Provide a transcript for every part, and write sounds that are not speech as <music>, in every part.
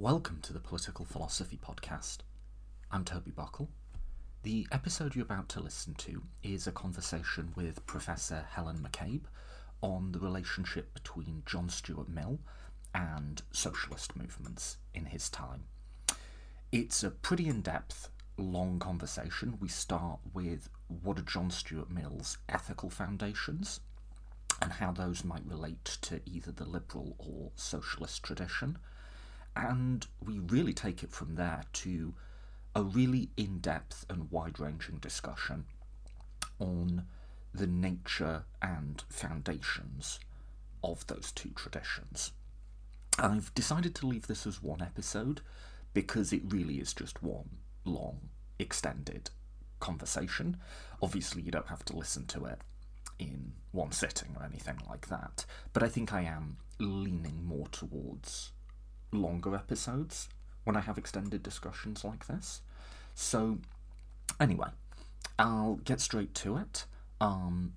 Welcome to the Political Philosophy Podcast. I'm Toby Buckle. The episode you're about to listen to is a conversation with Professor Helen McCabe on the relationship between John Stuart Mill and socialist movements in his time. It's a pretty in depth, long conversation. We start with what are John Stuart Mill's ethical foundations and how those might relate to either the liberal or socialist tradition. And we really take it from there to a really in depth and wide ranging discussion on the nature and foundations of those two traditions. I've decided to leave this as one episode because it really is just one long, extended conversation. Obviously, you don't have to listen to it in one sitting or anything like that, but I think I am leaning more towards longer episodes when I have extended discussions like this. So, anyway, I'll get straight to it. Um,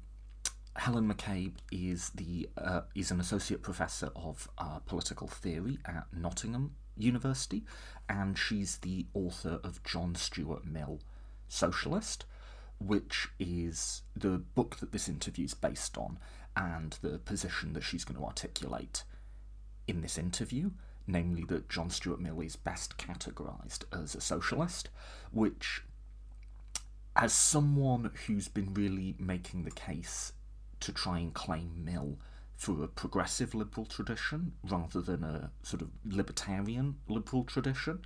Helen McCabe is the uh, is an associate professor of uh, political theory at Nottingham University, and she's the author of John Stuart Mill, Socialist, which is the book that this interview is based on, and the position that she's going to articulate in this interview namely that John Stuart Mill is best categorised as a socialist, which, as someone who's been really making the case to try and claim Mill for a progressive liberal tradition rather than a sort of libertarian liberal tradition,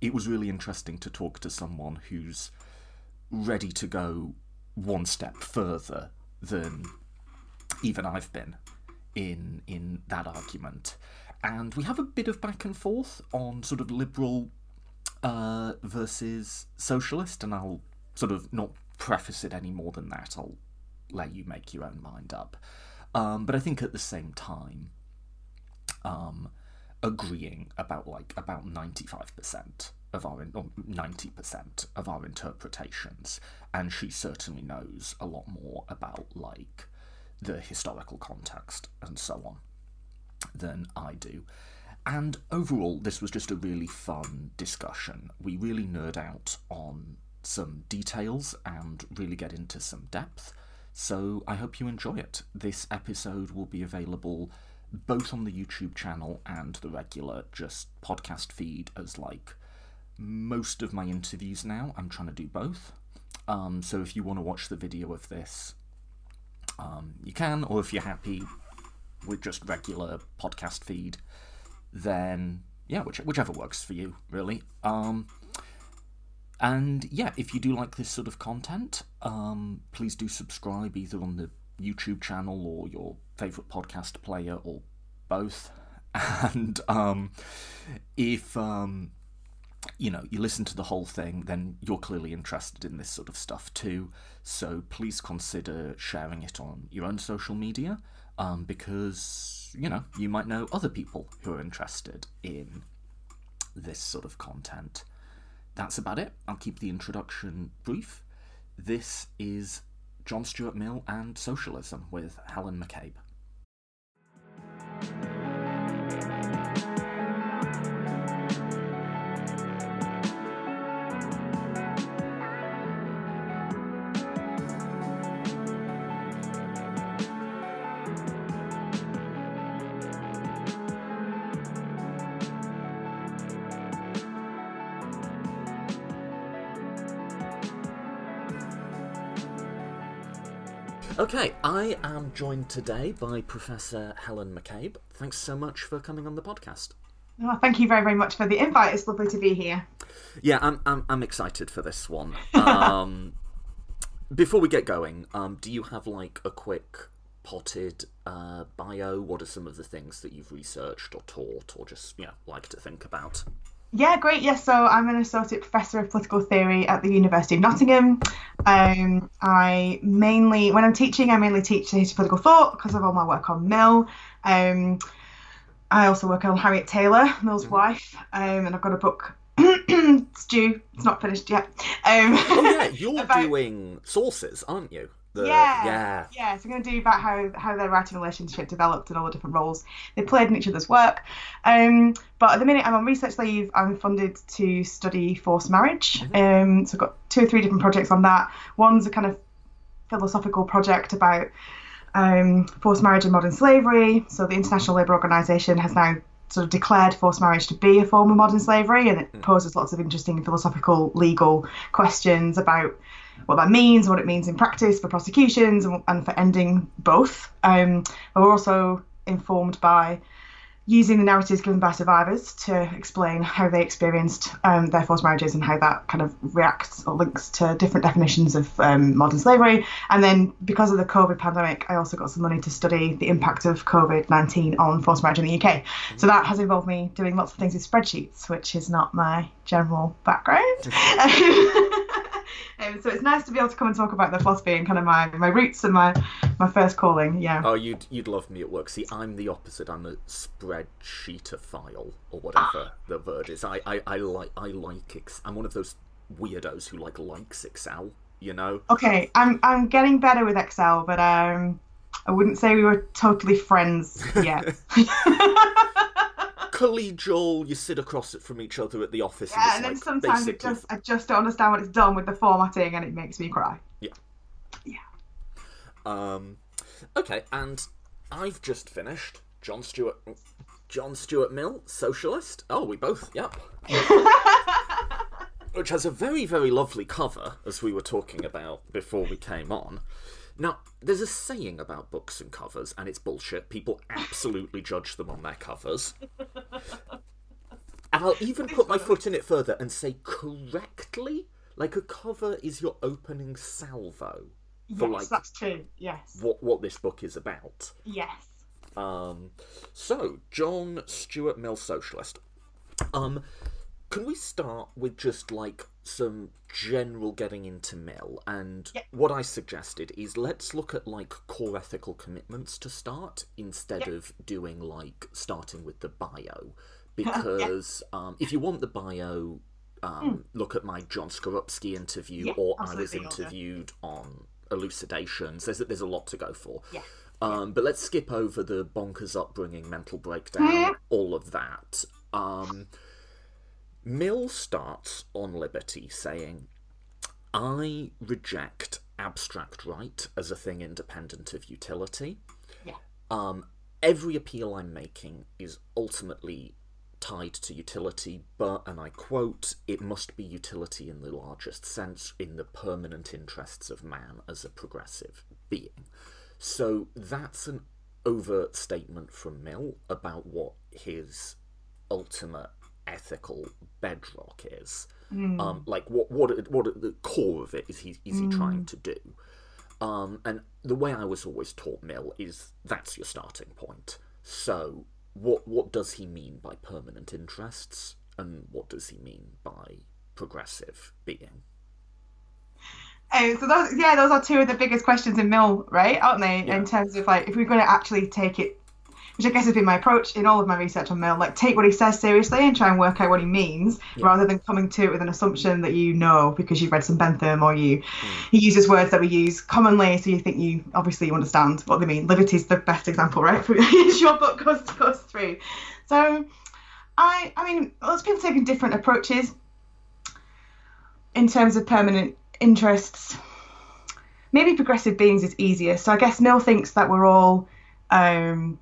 it was really interesting to talk to someone who's ready to go one step further than even I've been in in that argument and we have a bit of back and forth on sort of liberal uh, versus socialist, and I'll sort of not preface it any more than that. I'll let you make your own mind up. Um, but I think at the same time, um, agreeing about like about ninety five percent of our ninety percent of our interpretations, and she certainly knows a lot more about like the historical context and so on than I do. And overall, this was just a really fun discussion. We really nerd out on some details and really get into some depth. So I hope you enjoy it. This episode will be available both on the YouTube channel and the regular just podcast feed as like most of my interviews now. I'm trying to do both. Um, so if you want to watch the video of this, um, you can, or if you're happy with just regular podcast feed, then yeah, which, whichever works for you, really. Um, and yeah, if you do like this sort of content, um, please do subscribe either on the YouTube channel or your favourite podcast player or both. <laughs> And um, if um, you know you listen to the whole thing, then you're clearly interested in this sort of stuff too. So please consider sharing it on your own social media um, because you know you might know other people who are interested in this sort of content. That's about it. I'll keep the introduction brief. This is John Stuart Mill and Socialism with Helen McCabe. Okay, I am joined today by Professor Helen McCabe. Thanks so much for coming on the podcast. Well, thank you very, very much for the invite. It's lovely to be here. Yeah, I'm, I'm, I'm excited for this one. <laughs> Um, before we get going, um, do you have like a quick potted uh, bio? What are some of the things that you've researched or taught or just yeah like to think about? Yeah, great. Yes, so I'm an associate professor of political theory at the University of Nottingham. Um, I mainly, when I'm teaching, I mainly teach the history of political thought because of all my work on Mill. Um, I also work on Harriet Taylor, Mill's mm-hmm. wife, um, and I've got a book. <clears throat> it's due. It's not finished yet. Um, oh yeah, <laughs> you're about... doing sources, aren't you? The, yeah, yeah, yeah. So I'm going to do about how how their writing relationship developed and all the different roles they played in each other's work. Um, but at the minute I'm on research leave. I'm funded to study forced marriage. Um, so I've got two or three different projects on that. One's a kind of philosophical project about um, forced marriage and modern slavery. So the International Labour Organization has now sort of declared forced marriage to be a form of modern slavery, and it poses lots of interesting philosophical, legal questions about what that means, what it means in practice for prosecutions, and, and for ending both. Um, but we're also informed by using the narratives given by survivors to explain how they experienced um, their forced marriages and how that kind of reacts or links to different definitions of um, modern slavery. And then because of the COVID pandemic, I also got some money to study the impact of COVID 19 on forced marriage in the UK. So that has involved me doing lots of things with spreadsheets, which is not my general background. <laughs> Um, so it's nice to be able to come and talk about the philosophy and kind of my, my roots and my, my first calling. Yeah. Oh, you'd you'd love me at work. See, I'm the opposite. I'm a spreadsheetophile or whatever the word is. I, I, I like I like ex- I'm one of those weirdos who like likes Excel. You know. Okay, I'm I'm getting better with Excel, but um, I wouldn't say we were totally friends yet. <laughs> <laughs> Collegial, you sit across it from each other at the office. yeah, and, and then like sometimes it basically just I just don't understand what it's done with the formatting, and it makes me cry. Yeah. Yeah. Um, okay, and I've just finished John Stuart. John Stuart Mill, socialist. Oh, we both. Yep. <laughs> Which has a very, very lovely cover, as we were talking about before we came on. Now, there's a saying about books and covers, and it's bullshit. People absolutely judge them on their covers. And I'll even put my foot in it further and say correctly, like a cover is your opening salvo for yes, like that's true. Yes, what what this book is about. yes. Um, so John Stuart Mill, socialist. Um, can we start with just like some general getting into Mill? And Yep. what I suggested is let's look at like core ethical commitments to start instead Yep. of doing like starting with the bio, <laughs> because um, if you want the bio. Um, Look at my John Skorupski interview, Hmm. Or I was interviewed on elucidations. There's a, there's a lot to go for. Um, but let's skip over the bonkers upbringing, mental breakdown, Mhm. all of that. Mill starts on Liberty saying, I reject abstract right as a thing independent of utility. Yeah. Um, every appeal I'm making is ultimately tied to utility, but, and I quote, it must be utility in the largest sense, in the permanent interests of man as a progressive being. So that's an overt statement from Mill about what his ultimate ethical bedrock is. Um, like what what it- what at the core of it is he is he trying to do? Um, and the way I was always taught Mill is that's your starting point. So what what does he mean by permanent interests, and what does he mean by progressive being? Oh, so those, yeah, those are two of the biggest questions in Mill, right? Aren't they? Yeah. In terms of like, if we're going to actually take it, which I guess has been my approach in all of my research on Mill, like take what he says seriously and try and work out what he means, rather than coming to it with an assumption that you know because you've read some Bentham or you he uses words that we use commonly, so you think you obviously you understand what they mean. Liberty's the best example, right? <laughs> As your book goes goes through. So, I I mean, lots of people taking different approaches in terms of permanent interests. Maybe progressive beings is easier. So I guess Mill thinks that we're all um,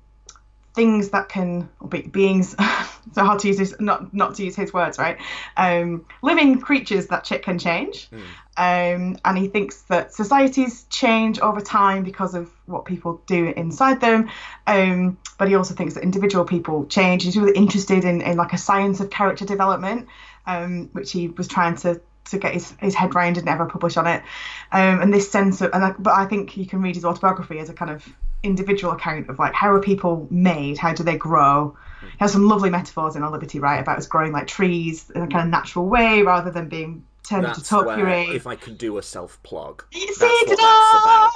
things that can be, beings. <laughs> so hard to use this, not not to use his words, right? Um, living creatures that can change. Um, and he thinks that societies change over time because of what people do inside them. Um, but he also thinks that individual people change. He's really interested in, in like a science of character development, um, which he was trying to to get his, his head round and never publish on it. Um, and this sense of, and I, but I think you can read his autobiography as a kind of individual account of like how are people made? How do they grow? He has some lovely metaphors in On Liberty, right, about us growing like trees in a kind of natural way rather than being turned into That's where, topiary. if I can do a self plug, You see, what ta-da!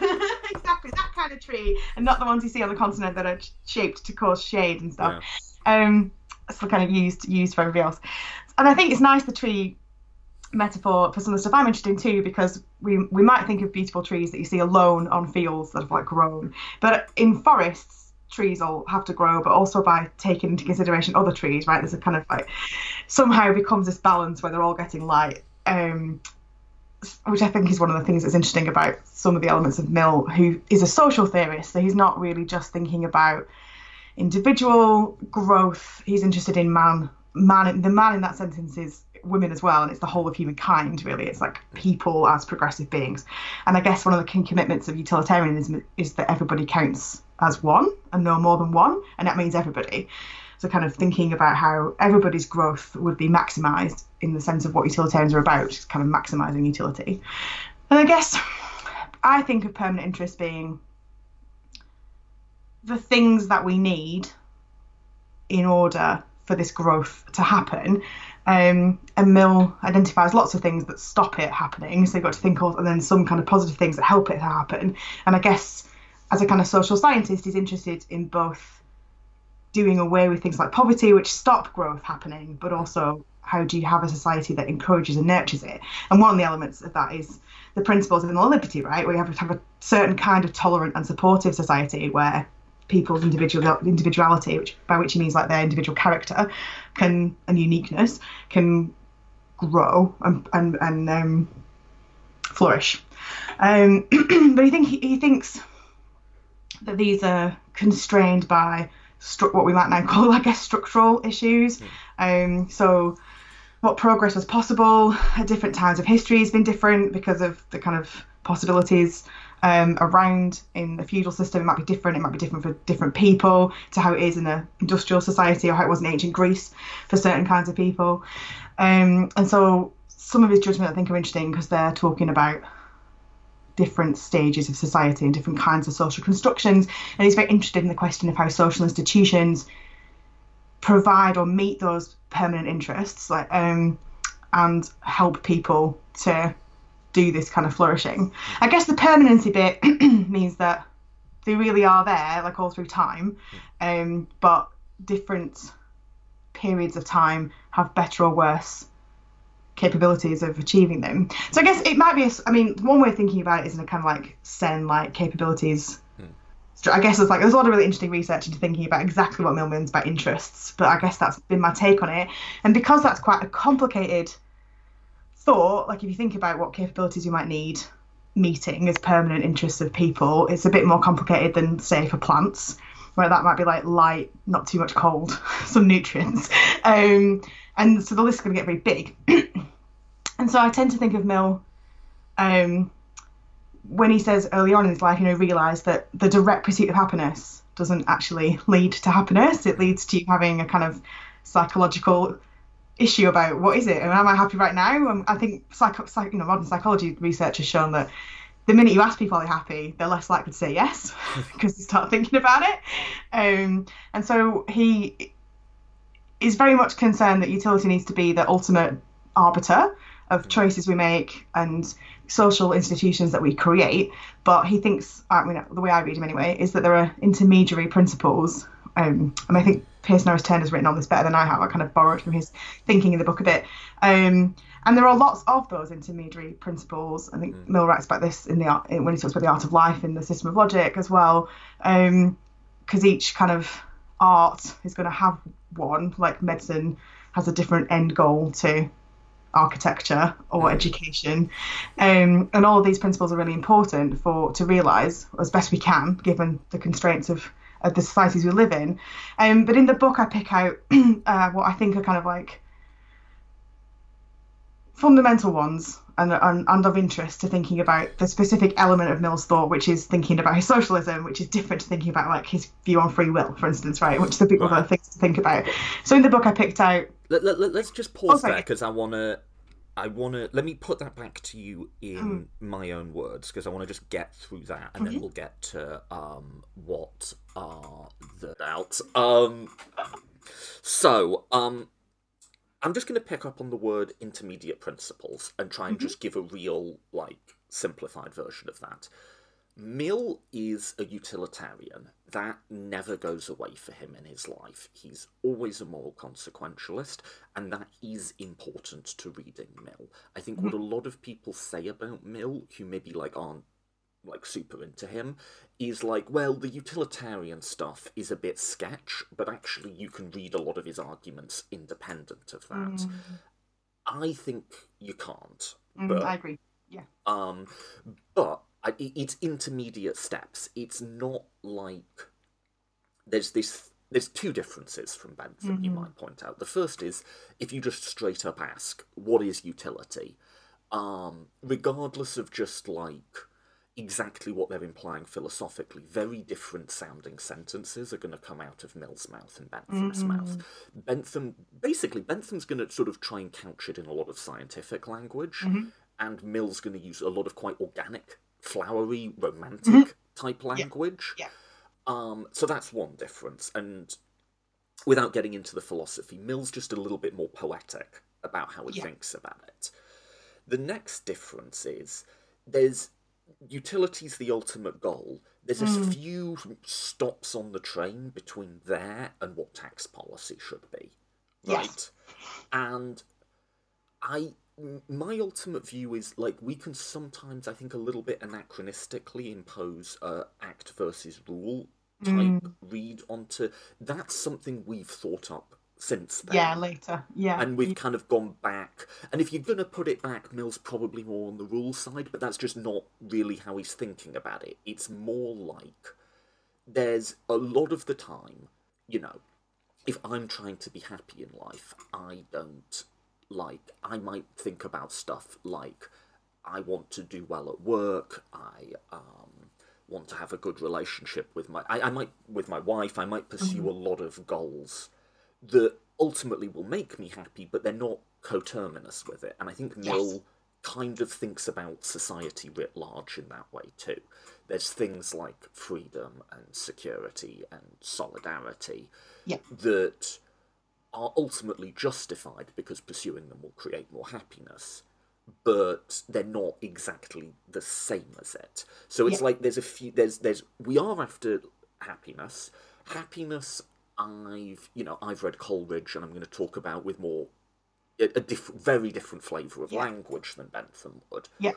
that's <laughs> exactly that kind of tree, and not the ones you see on the continent that are shaped to cause shade and stuff. Um, it's kind of used used for everybody else. And I think it's nice the tree metaphor for some of the stuff I'm interested in too, because we we might think of beautiful trees that you see alone on fields that have like grown, but in forests, trees all have to grow, but also by taking into consideration other trees, right? There's a kind of like somehow becomes this balance where they're all getting light. Um, which I think is one of the things that's interesting about some of the elements of Mill, who is a social theorist. So he's not really just thinking about individual growth. He's interested in man. Man, the man in that sentence is women as well, and it's the whole of humankind. Really, it's like people as progressive beings. And I guess one of the key commitments of utilitarianism is that everybody counts as one and no more than one, and that means everybody. So, kind of thinking about how everybody's growth would be maximised in the sense of what utilitarians are about, is kind of maximising utility. And I guess I think of permanent interest being the things that we need in order for this growth to happen. Um, and Mill identifies lots of things that stop it happening. So you've got to think of, and then some kind of positive things that help it to happen. And I guess as a kind of social scientist, he's interested in both doing away with things like poverty, which stop growth happening, but also how do you have a society that encourages and nurtures it? And one of the elements of that is the principles of liberty, right? Where you have to have a certain kind of tolerant and supportive society where people's individual individuality, which by which he means like their individual character, can and uniqueness can grow and and, and um, flourish. Um, <clears throat> but he think he thinks that these are constrained by stru- what we might now <laughs> call, I guess, structural issues. Um, so, what progress was possible at different times of history has been different because of the kind of possibilities um, around in the feudal system. It might be different. It might be different for different people to how it is in an industrial society or how it was in ancient Greece for certain kinds of people. Um, and so, some of his judgment I think are interesting because they're talking about different stages of society and different kinds of social constructions. And he's very interested in the question of how social institutions provide or meet those permanent interests, like um, and help people to do this kind of flourishing. I guess the permanency bit <clears throat> means that they really are there, like all through time, um, but different periods of time have better or worse capabilities of achieving them. So I guess it might be. A, I mean, one way of thinking about it is in a kind of like Sen like capabilities. Hmm. I guess it's like there's a lot of really interesting research into thinking about exactly what Mill means by interests, but I guess that's been my take on it. And because that's quite a complicated thought, like if you think about what capabilities you might need meeting as permanent interests of people, it's a bit more complicated than say for plants, where that might be like light, not too much cold, <laughs> some nutrients. Um, and so the list is going to get very big. <clears throat> and so I tend to think of Mill um, when he says early on in his life, you know, realize that the direct pursuit of happiness doesn't actually lead to happiness. It leads to you having a kind of psychological issue about what is it and am I happy right now? And I think psycho, psych, you know, modern psychology research has shown that the minute you ask people are they happy, they're less likely to say yes <laughs> <laughs> because they start thinking about it. Um, and so he is very much concerned that utility needs to be the ultimate arbiter of choices we make and social institutions that we create. But he thinks, I mean, the way I read him anyway, is that there are intermediary principles. Um, and I think Piers Norris Turner has written on this better than I have. I kind of borrowed from his thinking in the book a bit. Um, and there are lots of those intermediary principles. I think mm. Mill writes about this in the art, when he talks about the art of life in the system of logic as well, because um, each kind of art is going to have one, like medicine has a different end goal to architecture or mm. education. Um, and all of these principles are really important for to realise as best we can, given the constraints of, of the societies we live in. Um, but in the book, I pick out <clears throat> uh, what I think are kind of like fundamental ones and, and, and, of interest to thinking about the specific element of Mill's thought, which is thinking about his socialism, which is different to thinking about like his view on free will, for instance, right? Which is a big right. other things to think about. So in the book, I picked out. Let, us let, just pause oh, there because I want to. I want to let me put that back to you in mm. my own words because I want to just get through that and mm-hmm. then we'll get to um, what are the doubts. Um, so um, I'm just going to pick up on the word intermediate principles and try and mm-hmm. just give a real, like, simplified version of that. Mill is a utilitarian. That never goes away for him in his life. He's always a moral consequentialist, and that is important to reading Mill. I think what a lot of people say about Mill, who maybe like aren't like super into him, is like, well, the utilitarian stuff is a bit sketch, but actually you can read a lot of his arguments independent of that. Mm. I think you can't. Mm, but I agree. Yeah. um, but it's intermediate steps. It's not like there's this. There's two differences from Bentham you mm-hmm. might point out. The first is if you just straight up ask, "What is utility?" Um, regardless of just like exactly what they're implying philosophically, very different sounding sentences are going to come out of Mill's mouth and Bentham's mm-hmm. mouth. Bentham, basically, Bentham's going to sort of try and couch it in a lot of scientific language, mm-hmm. and Mill's going to use a lot of quite organic, flowery, romantic type language. Yeah. Um, so that's one difference. And without getting into the philosophy, Mill's just a little bit more poetic about how he Yeah. thinks about it. The next difference is there's utility's the ultimate goal. There's a few stops on the train between there and what tax policy should be, right? Yes. And I, my ultimate view is like we can sometimes, I think, a little bit anachronistically impose a act versus rule type mm. read onto. That's something we've thought up since then Yeah, later. Yeah. and we've kind of gone back. And if you're going to put it back, Mill's probably more on the rule side, but that's just not really how he's thinking about it. It's more like there's a lot of the time, you know, if I'm trying to be happy in life, I don't like, I might think about stuff like I want to do well at work, I, um, want to have a good relationship with my I, I might with my wife I might pursue a lot of goals that ultimately will make me happy, but they're not coterminous with it. And I think Mill kind of thinks about society writ large in that way too. There's things like freedom and security and solidarity Yeah. that are ultimately justified because pursuing them will create more happiness. But they're not exactly the same as it. So it's Yeah. like there's a few there's there's we are after happiness. Happiness I've you know I've read Coleridge and I'm going to talk about with more a, a different very different flavour of Yeah. language than Bentham would. Yeah.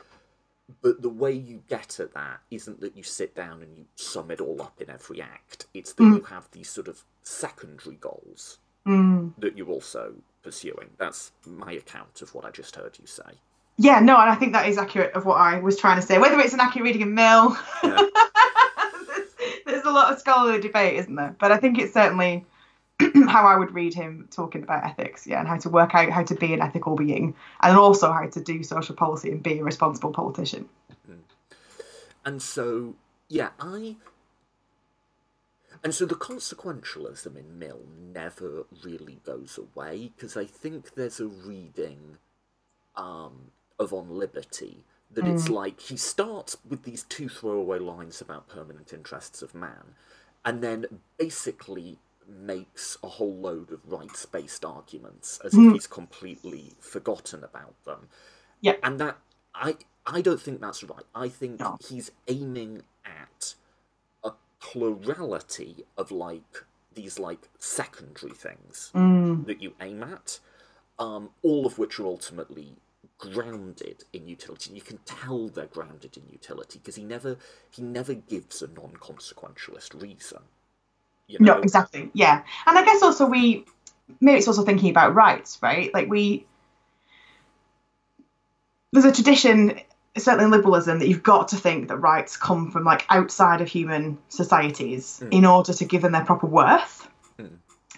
But the way you get at that isn't that you sit down and you sum it all up in every act. It's that mm. you have these sort of secondary goals Mm. that you're also pursuing. That's my account of what I just heard you say. Yeah, no, and I think that is accurate of what I was trying to say. Whether it's an accurate reading of Mill, Yeah. <laughs> there's, there's a lot of scholarly debate, isn't there? But I think it's certainly <clears throat> how I would read him talking about ethics, yeah, and how to work out how to be an ethical being, and also how to do social policy and be a responsible politician. And so, yeah, I. And so the consequentialism in Mill never really goes away because I think there's a reading um, of On Liberty that it's like he starts with these two throwaway lines about permanent interests of man and then basically makes a whole load of rights based arguments as if he's completely forgotten about them. Yeah. And that I I don't think that's right. I think No. he's aiming at plurality of like these like secondary things Mm. that you aim at, um, all of which are ultimately grounded in utility. And you can tell they're grounded in utility because he never he never gives a non-consequentialist reason. You know? No, exactly. Yeah. And I guess also we maybe it's also thinking about rights, right? Like we there's a tradition certainly in liberalism that you've got to think that rights come from like outside of human societies hmm. in order to give them their proper worth. Hmm.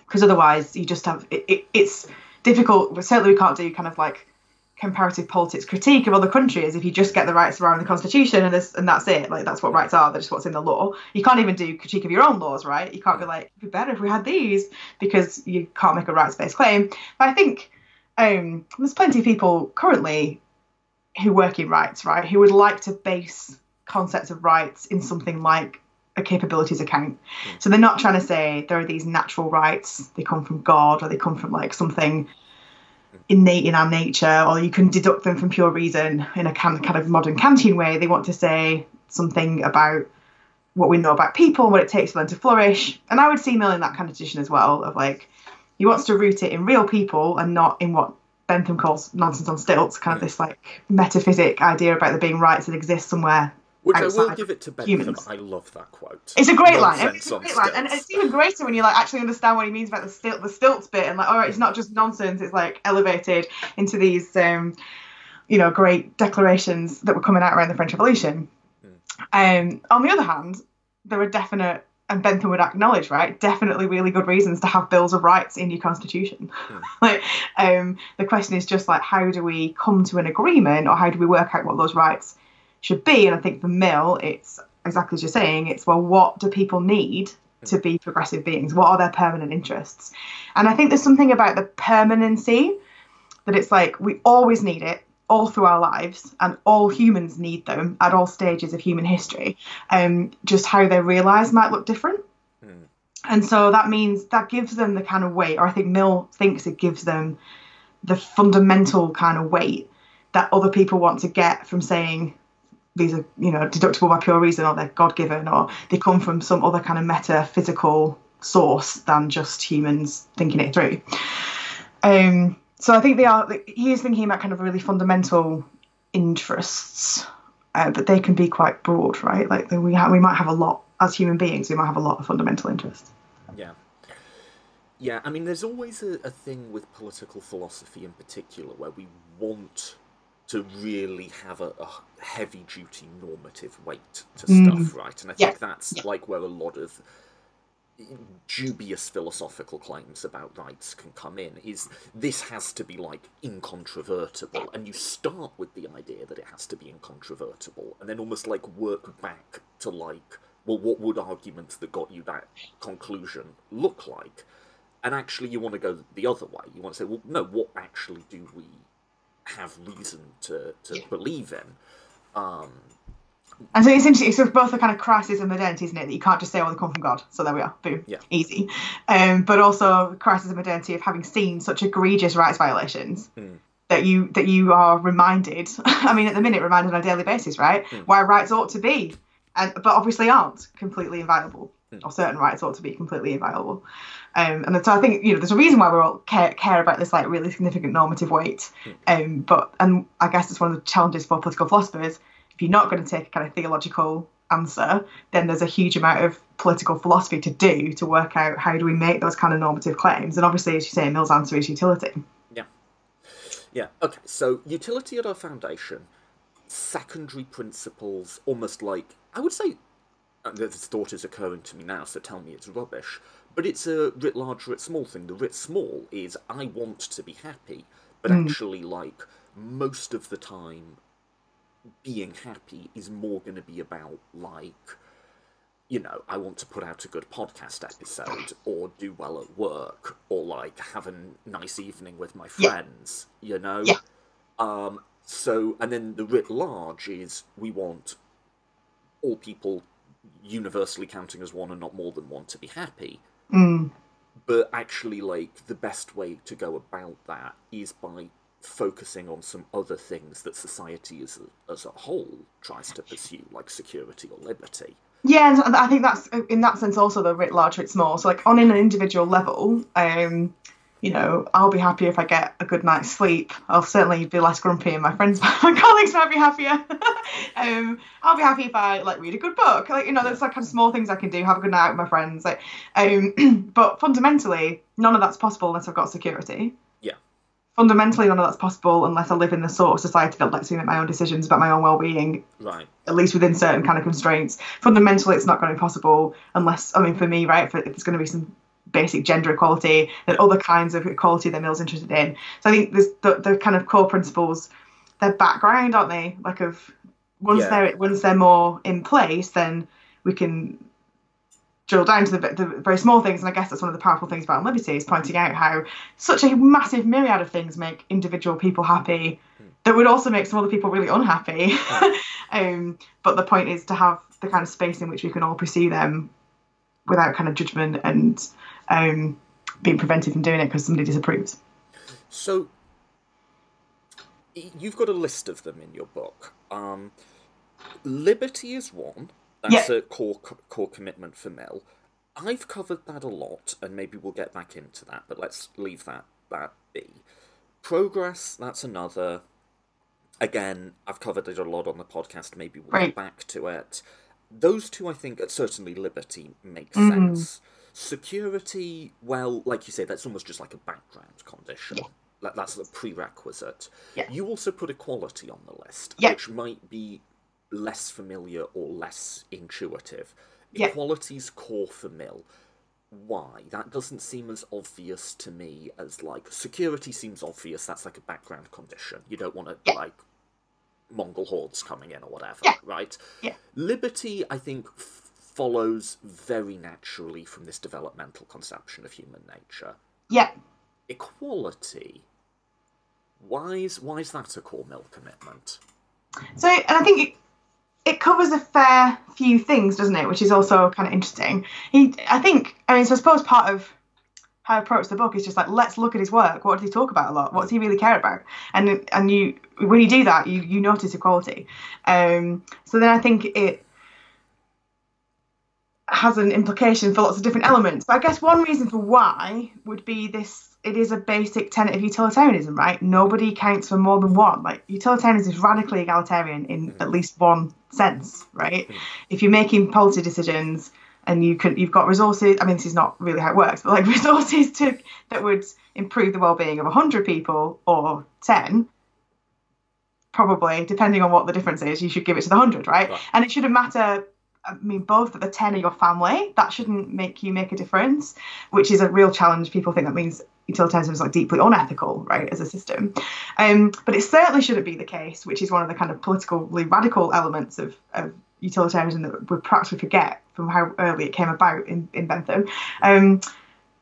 Because otherwise you just have it, it, it's difficult certainly we can't do kind of like comparative politics critique of other countries if you just get the rights around the constitution and this and that's it. Like that's what rights are that's what's in the law. You can't even do critique of your own laws right? You can't be hmm. like it'd be better if we had these because you can't make a rights-based claim. But i think um there's plenty of people currently who work in rights right who would like to base concepts of rights in something like a capabilities account hmm. so they're not trying to say there are these natural rights they come from god or they come from like something innate in our nature, or you can deduct them from pure reason in a kind kind of modern Kantian way. They want to say something about what we know about people, and what it takes for them to flourish. And I would see Mill in that kind of tradition as well, of like he wants to root it in real people and not in what Bentham calls nonsense on stilts, kind of this like metaphysic idea about there being rights that exist somewhere. Which I will give it to Bentham. Humans. I love that quote. It's a great line. It's a great line, and it's even greater when you like actually understand what he means about the stilt, the stilts bit, and like, all right, it's not just nonsense. It's like elevated into these, um, you know, great declarations that were coming out around the French Revolution. Um, on the other hand, there are definite, and Bentham would acknowledge, right, definitely really good reasons to have bills of rights in your constitution. Mm. <laughs> like, um, the question is just like, how do we come to an agreement, or how do we work out what those rights should be? And I think for Mill, it's exactly as you're saying. It's well, what do people need hmm. to be progressive beings? What are their permanent interests? And I think there's something about the permanency that it's like we always need it all through our lives, and all humans need them at all stages of human history. Um, just how they're realised might look different. Mm. And so that means that gives them the kind of weight, or I think Mill thinks it gives them the fundamental kind of weight that other people want to get from saying these are, you know, deductible by pure reason or they're God given or they come from some other kind of metaphysical source than just humans thinking it through. Um, so I think they are. He is thinking about kind of really fundamental interests, uh, but they can be quite broad, right? Like we ha- we might have a lot as human beings. We might have a lot of fundamental interests. Yeah. Yeah, I mean, there's always a, a thing with political philosophy in particular where we want to really have a, a heavy duty normative weight to mm. stuff, right? And I think yeah. that's yeah. like where a lot of dubious philosophical claims about rights can come in. Is this has to be like incontrovertible. And you start with the idea that it has to be incontrovertible and then almost like work back to like well what would arguments that got you that conclusion look like? And actually you want to go the other way. You want to say well no what actually do we have reason to, to believe in? Um, and so it's interesting. It's both a kind of crisis of modernity, isn't it? That you can't just say, "Oh, they come from God." So there we are, boom, yeah. easy. Um, but also crisis of modernity of having seen such egregious rights violations mm. that you that you are reminded. <laughs> I mean, at the minute, reminded on a daily basis, right? Mm. Why rights ought to be, and but obviously aren't completely inviolable, mm. or certain rights ought to be completely inviolable. Um, and so I think you know there's a reason why we all care, care about this like really significant normative weight. Hmm. Um, but and I guess it's one of the challenges for political philosophers if you're not going to take a kind of theological answer, then there's a huge amount of political philosophy to do to work out how do we make those kind of normative claims. And obviously, as you say, Mill's answer is utility. Yeah. Yeah. Okay. So utility at our foundation, secondary principles, almost like I would say. This thought is occurring to me now, so tell me it's rubbish. But it's a writ large, writ small thing. The writ small is I want to be happy, but mm. actually, like most of the time, being happy is more going to be about like you know i want to put out a good podcast episode or do well at work or like have a nice evening with my friends yeah. you know yeah. um so and then the writ large is we want all people universally counting as one and not more than one to be happy mm. but actually like the best way to go about that is by focusing on some other things that society as a, as a whole tries to pursue, like security or liberty. Yeah, I think that's in that sense also the writ large, writ small. So like on an individual level, um, you know, I'll be happy if I get a good night's sleep. I'll certainly be less grumpy, and my friends, <laughs> my colleagues might be happier. <laughs> um, I'll be happy if I like read a good book. Like you know, there's like kind of small things I can do. Have a good night with my friends. Like, um, <clears throat> but fundamentally, none of that's possible unless I've got security fundamentally none of that's possible unless I live in the sort of society that lets me make my own decisions about my own well-being. Right. At least within certain kind of constraints. Fundamentally, it's not going to be possible unless I mean, for me, right, if there's going to be some basic gender equality and other kinds of equality that Mill's interested in. So I think there's the, the kind of core principles, their background, aren't they? Like of once yeah. they're once they're more in place, then we can drill down to the, the, very small things. And I guess that's one of the powerful things about liberty is pointing out how such a massive myriad of things make individual people happy that would also make some other people really unhappy. <laughs> um, but the point is to have the kind of space in which we can all pursue them without kind of judgment and um, being prevented from doing it because somebody disapproves. So you've got a list of them in your book. Um, Liberty is one. That's a core core commitment for Mill. I've covered that a lot, and maybe we'll get back into that. But let's leave that that be. Progress. That's another. Again, I've covered it a lot on the podcast. Maybe we'll Right. get back to it. Those two, I think, certainly liberty makes Mm-hmm. sense. Security, well, like you say, that's almost just like a background condition. Like, that's the prerequisite. Yeah. You also put equality on the list, Yeah. which might be less familiar or less intuitive. Yeah. Equality's core for Mill. Why? That doesn't seem as obvious to me as like security seems obvious. That's like a background condition. You don't want to Yeah. like Mongol hordes coming in or whatever, Yeah. right? Yeah. Liberty, I think, f- follows very naturally from this developmental conception of human nature. Yeah. Equality. Why is why is that a core mill commitment? So, and I think it, covers a fair few things, doesn't it? Which is also kind of interesting. He, I think, I mean, so I suppose part of how I approach the book is just like, let's look at his work. What does he talk about a lot? What does he really care about? And and you, when you do that, you you notice equality. Um, so then I think it has an implication for lots of different elements. But I guess one reason for why would be this it is a basic tenet of utilitarianism, right? Nobody counts for more than one. Like utilitarianism is radically egalitarian in at least one sense, right? If you're making policy decisions and you can you've got resources, I mean this is not really how it works, but like <laughs> resources to that would improve the well-being of 100 people or 10 probably depending on what the difference is you should give it to the 100 right, Right. and it shouldn't matter I mean, both the 10 are your family, that shouldn't make you make a difference, which is a real challenge. People think that means utilitarianism is like deeply unethical, right, as a system. Um, but it certainly shouldn't be the case, which is one of the kind of politically radical elements of, of utilitarianism that we perhaps we forget from how early it came about in, in Bentham. Um,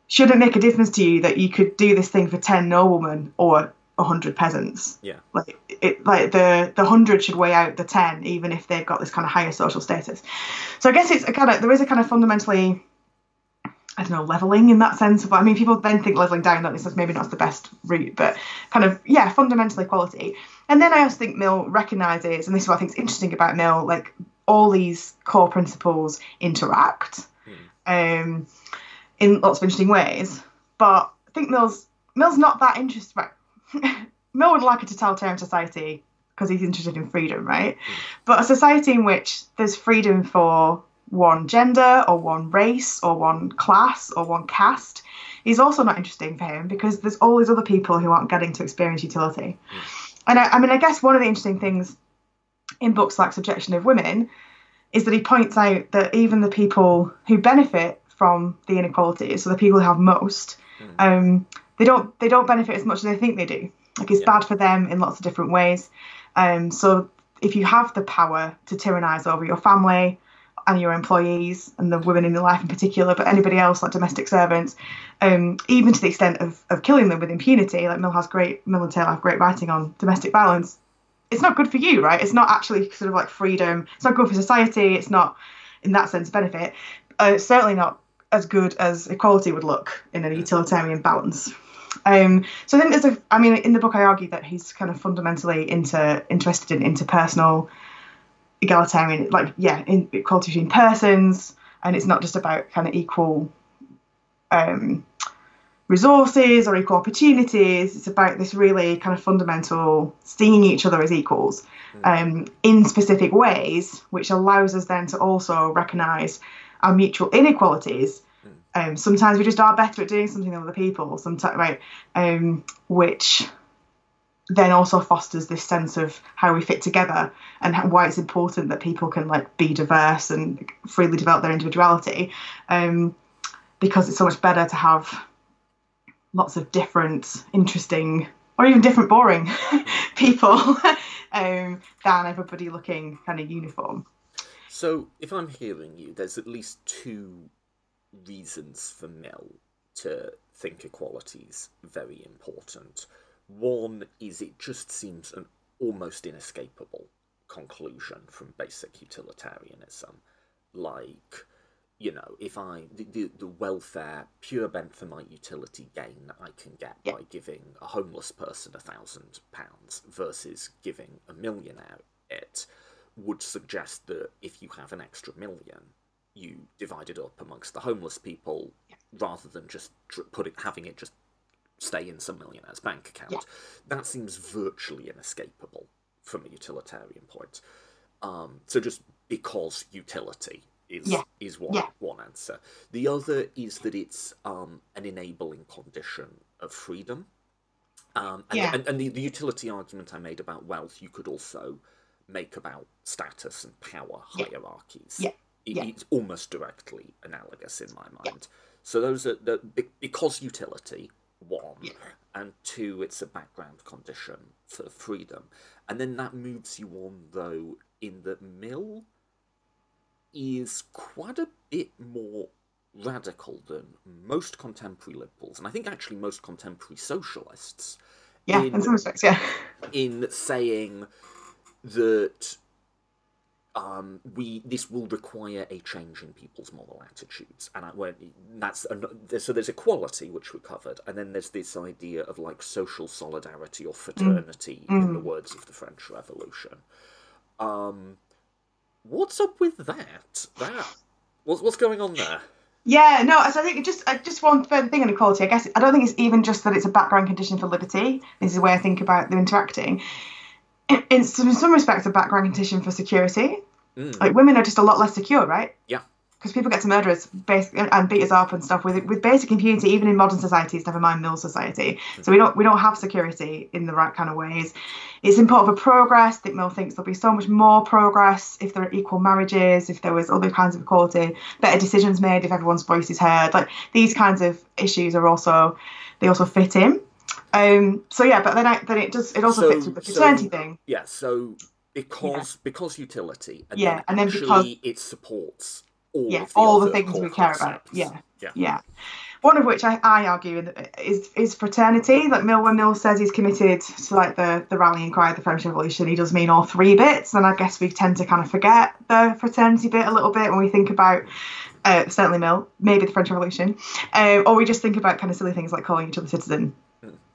shouldn't make a difference to you that you could do this thing for 10 noblemen or 100 peasants. Yeah. like it like the the 100 should weigh out the 10 even if they've got this kind of higher social status. So i guess it's a kind of there is a kind of fundamentally i don't know leveling in that sense but i mean people then think leveling down that this is maybe not the best route but kind of yeah fundamental equality. And then i also think mill recognizes and this is what i think is interesting about mill like all these core principles interact um in lots of interesting ways. But i think mill's mill's not that interested right <laughs> Mill would like a totalitarian society because he's interested in freedom, right? But a society in which there's freedom for one gender or one race or one class or one caste is also not interesting for him because there's all these other people who aren't getting to experience utility. And I, I mean, I guess one of the interesting things in books like Subjection of Women is that he points out that even the people who benefit from the inequalities, so the people who have most, um, they don't they don't benefit as much as they think they do. Like it's Yeah. bad for them in lots of different ways. Um, so if you have the power to tyrannize over your family and your employees and the women in your life in particular, but anybody else like domestic servants, um, even to the extent of, of killing them with impunity, like Mill has great Mill and Taylor have great writing on domestic violence. It's not good for you, right? It's not actually sort of like freedom. It's not good for society. It's not, in that sense, benefit. Uh, it's certainly not as good as equality would look in a utilitarian balance. Um, so I think there's a. I mean, in the book, I argue that he's kind of fundamentally into interested in interpersonal egalitarian, like yeah, in equality between persons, and it's not just about kind of equal um, resources or equal opportunities. It's about this really kind of fundamental seeing each other as equals um, in specific ways, which allows us then to also recognise our mutual inequalities. Um, sometimes we just are better at doing something than other people. Sometimes, right, um, which then also fosters this sense of how we fit together and how, why it's important that people can like be diverse and freely develop their individuality. Um, because it's so much better to have lots of different, interesting, or even different, boring <laughs> people <laughs> um, than everybody looking kind of uniform. So, if I'm hearing you, there's at least two reasons for Mill to think equality's very important. One is it just seems an almost inescapable conclusion from basic utilitarianism. Like, you know, if I the, the, the welfare pure Benthamite utility gain I can get Yeah. by giving a homeless person a thousand pounds versus giving a millionaire it would suggest that if you have an extra million, you divide it up amongst the homeless people rather than just put it, having it just stay in some millionaire's bank account. Yeah. That seems virtually inescapable from a utilitarian point. Um, so just because utility is Yeah. is one Yeah. one answer. The other is that it's um, an enabling condition of freedom. Um, and, Yeah. and, and the, the utility argument I made about wealth, you could also make about status and power Yeah. hierarchies. Yeah. It- Yeah. It's almost directly analogous in my mind. So those are the because utility one, Yeah. and two, it's a background condition for freedom, and then that moves you on though in the Mill is quite a bit more radical than most contemporary liberals, and I think actually most contemporary socialists Yeah, in- in some respects, yeah. in saying that um, we this will require a change in people's moral attitudes, and I, well, that's an, so there's equality which we covered, and then there's this idea of like social solidarity or fraternity in the words of the French Revolution. Um, what's up with that? That what's what's going on there? Yeah, no, so I think just uh, just one thing on equality. I guess I don't think it's even just that it's a background condition for liberty. This is the way I think about them interacting. In, in some in some respects, a background condition for security. Mm. Like women are just a lot less secure, right? Yeah. Because people get to murder us basic, and beat us up and stuff with with basic impunity, even in modern societies. Never mind mill society. So we don't we don't have security in the right kind of ways. It's important for progress. I think Mill thinks there'll be so much more progress if there are equal marriages, if there was other kinds of equality, better decisions made if everyone's voice is heard. Like these kinds of issues are also they also fit in. Um, so yeah, but then I, then it does it also So- fits with the so- fraternity thing. Yeah, so because because utility, and Yeah, then and then because- it supports all Yeah, of the all the things we care about. Yeah. yeah, Yeah. One of which I, I argue is is fraternity. Like Mill, when Mill says he's committed to like the, the rallying cry of the French Revolution, he does mean all three bits. And I guess we tend to kind of forget the fraternity bit a little bit when we think about uh, certainly Mill, maybe the French Revolution, uh, or we just think about kind of silly things like calling each other citizen.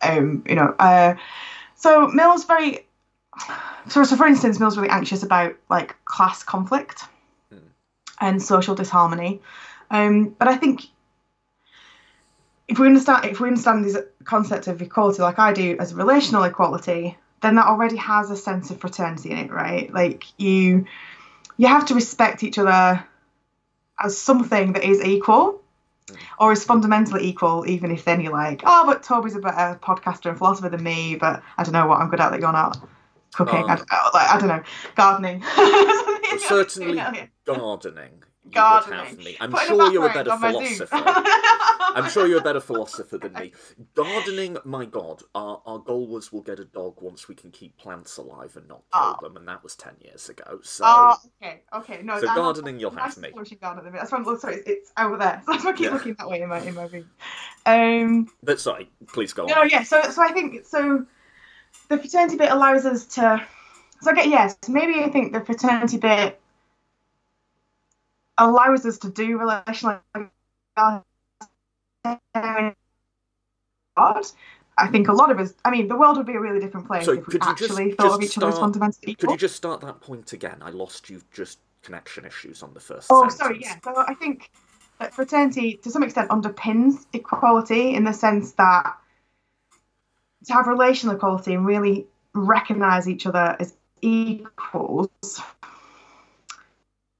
Um, you know, uh, so Mill's very so, so for instance, Mill's really anxious about like class conflict and social disharmony. Um, but I think if we understand if we understand this concept of equality like I do as relational equality, then that already has a sense of fraternity in it, right? Like you you have to respect each other as something that is equal or is fundamentally equal, even if then you're like, oh, but Toby's a better podcaster and philosopher than me, but I don't know what I'm good at that you're not. Cooking, Um, I, don't- like, I don't know, gardening. <laughs> Certainly <laughs> gardening. You Gardening. would have me. I'm sure you're a better on my Zoom. philosopher. I'm sure you're a better philosopher than me. Gardening, my God, our, our goal was we'll get a dog once we can keep plants alive and not kill Oh. them, and that was 10 years ago. So, Oh, okay, okay. No, so not- gardening, you'll have me. flourishing garden at the minute. That's why I'm look, sorry, it's, it's over there. So <laughs> that's why I keep Yeah. looking that way in my in my room. Um, But sorry, please go on. no, yeah. So so I think so. The fraternity bit allows us to. So I get yes. maybe I think the fraternity bit allows us to do relational. God. I think a lot of us. I mean, the world would be a really different place So if we could just- actually thought of just each other as fundamentally Could you just start that point again? I lost you just connection issues on the first Oh, sentence. sorry, yeah. So I think that fraternity, to some extent, underpins equality in the sense that to have relational equality and really recognise each other as equals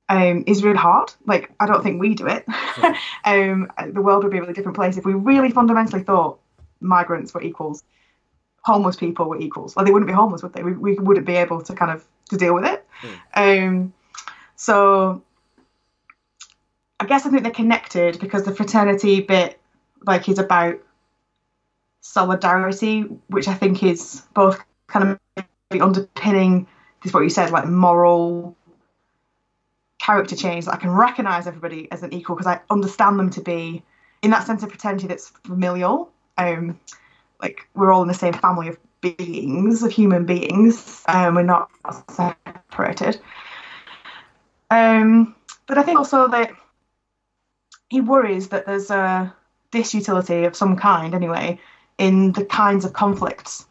um, is really hard. Like, I don't think we do it. <laughs> <laughs> um, the world would be a really different place if we really fundamentally thought migrants were equals, homeless people were equals. Like, they wouldn't be homeless, would they? We, we wouldn't be able to kind of to deal with it. Um, so I guess I think they're connected because the fraternity bit, like, is about solidarity, which I think is both kind of underpinning this what you said, like moral character change that I can recognise everybody as an equal because I understand them to be in that sense of fraternity that's familial. Um, like we're all in the same family of beings, of human beings, and we're not separated. Um, but I think also that he worries that there's a disutility of some kind, anyway, in the kinds of conflicts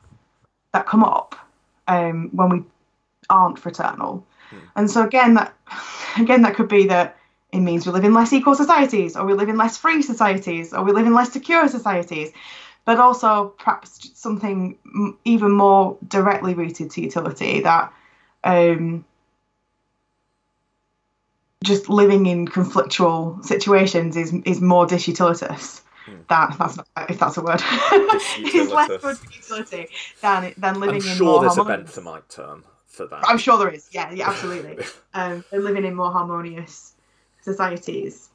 that come up um, when we aren't fraternal. And so again, that <sighs> again that could be that it means we live in less equal societies, or we live in less free societies, or we live in less secure societies. But also perhaps something even more directly rooted to utility that um, just living in conflictual situations is is more disutilitous. That that's not if that's a word. <laughs> is less good utility than than living I'm in sure more there's a. Benthamite term for that. I'm sure there is. Yeah, yeah, absolutely. <laughs> um, than living in more harmonious societies.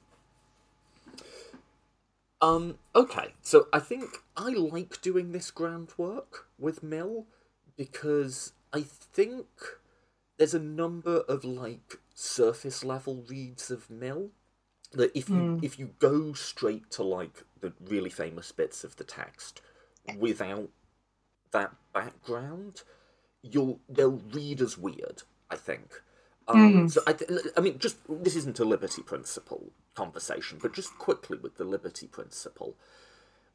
Um, okay, so I think I like doing this groundwork with Mill because I think there's a number of like surface level reads of Mill that if you if you go straight to like the really famous bits of the text without that background, you'll they'll read as weird. I think. Um, So I, th- I mean, just this isn't a liberty principle conversation, but just quickly with the liberty principle,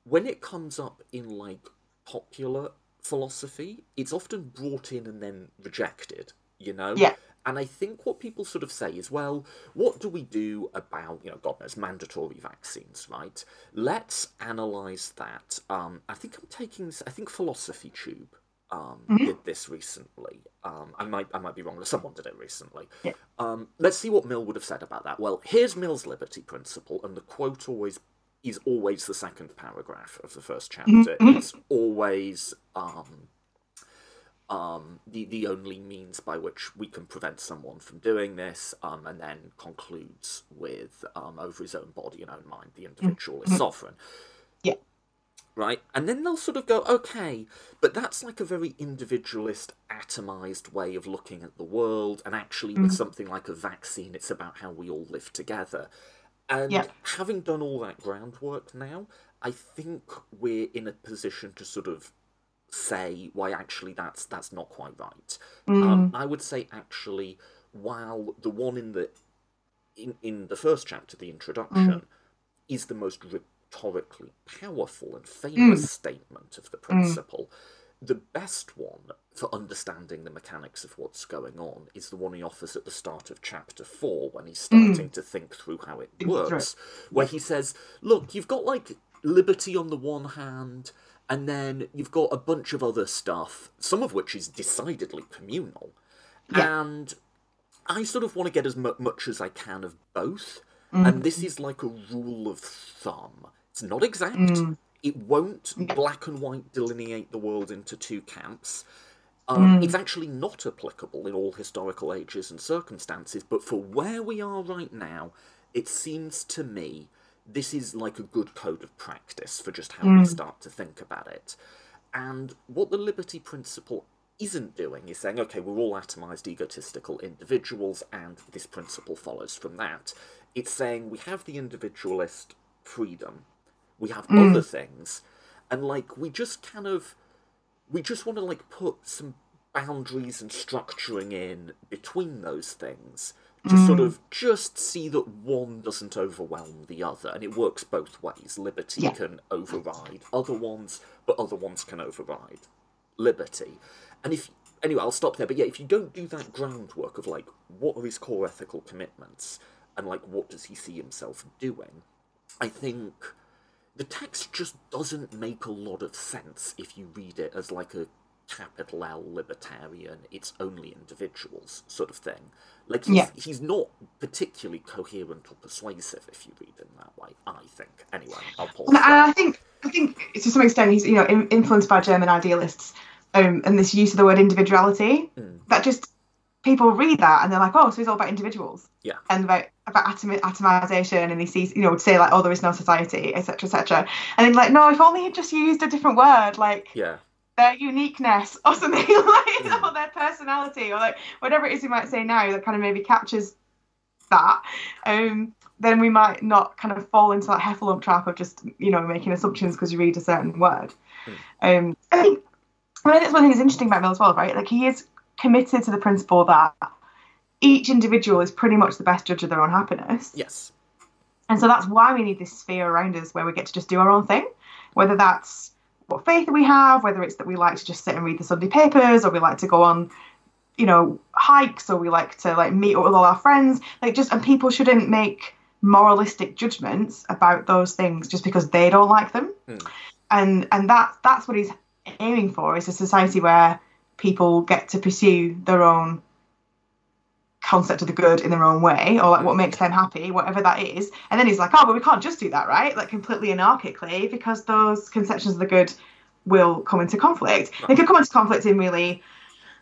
when it comes up in like popular philosophy, it's often brought in and then rejected. You know. Yeah. And I think what people sort of say is, well, what do we do about, you know, God knows, mandatory vaccines, right? Let's analyse that. Um, I think I'm taking this, I think Philosophy Tube um, did this recently. Um, I might I might be wrong. Someone did it recently. Yeah. Um, let's see what Mill would have said about that. Well, here's Mill's liberty principle, and the quote always is always the second paragraph of the first chapter. It's always um, um, the the only means by which we can prevent someone from doing this, um, and then concludes with um, over his own body and own mind, the individual is sovereign Yeah. Right? And then they'll sort of go, okay, but that's like a very individualist, atomized way of looking at the world. And actually, with mm-hmm. something like a vaccine, it's about how we all live together. And Yeah. having done all that groundwork now, I think we're in a position to sort of say why actually that's that's not quite right. Um, mm. I would say actually, while the one in the in, in the first chapter, the introduction, mm. is the most rhetorically powerful and famous hmm. statement of the hmm. principle. The best one for understanding the mechanics of what's going on is the one he offers at the start of chapter four when he's hmm. starting to think through how it works. Where he says, Look, you've got like liberty on the one hand, and then you've got a bunch of other stuff, some of which is decidedly communal. Yeah. And I sort of want to get as mu- much as I can of both. And mm. this is like a rule of thumb. It's not exact. Mm. It won't black and white delineate the world into two camps. Um, mm. It's actually not applicable in all historical ages and circumstances, but for where we are right now, it seems to me this is like a good code of practice for just how we start to think about it. And what the liberty principle isn't doing is saying, okay, we're all atomized, egotistical individuals, and this principle follows from that. It's saying we have the individualist freedom, we have mm. other things, and like we just kind of we just want to like put some boundaries and structuring in between those things to mm. sort of just see that one doesn't overwhelm the other and it works both ways. Liberty Yeah. can override other ones but other ones can override liberty. And if anyway i'll stop there but yeah if you don't do that groundwork of like what are his core ethical commitments and like what does he see himself doing i think the text just doesn't make a lot of sense if you read it as like a capital L libertarian, it's only individuals sort of thing. Like he's, Yeah. he's not particularly coherent or persuasive if you read him that way. I think. Anyway, I'll pause. And. I think I think to some extent he's you know in, influenced by German idealists um, and this use of the word individuality that just people read that and they're like oh so he's all about individuals Yeah. and about about atom, atomization and he sees you know would say like oh there is no society etc etc and then like no if only he'd just used a different word like Yeah. their uniqueness or something <laughs> like or their personality or like whatever it is you might say now that kind of maybe captures that um then we might not kind of fall into that heffalump trap of just you know making assumptions because you read a certain word um <clears throat> i think I mean, that's one thing that's interesting about Mill as well, right? Like he is committed to the principle that each individual is pretty much the best judge of their own happiness. Yes. And so that's why we need this sphere around us where we get to just do our own thing, whether that's what faith we have, whether it's that we like to just sit and read the Sunday papers, or we like to go on you know hikes or we like to like meet up with all our friends like just and people shouldn't make moralistic judgments about those things just because they don't like them Mm. and and that that's what he's aiming for is a society where people get to pursue their own concept of the good in their own way or like what makes them happy whatever that is. And then he's like oh but we can't just do that right? Like completely anarchically because those conceptions of the good will come into conflict. They could come into conflict in really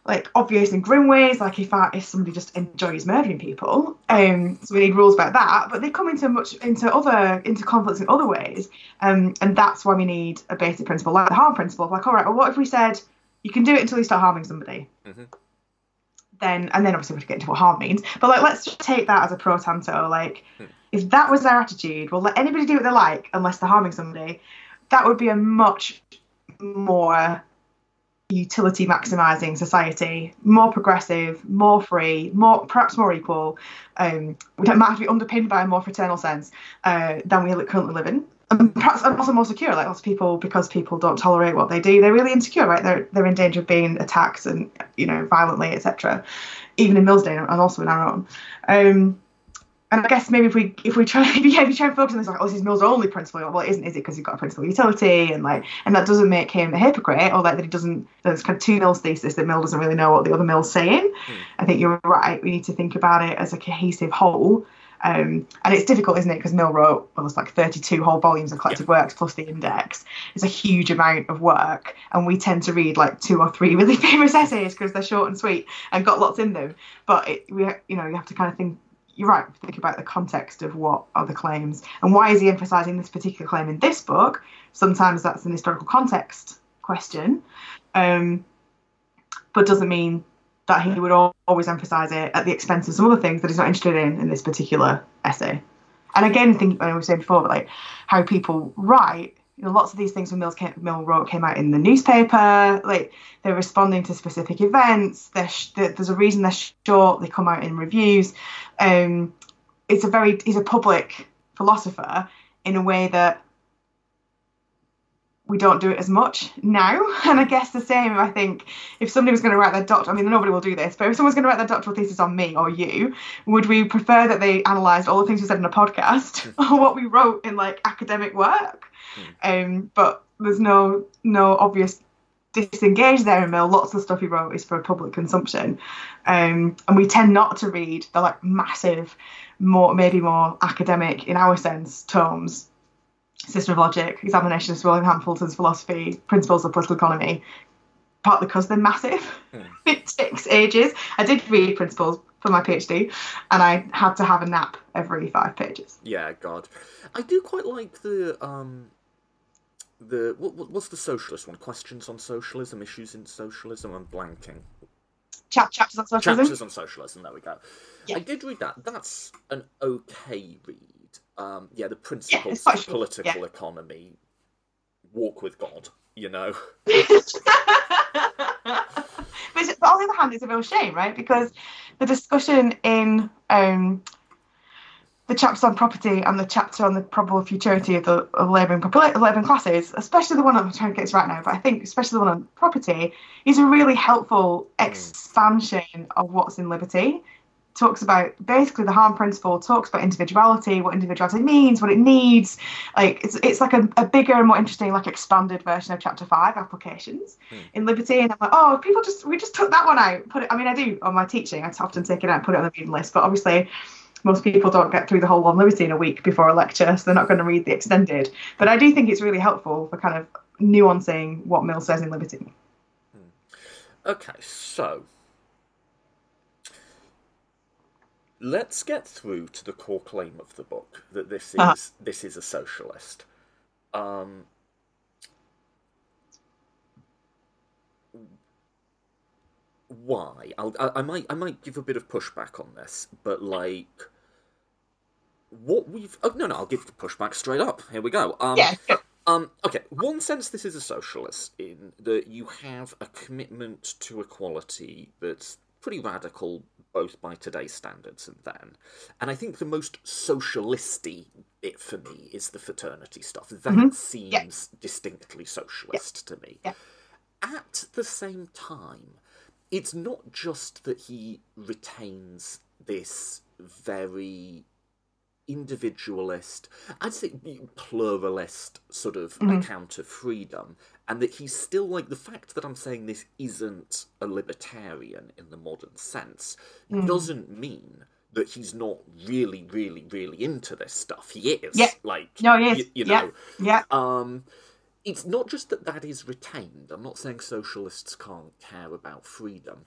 like obvious and grim ways like if I, if somebody just enjoys murdering people um so we need rules about that but they come into much into other into conflicts in other ways. Um and that's why we need a basic principle like the harm principle like all right well what if we said you can do it until you start harming somebody. Mhm. then and then obviously we have to get into what harm means. But like let's just take that as a pro tanto like if that was their attitude well let anybody do what they like unless they're harming somebody that would be a much more utility maximizing society more progressive more free more perhaps more equal um that might be underpinned by a more fraternal sense uh, than we currently live in and perhaps and also more secure like lots of people because people don't tolerate what they do they're really insecure right? They're they're in danger of being attacked and you know violently etc even in Mill's day and also in our own. Um and I guess maybe if we if we try if <laughs> yeah, if we try and focus on this like oh this is Mill's only principle well it isn't is it? Because he's got a principle of utility and like and that doesn't make him a hypocrite or like that he doesn't there's kind of two Mill's thesis that Mill doesn't really know what the other Mill's saying. I think you're right. We need to think about it as a cohesive whole um, and it's difficult, isn't it? Because Mill wrote well, it's like 32 whole volumes of collected works plus the index. It's a huge amount of work, and we tend to read like two or three <laughs> really famous essays because they're short and sweet and got lots in them. But it, we, you know, you have to kind of think. You're right. Think about the context of what are the claims and why is he emphasising this particular claim in this book? Sometimes that's an historical context question, um, but doesn't mean that he would always emphasise it at the expense of some other things that he's not interested in in this particular essay. And again, think I was saying before, but like how people write. You know, lots of these things when Mills came, Mill wrote came out in the newspaper. Like they're responding to specific events. Sh- there's a reason they're short. They come out in reviews. Um, it's a very he's a public philosopher in a way that we don't do it as much now. <laughs> And I guess the same, I think, if somebody was going to write their doctor, I mean, nobody will do this, but if someone's going to write their doctoral thesis on me or you, would we prefer that they analysed all the things we said in a podcast or what we wrote in like academic work? Um, but there's no no obvious disengage there in Mill. Lots of stuff he wrote is for public consumption, um, and we tend not to read the like massive, more maybe more academic in our sense tomes System of Logic, Examinations of William Hamilton's Philosophy, Principles of Political Economy, partly because they're massive. <laughs> it takes ages. I did read Principles for my PhD, and I had to have a nap every five pages. Yeah, God, I do quite like the um, the what- what's the socialist one? Questions on socialism, issues in socialism. I'm blanking. Chap chapters on socialism. Chapters on socialism. There we go. Yeah. I did read that. That's an okay read. Um, yeah, the principles quite of political yeah. economy. Walk with God. You know. <laughs> but, but on the other hand, it's a real shame, right? Because the discussion in um, the chapter on property and the chapter on the probable futurity of the of labouring labouring classes, especially the one I'm trying to get right now, but I think especially the one on property, is a really helpful expansion of what's in liberty. Talks about basically the harm principle, talks about individuality, what individuality means, what it needs. Like it's it's like a, a bigger and more interesting, like expanded version of chapter five applications hmm. in liberty. And I'm like, oh, people just we just took that one out. Put it. I mean, I do on my teaching. I often take it out, and put it on the reading list. But obviously, most people don't get through the whole on liberty in a week before a lecture, so they're not going to read the extended. But I do think it's really helpful for kind of nuancing what Mill says in liberty. Hmm. Okay, so let's get through to the core claim of the book that this is Uh-huh. this is a socialist. Um, why? I'll, I, I might I might give a bit of pushback on this, but like what we've oh no no I'll give the pushback straight up. Here we go. Um, Yeah. um, okay, one sense this is a socialist in that you have a commitment to equality that's pretty radical both by today's standards and then. And I think the most socialisty bit for me is the fraternity stuff. That mm-hmm. seems distinctly socialist to me. Yeah. At the same time, it's not just that he retains this very individualist, I'd say pluralist sort of mm-hmm. account of freedom, and that he's still like the fact that I'm saying this isn't a libertarian in the modern sense mm. doesn't mean that he's not really, really, really into this stuff. He is. Yeah. Like, no, he is. You, you know. Yeah. yeah. Um, it's not just that that is retained. I'm not saying socialists can't care about freedom,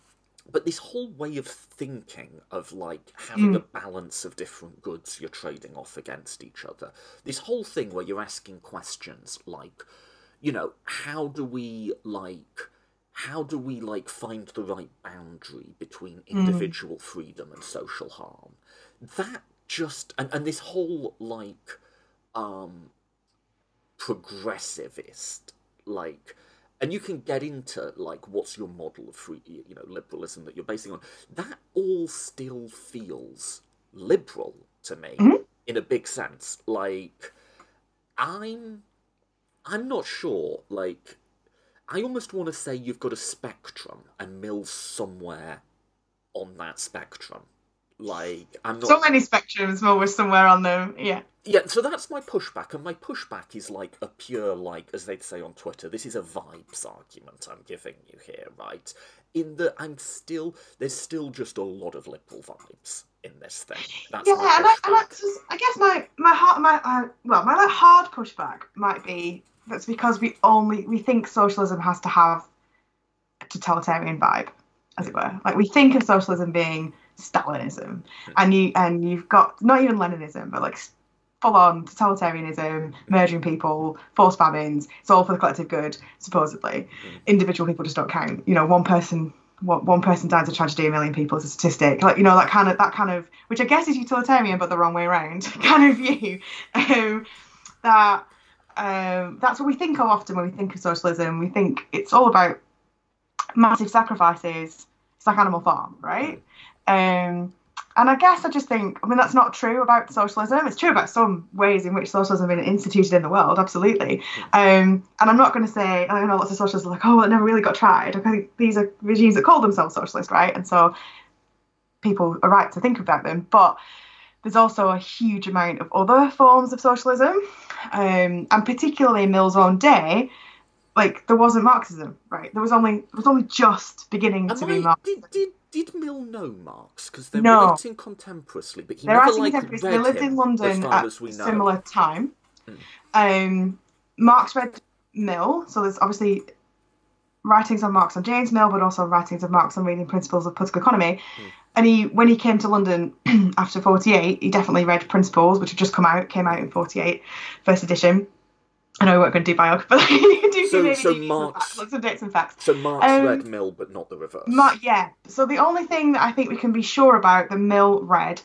but this whole way of thinking of like having mm. a balance of different goods you're trading off against each other. This whole thing where you're asking questions like, you know, how do we like how do we like find the right boundary between hmm. individual mm. freedom and social harm? That just and, and this whole like um progressivist like and you can get into like what's your model of free you know liberalism that you're basing on. That all still feels liberal to me mm-hmm. in a big sense. Like i'm i'm not sure like i almost want to say you've got a spectrum and mill's somewhere on that spectrum like I'm not so many spectrums, was somewhere on them. Yeah. Yeah, so that's my pushback, and my pushback is like a pure, like, as they'd say on Twitter, this is a vibes argument I'm giving you here, right? In that I'm still, there's still just a lot of liberal vibes in this thing. That's yeah, and I, and I, just, I guess my my heart, my uh, well, my like, hard pushback might be that's because we only we think socialism has to have a totalitarian vibe, as it were. Like we think of socialism being Stalinism, and you and you've got not even Leninism, but like full on totalitarianism, murdering people, forced famines. It's all for the collective good, supposedly. Mm. Individual people just don't count. You know, one person one, one person dies a tragedy, a million people is a statistic. Like you know that kind of that kind of which I guess is utilitarian, but the wrong way around <laughs> kind of view. Um, that um, that's what we think of often when we think of socialism. We think it's all about massive sacrifices. It's like Animal Farm, right? Um, and I guess I just think, I mean, that's not true about socialism. It's true about some ways in which socialism has been instituted in the world, absolutely. Um, and I'm not going to say, I know lots of socialists are like, oh, well, it never really got tried. I think these are regimes that call themselves socialist, right? And so people are right to think about them. But there's also a huge amount of other forms of socialism. Um, and particularly in Mill's own day, like there wasn't Marxism, right? There was only there was only just beginning to be Marxism. Did, did did Mill know Marx? Because they no. were writing contemporaneously, but he They're never like read They lived in London at a similar time. Mm. Um, Marx read Mill, so there's obviously writings on Marx on James Mill, but also writings of Marx on reading principles of political economy. Mm. And he, when he came to London <clears throat> after 48, he definitely read Principles, which had just come out, came out in 48, first edition. I know we weren't going to do biography, but <laughs> do so, so lots of dates and facts. So Marx um, read Mill, but not the reverse. Mar- yeah. So the only thing that I think we can be sure about the Mill read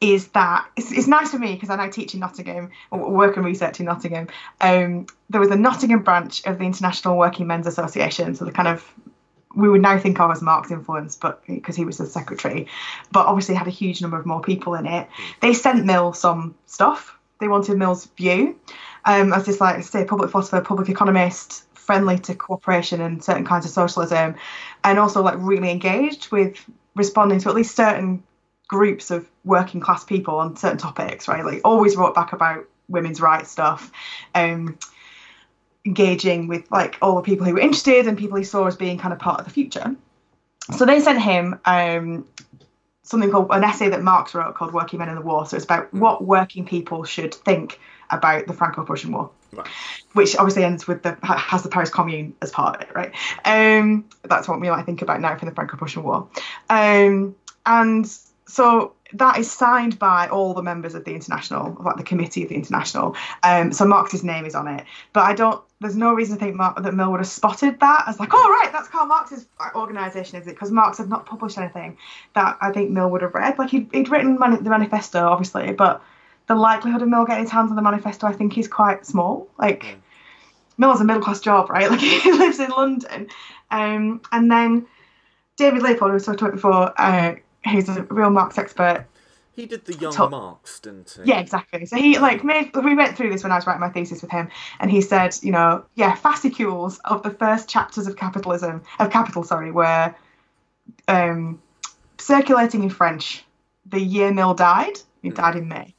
is that it's, it's nice for me because I now teach in Nottingham, or work and research in Nottingham. Um, there was a Nottingham branch of the International Working Men's Association, so the kind of we would now think of as Marx influence, but because he was the secretary, but obviously had a huge number of more people in it. They sent Mill some stuff. They wanted Mill's view um, as this like say public philosopher, public economist, friendly to cooperation and certain kinds of socialism, and also like really engaged with responding to at least certain groups of working class people on certain topics, right? Like always wrote back about women's rights stuff, um, engaging with like all the people who were interested and people he saw as being kind of part of the future. So they sent him um, something called an essay that Marx wrote called Working Men in the War. So it's about what working people should think about the Franco-Prussian War, right. which obviously ends with the has the Paris Commune as part of it, right? Um, that's what we might think about now for the Franco-Prussian War, um, and so that is signed by all the members of the international, like the committee of the international. Um, so Marx's name is on it, but I don't. There's no reason to think Mark, that Mill would have spotted that as like, oh right, that's Karl Marx's organisation, is it? Because Marx had not published anything that I think Mill would have read. Like he'd, he'd written the manifesto, obviously, but the likelihood of Mill getting his hands on the manifesto, I think, is quite small. Like, mm. Mill has a middle class job, right? <laughs> Like, he lives in London. Um, and then David Leopold, who we talked about before, uh, who's a real Marx expert. He did the young talk- Marx, didn't he? Yeah, exactly. So he like made. We went through this when I was writing my thesis with him, and he said, you know, yeah, fascicules of the first chapters of capitalism, of Capital, sorry, were um, circulating in French the year Mill died. He Mm. died in May.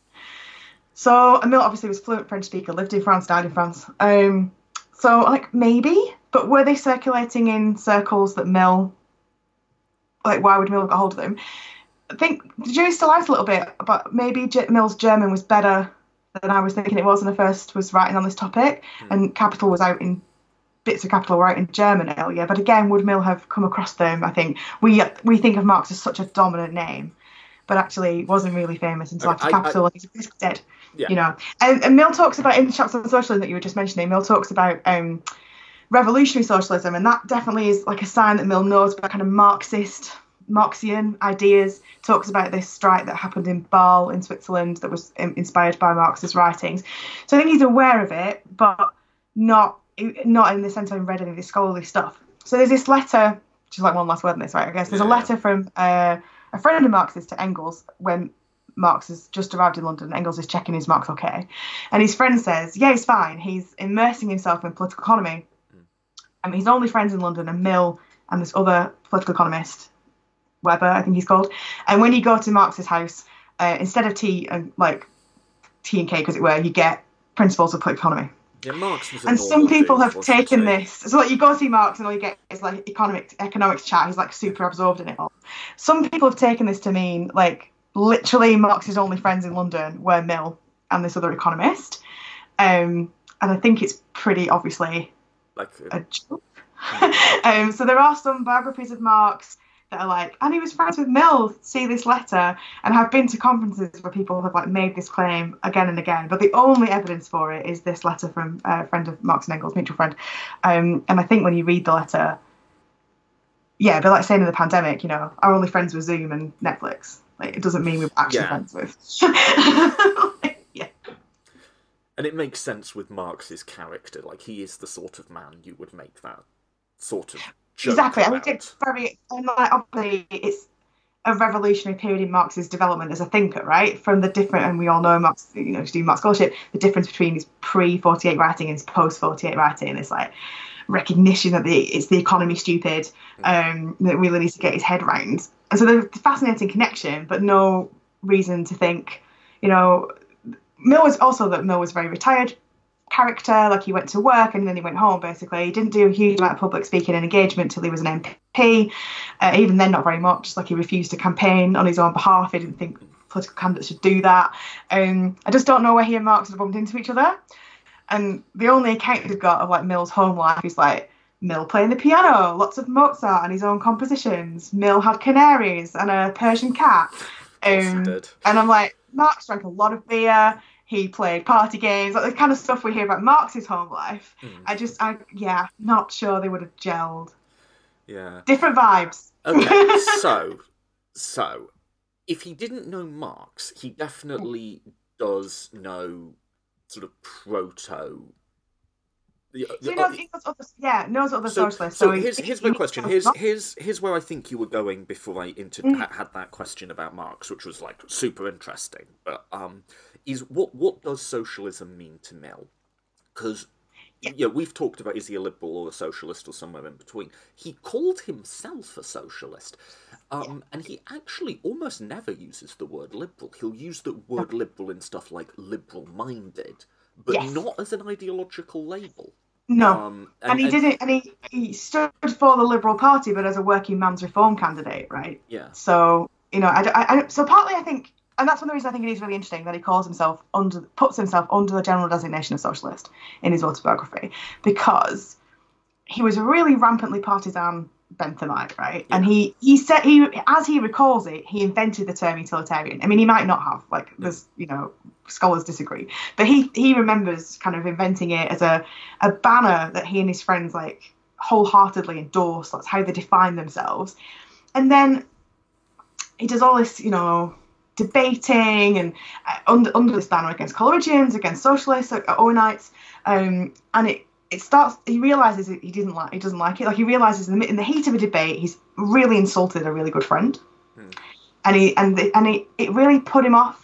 So Mill obviously was fluent French speaker, lived in France, died in France. Um, so like maybe, but were they circulating in circles that Mill? Like, why would Mill have got hold of them? I think the jury's still out a little bit, but maybe J- Mill's German was better than I was thinking it was when I first was writing on this topic, and Capital was out in bits of Capital were out in German earlier. But again, would Mill have come across them? I think we we think of Marx as such a dominant name, but actually wasn't really famous until after I- Capital. and he's dead. Yeah. You know, and, and Mill talks about in the chapter on socialism that you were just mentioning. Mill talks about um, revolutionary socialism, and that definitely is like a sign that Mill knows about kind of Marxist, Marxian ideas. Talks about this strike that happened in Basel in Switzerland that was um, inspired by Marx's writings. So I think he's aware of it, but not not in the sense I've read any of this scholarly stuff. So there's this letter, which is like one last word in this, right? I guess there's a letter from uh, a friend of Marx's to Engels when Marx has just arrived in London. Engels is checking his Marx okay, and his friend says, "Yeah, he's fine. He's immersing himself in political economy. Um, his only friends in London are Mill and this other political economist, Weber, I think he's called. And when you go to Marx's house, uh, instead of tea and like tea and cake, as it were, you get principles of political economy." Yeah, Marx was and some people have taken this so like you go see marx and all you get is like economics economics chat he's like super absorbed in it all some people have taken this to mean like literally marx's only friends in london were mill and this other economist um and i think it's pretty obviously Like, a joke <laughs> um so there are some biographies of marx that are like, and he was friends with Mill. See this letter, and have been to conferences where people have like made this claim again and again. But the only evidence for it is this letter from a friend of Marx and Engels, mutual friend. Um, and I think when you read the letter, yeah, but like saying in the pandemic, you know, our only friends were Zoom and Netflix. Like it doesn't mean we're actually Yeah. friends with. <laughs> yeah, and it makes sense with Marx's character. Like, he is the sort of man you would make that sort of joke exactly. I about. think it's very, and like obviously it's a revolutionary period in Marx's development as a thinker, right? From the different, and we all know Marx, you know, to do Marx scholarship, the difference between his pre 48 writing and his post 48 writing is like recognition that the it's the economy stupid, um, that really needs to get his head round. And so there's a fascinating connection, but no reason to think, you know, Mill was also that Mill was very retired character. Like he went to work and then he went home. Basically, he didn't do a huge amount of public speaking and engagement till he was an MP. Uh, even then, not very much. Like he refused to campaign on his own behalf. He didn't think political candidates should do that. Um, I just don't know where he and Marx had bumped into each other. And the only account we've got of like Mill's home life is like Mill playing the piano, lots of Mozart and his own compositions. Mill had canaries and a Persian cat. Um, and I'm like, Marx drank a lot of beer. He played party games, like the kind of stuff we hear about Marx's home life. Mm. I just, I yeah, not sure they would have gelled. Yeah. Different vibes. Okay, <laughs> so, so, if he didn't know Marx, he definitely does know sort of proto. the- So the- knows, knows other, yeah, knows other so, socialists. so he- here's he- here's my question. Here's here's here's where I think you were going before I inter- Mm. had that question about Marx, which was like super interesting. But um, is what what does socialism mean to Mill? Because Yeah. yeah, we've talked about is he a liberal or a socialist or somewhere in between. He called himself a socialist, um, and he actually almost never uses the word liberal. He'll use the word liberal in stuff like liberal-minded, but Yes. not as an ideological label. No. Um, and, he didn't, and he, he stood for the Liberal Party, but as a working man's reform candidate, right? Yeah. So you know, I, I, I- so partly I think, and that's one of the reasons I think it is really interesting that he calls himself under, puts himself under the general designation of socialist in his autobiography, because he was a really rampantly partisan Benthamite, right? And he he said he, as he recalls it, he invented the term utilitarian. I mean, he might not have, like, there's you know, scholars disagree, but he he remembers kind of inventing it as a a banner that he and his friends like wholeheartedly endorse. That's how they define themselves. And then he does all this, you know, debating and uh, under under this banner against Coleridgeans, against socialists, uh, Owenites, um, and it it starts. He realizes that he didn't like he doesn't like it. Like he realizes in the, in the heat of a debate, he's really insulted a really good friend, Hmm. and he and the, and it, it really put him off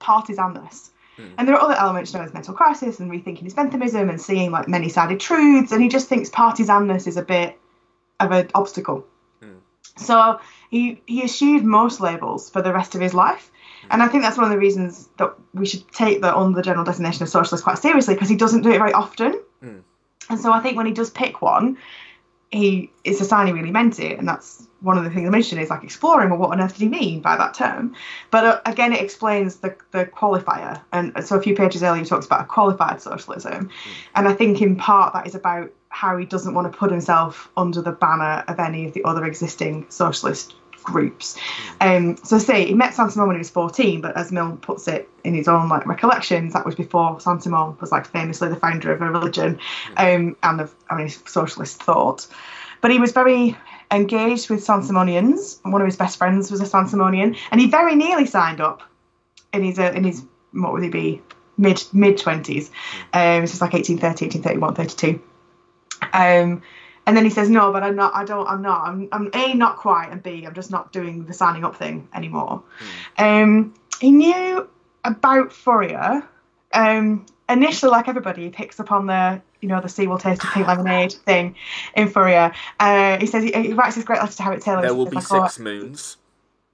partisanness. And there are other elements known as mental crisis and rethinking his Benthamism and seeing like many sided truths. And he just thinks partisanness is a bit of an obstacle. So he he eschewed most labels for the rest of his life. And I think that's one of the reasons that we should take the under the general designation of socialist quite seriously because he doesn't do it very often. Mm. And so I think when he does pick one, he it's a sign he really meant it, and that's one of the things I mentioned is like exploring well, what on earth did he mean by that term? But uh, again, it explains the the qualifier, and so a few pages earlier he talks about a qualified socialism, and I think in part that is about how he doesn't want to put himself under the banner of any of the other existing socialist groups. Um, so say he met Saint Simon when he was 14, but as Mill puts it in his own like recollections, that was before Saint Simon was like famously the founder of a religion um, and of I mean socialist thought. But he was very engaged with Saint Simonians, and one of his best friends was a Saint Simonian, and he very nearly signed up in his uh, in his what would he be mid mid twenties. Um, so it's like 1830, 1831, 32. Um, and then he says, "No, but I'm not. I don't. I'm not. I'm, I'm a not quite, and b I'm just not doing the signing up thing anymore." Mm. Um, he knew about Fourier. Um, initially, like everybody, he picks up on the you know the sea will taste of pink lemonade thing in Fourier. Uh, he says he, he, writes this great letter to Harriet Taylor. There will be like, six oh, moons.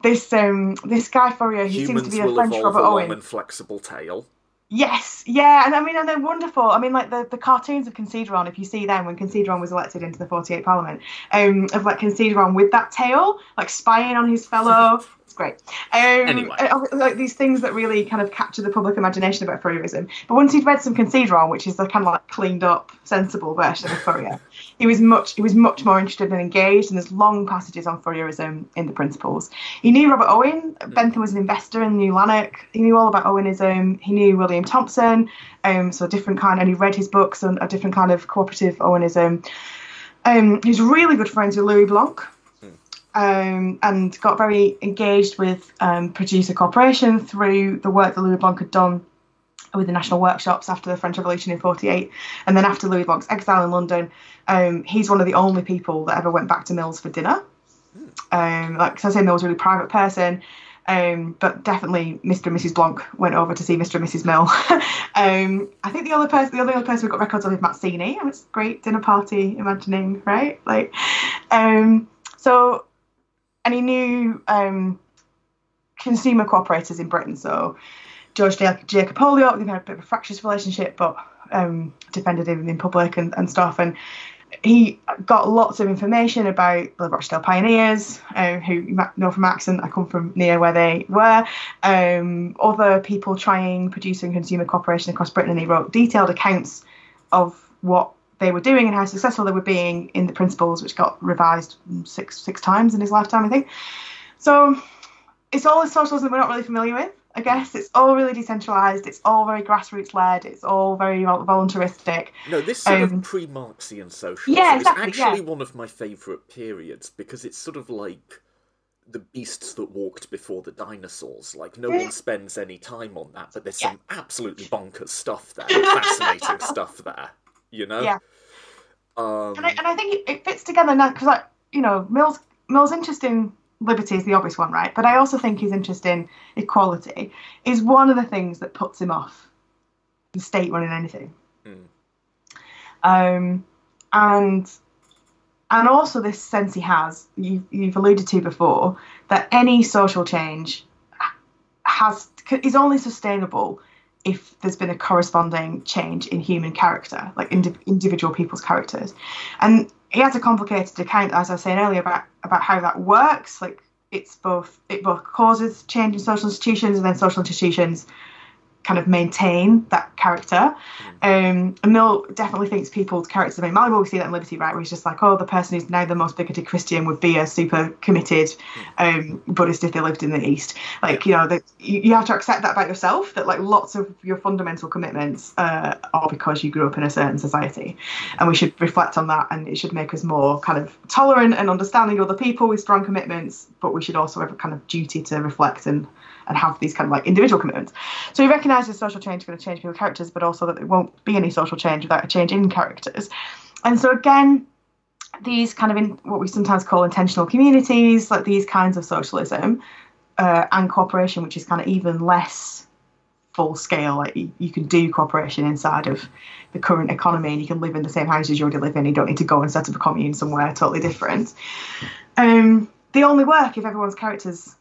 This um this guy Fourier, he Humans seems to be a French Robert Owen. flexible tail. Yes, yeah, and I mean, and they're wonderful. I mean, like the, the cartoons of Considerant, if you see them when Considerant was elected into the 48 Parliament, um, of like Considerant with that tail, like spying on his fellow. Great. Um, Anyway. uh, like these things that really kind of capture the public imagination about Fourierism. But once he'd read some Considerant, which is the kind of like cleaned up, sensible version of Fourier, he was much he was much more interested and engaged. And there's long passages on Fourierism in the Principles. He knew Robert Owen. Bentham was an investor in New Lanark. He knew all about Owenism. He knew William Thompson. Um, so a different kind, and he read his books on a different kind of cooperative Owenism. Um, he was really good friends with Louis Blanc. Um, and got very engaged with um, Producer cooperation through the work that Louis Blanc had done with the national workshops after the French Revolution in 48. And then after Louis Blanc's exile in London, um, he's one of the only people that ever went back to Mills for dinner. Um, like so I say, Mills was a really private person. Um, but definitely Mr. and Mrs. Blanc went over to see Mr. and Mrs. Mill. <laughs> um, I think the other person, the only other person we've got records of is Mazzini. And it's great dinner party imagining, right? Like, um, so, and new um, consumer cooperators in Britain. So George Jacob Holyoake, they've had a bit of a fractious relationship, but um, defended him in public and, and stuff. And he got lots of information about the Rochdale pioneers, uh, who you might know from accent. I come from near where they were. Um, other people trying, producing consumer cooperation across Britain, and he wrote detailed accounts of what they were doing and how successful they were being in the principles, which got revised six six times in his lifetime, I think. So it's all the socialism we're not really familiar with. I guess it's all really decentralized. It's all very grassroots led. It's all very voluntaristic. No, this sort Um, of pre-Marxian socialism yeah, is actually yeah. one of my favourite periods because it's sort of like the beasts that walked before the dinosaurs. Like no one spends any time on that, but there's Yeah. some absolutely bonkers stuff there, fascinating <laughs> stuff there. You know? Yeah. Um, and I, and I think it, it fits together now because, like, you know, Mill's Mill's interest in liberty is the obvious one, right? But I also think his interest in equality is one of the things that puts him off the state running anything. Mm. Um, and and also this sense he has, you, you've alluded to before, that any social change has is only sustainable if there's been a corresponding change in human character, like indi- individual people's characters. And he has a complicated account, as I was saying earlier, about about how that works. Like it's both it both causes change in social institutions, and then social institutions kind of maintain that character. Um, and Mill definitely thinks people's characters are very malleable. We see that in Liberty, right? Where he's just like, oh, the person who's now the most bigoted Christian would be a super committed um, Buddhist if they lived in the East. Like, you know, that you, you have to accept that about yourself. That like lots of your fundamental commitments uh, are because you grew up in a certain society, and we should reflect on that, and it should make us more kind of tolerant and understanding of other people with strong commitments. But we should also have a kind of duty to reflect and and have these kind of like individual commitments. So he recognises social change is going to change people's characters, but also that there won't be any social change without a change in characters. And so again, these kind of in what we sometimes call intentional communities, like these kinds of socialism uh, and cooperation, which is kind of even less full scale. Like you, you can do cooperation inside of the current economy, and you can live in the same houses you already live in. You don't need to go and set up a commune somewhere totally different. Um, they only work if everyone's characters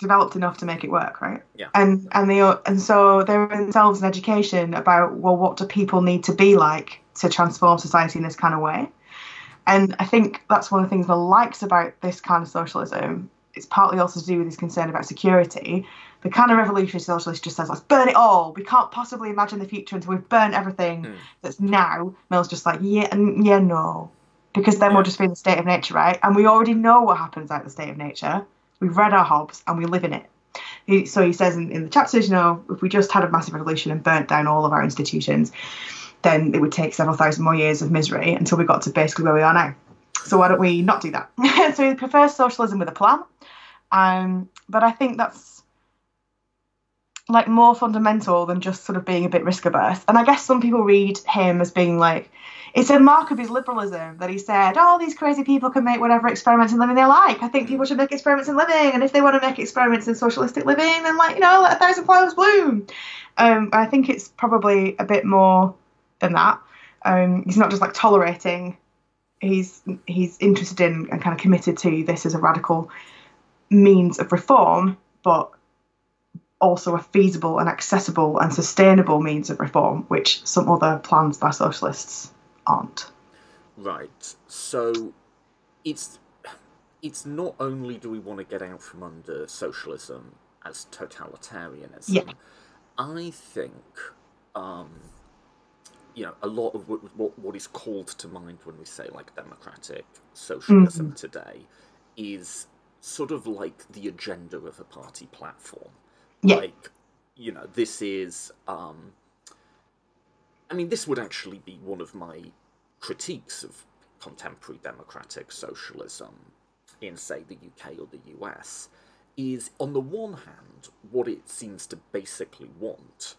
developed enough to make it work, right? Yeah. And and they and so they're themselves an education about well, what do people need to be like to transform society in this kind of way? And I think that's one of the things Mill likes about this kind of socialism. It's partly also to do with his concern about security. The kind of revolutionary socialist just says, let's burn it all. We can't possibly imagine the future until we've burned everything Mm. that's now. Mill's just like, yeah, n- yeah, no. Because then Yeah. we'll just be in the state of nature, right? And we already know what happens out of the state of nature. We've read our Hobbes and we live in it. He, so he says in, in the chapters, you know, if we just had a massive revolution and burnt down all of our institutions, then it would take several thousand more years of misery until we got to basically where we are now. So why don't we not do that? <laughs> so he prefers socialism with a plan. Um, but I think that's like more fundamental than just sort of being a bit risk averse. And I guess some people read him as being like it's a mark of his liberalism that he said, "Oh, these crazy people can make whatever experiments in living they like. I think people should make experiments in living, and if they want to make experiments in socialistic living, then like you know, let a thousand flowers bloom." Um, I think it's probably a bit more than that. Um, he's not just like tolerating; he's he's interested in and kind of committed to this as a radical means of reform, but also a feasible and accessible and sustainable means of reform, which some other plans by socialists aren't. Right. So it's it's not only do we want to get out from under socialism as totalitarianism. Yeah. I think um, you know a lot of what, what what is called to mind when we say like democratic socialism Mm-hmm. today is sort of like the agenda of a party platform. Yeah. Like you know this is um, I mean, this would actually be one of my critiques of contemporary democratic socialism in, say, the UK or the US. Is on the one hand, what it seems to basically want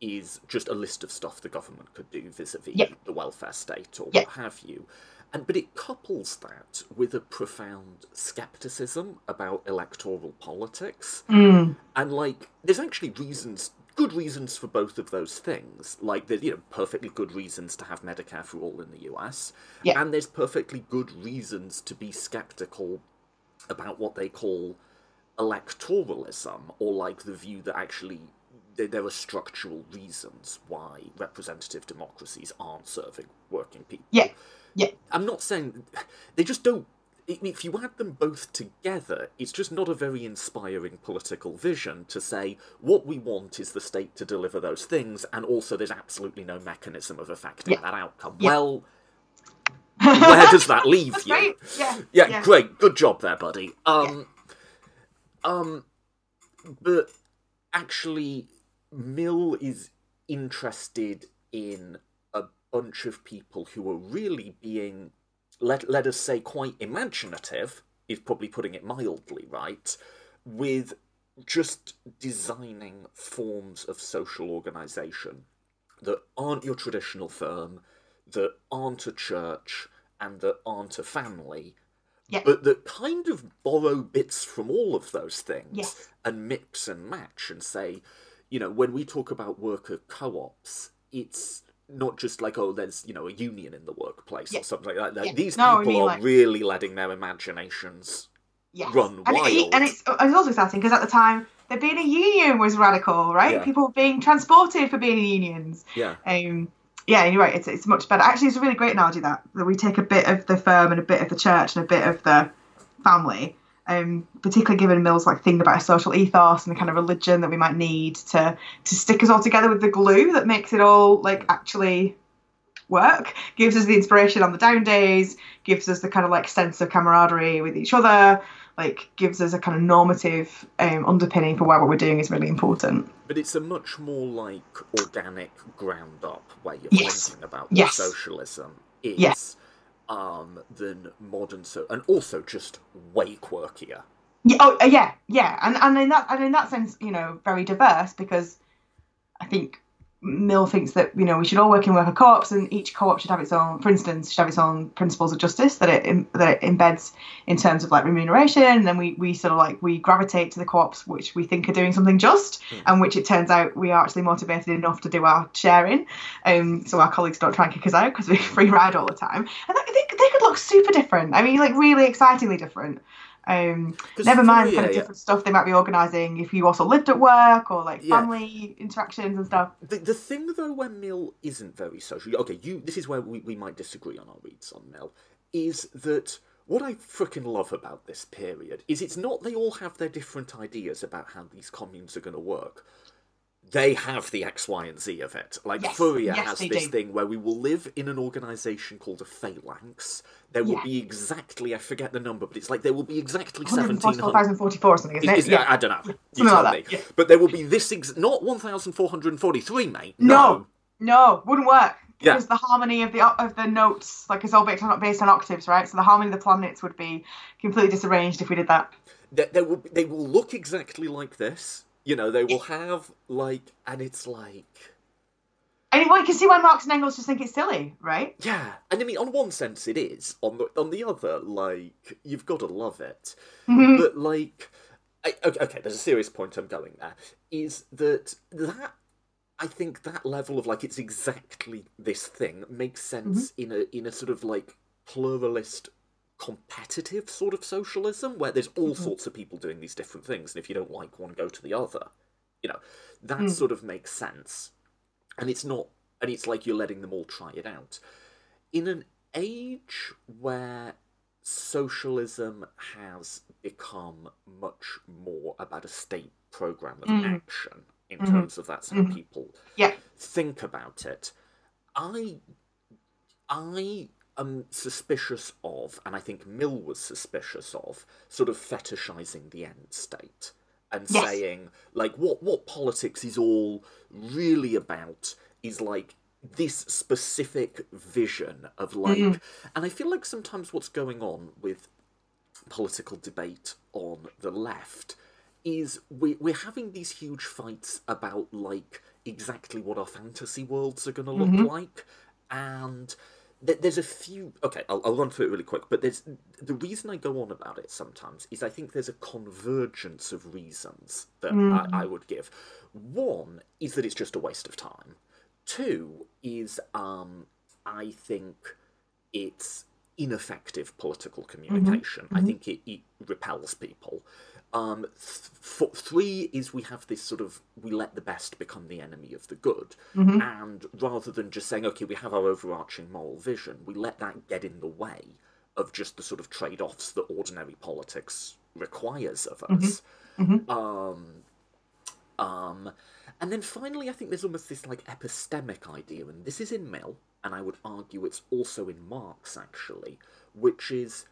is just a list of stuff the government could do vis-a-vis Yeah. the welfare state or Yeah. what have you. And but it couples that with a profound skepticism about electoral politics. Mm. And like, there's actually reasons, good reasons for both of those things. Like, there's you know perfectly good reasons to have Medicare for all in the US, Yeah. and there's perfectly good reasons to be skeptical about what they call electoralism, or like the view that actually there, there are structural reasons why representative democracies aren't serving working people. Yeah. Yeah. I'm not saying they just don't. If you add them both together, it's just not a very inspiring political vision to say what we want is the state to deliver those things, and also there's absolutely no mechanism of affecting Yeah. that outcome. Yeah. Well, where does that leave That's you? right. Yeah. Yeah, great, good job there, buddy. Um, um, but actually, Mill is interested in a bunch of people who are really being, let let us say, quite imaginative. Is probably putting it mildly, right? With just designing forms of social organisation that aren't your traditional firm, that aren't a church, and that aren't a family, but that kind of borrow bits from all of those things Yes. and mix and match and say, you know, when we talk about worker co ops, it's not just like, oh, there's, you know, a union in the workplace Yeah. or something like that. Yeah. These No, I people mean, are like- really letting their imaginations Yes. run and, it- wild. and it's, it's also exciting because at the time, there being a union was radical, right? Yeah. People being transported for being in unions. yeah. Um, yeah, you're right. It's, it's much better. Actually, it's a really great analogy that that we take a bit of the firm and a bit of the church and a bit of the family. Um, particularly given Mill's like thing about a social ethos and the kind of religion that we might need to to stick us all together with the glue that makes it all like actually work. Gives us the inspiration on the down days. Gives us the kind of like sense of camaraderie with each other. Like gives us a kind of normative um, underpinning for why what we're doing is really important. But it's a much more like organic, ground up way of Yes. thinking about what Yes. socialism is Yes. Um, than modern so, and also just way quirkier. Yeah, oh, uh, yeah, yeah, and and in that and in that sense, you know, very diverse because I think Mill thinks that you know we should all work in worker co-ops, and each co-op should have its own, for instance, should have its own principles of justice that it that it embeds in terms of like remuneration. And then we we sort of like we gravitate to the co-ops which we think are doing something just, and which it turns out we are actually motivated enough to do our sharing. Um, so our colleagues don't try and kick us out because we <laughs> free ride all the time, and they, they, they could look super different. I mean, like really excitingly different. Um, never mind the kind of yeah. different stuff they might be organising if you also lived at work or like Yeah. family interactions and stuff. The, the thing though where Mill isn't very social okay you this is where we, we might disagree on our reads on Mill is that what I frickin' love about this period is it's not they all have their different ideas about how these communes are going to work. They have the X, Y, and Z of it. Like Yes, Fourier yes, has this do. thing where we will live in an organisation called a phalanx. There will Yeah. be exactly I forget the number, but it's like there will be exactly seventeen hundred 144,044 or something, isn't it? is, yeah. I, don't know. You something like that, yeah. But there will be this ex- not 1,443, mate. No, no, wouldn't work. Yeah. Because the harmony of the of the notes, like it's all based on, based on octaves, right? So the harmony of the planets would be completely disarranged if we did that. They, they will they will look exactly like this. You know, they will have like, and it's like, And well, you can see why Marx and Engels just think it's silly, right? yeah. And I mean, on one sense, it is. On the on the other, like, you've got to love it. Mm-hmm. But like, I, okay, okay, there's a serious point I'm going there. Is that that I think that level of like it's exactly this thing makes sense in a in a sort of like pluralist competitive sort of socialism where there's all mm-hmm. sorts of people doing these different things and if you don't like one go to the other. You know that mm. sort of makes sense. And it's not and it's like you're letting them all try it out. In an age where socialism has become much more about a state program of mm. action in mm-hmm. terms of that's how mm-hmm. people Yeah. think about it i i am suspicious of and i think mill was suspicious of sort of fetishizing the end state and Yes. saying like what what politics is all really about is like this specific vision of like mm-hmm. and i feel like sometimes what's going on with political debate on the left is we, we're having these huge fights about like exactly what our fantasy worlds are going to look mm-hmm. like and there's a few okay I'll, I'll run through it really quick but there's the reason i go on about it sometimes is i think there's a convergence of reasons that I, hmm. I would give. One is that it's just a waste of time. Two is um i think it's ineffective political mm-hmm. communication. I mm-hmm. think it, it repels people. Um, th- three is we have this sort of we let the best become the enemy of the good, and rather than just saying okay we have our overarching moral vision, we let that get in the way of just the sort of trade-offs that ordinary politics requires of us. Um, um, and then finally, I think there's almost this like epistemic idea, and this is in Mill, and I would argue it's also in Marx actually, which is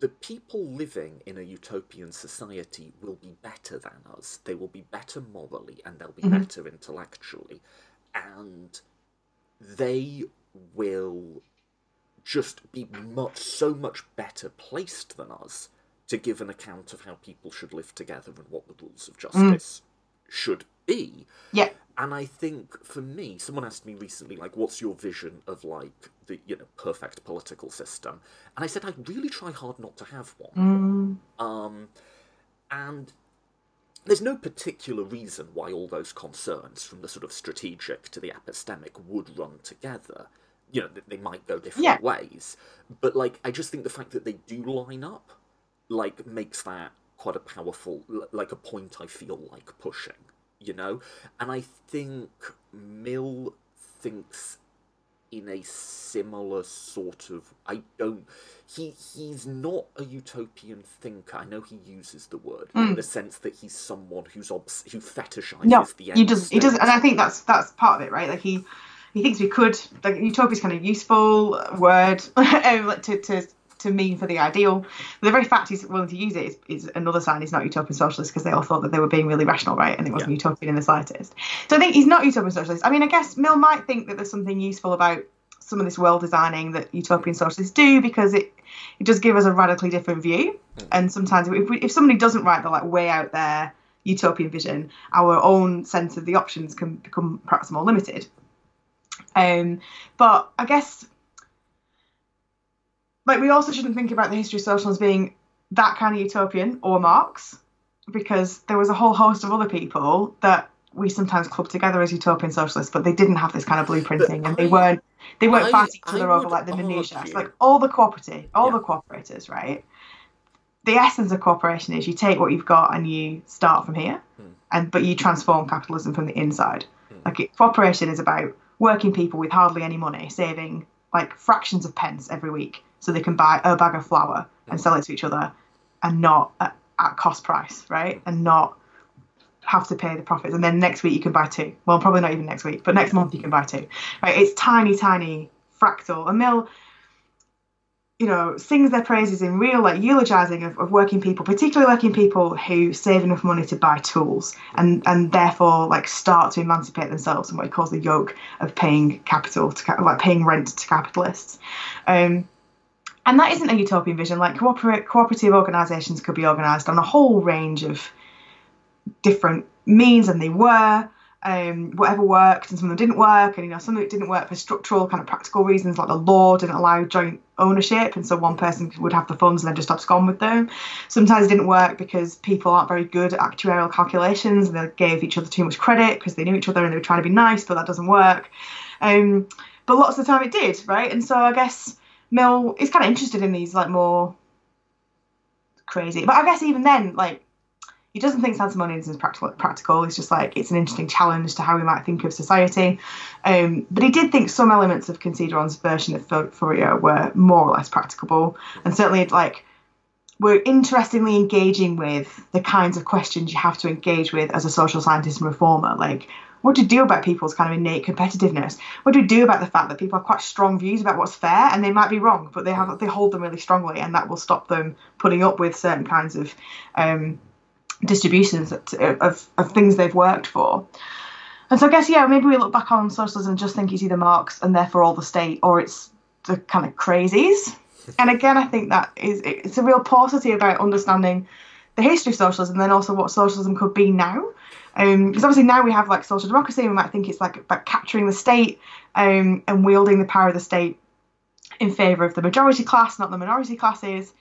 the people living in a utopian society will be better than us. They will be better morally, and they'll be mm-hmm. better intellectually, and they will just be much so much better placed than us to give an account of how people should live together and what the rules of mm. justice should be. Yeah. And I think for me, someone asked me recently, like, what's your vision of like the you know perfect political system? And I said I really try hard not to have one. Um, and there's no particular reason why all those concerns, from the sort of strategic to the epistemic, would run together. You know, th- they might go different Yeah. ways, but like I just think the fact that they do line up, like, makes that quite a powerful, like a point I feel like pushing. You know, and I think Mill thinks in a similar sort of I don't he he's not a utopian thinker. I know he uses the word in the sense that he's someone who's obs- who fetishizes No, the end he does. He does, and I think that's that's part of it, right? Like he he thinks we could like utopia is kind of useful word <laughs> um, to to to mean for the ideal. But the very fact he's willing to use it is, is another sign he's not utopian socialist because they all thought that they were being really rational, right? And it wasn't Yeah. utopian in the slightest. So I think he's not utopian socialist. I mean, I guess Mill might think that there's something useful about some of this world designing that utopian socialists do because it it does give us a radically different view. And sometimes if we, if somebody doesn't write the like way out there utopian vision, our own sense of the options can become perhaps more limited. Um, but I guess like we also shouldn't think about the history of socialism as being that kind of utopian or Marx, because there was a whole host of other people that we sometimes club together as utopian socialists, but they didn't have this kind of blueprinting, and they I- weren't they weren't I- fighting each other over like the minutiae. Like all the cooperative, all Yeah. the cooperators, right? the essence of cooperation is you take what you've got and you start from here, and but you transform capitalism from the inside. Like it, cooperation is about working people with hardly any money, saving like fractions of pence every week, so they can buy a bag of flour and sell it to each other, and not at, at cost price, right? And not have to pay the profits. And then next week you can buy two. Well, probably not even next week, but next month you can buy two. Right? It's tiny, tiny fractal. A mill you know, sings their praises in real like eulogizing of, of working people, particularly working people who save enough money to buy tools and and therefore like start to emancipate themselves from what he calls the yoke of paying capital to like paying rent to capitalists. Um, and that isn't a utopian vision. Like cooperative organisations could be organised on a whole range of different means, and they were. Um, whatever worked and some of them didn't work and you know some of it didn't work for structural kind of practical reasons like the law didn't allow joint ownership and so one person would have the funds and then just abscond with them. Sometimes it didn't work because people aren't very good at actuarial calculations and they gave each other too much credit because they knew each other and they were trying to be nice but that doesn't work. Um, but lots of the time it did right? And so i guess mill is kind of interested in these like more crazy but i guess even then like he doesn't think Saint-Simonianism is practical. Practical. It's just like it's an interesting challenge to how we might think of society. Um, but he did think some elements of Considerant's version of Fourier were more or less practicable, and certainly like we're interestingly engaging with the kinds of questions you have to engage with as a social scientist and reformer. Like, what do you do about people's kind of innate competitiveness? What do you do about the fact that people have quite strong views about what's fair and they might be wrong, but they have they hold them really strongly, and that will stop them putting up with certain kinds of um, distributions of, of, of things they've worked for. And so I guess yeah, maybe we look back on socialism and just think it's either Marx and therefore all the state, or it's the kind of crazies. And again, I think that is it's a real paucity about understanding the history of socialism, and then also what socialism could be now. Because um, obviously now we have like social democracy, we might think it's like about capturing the state um, and wielding the power of the state in favour of the majority class, not the minority classes.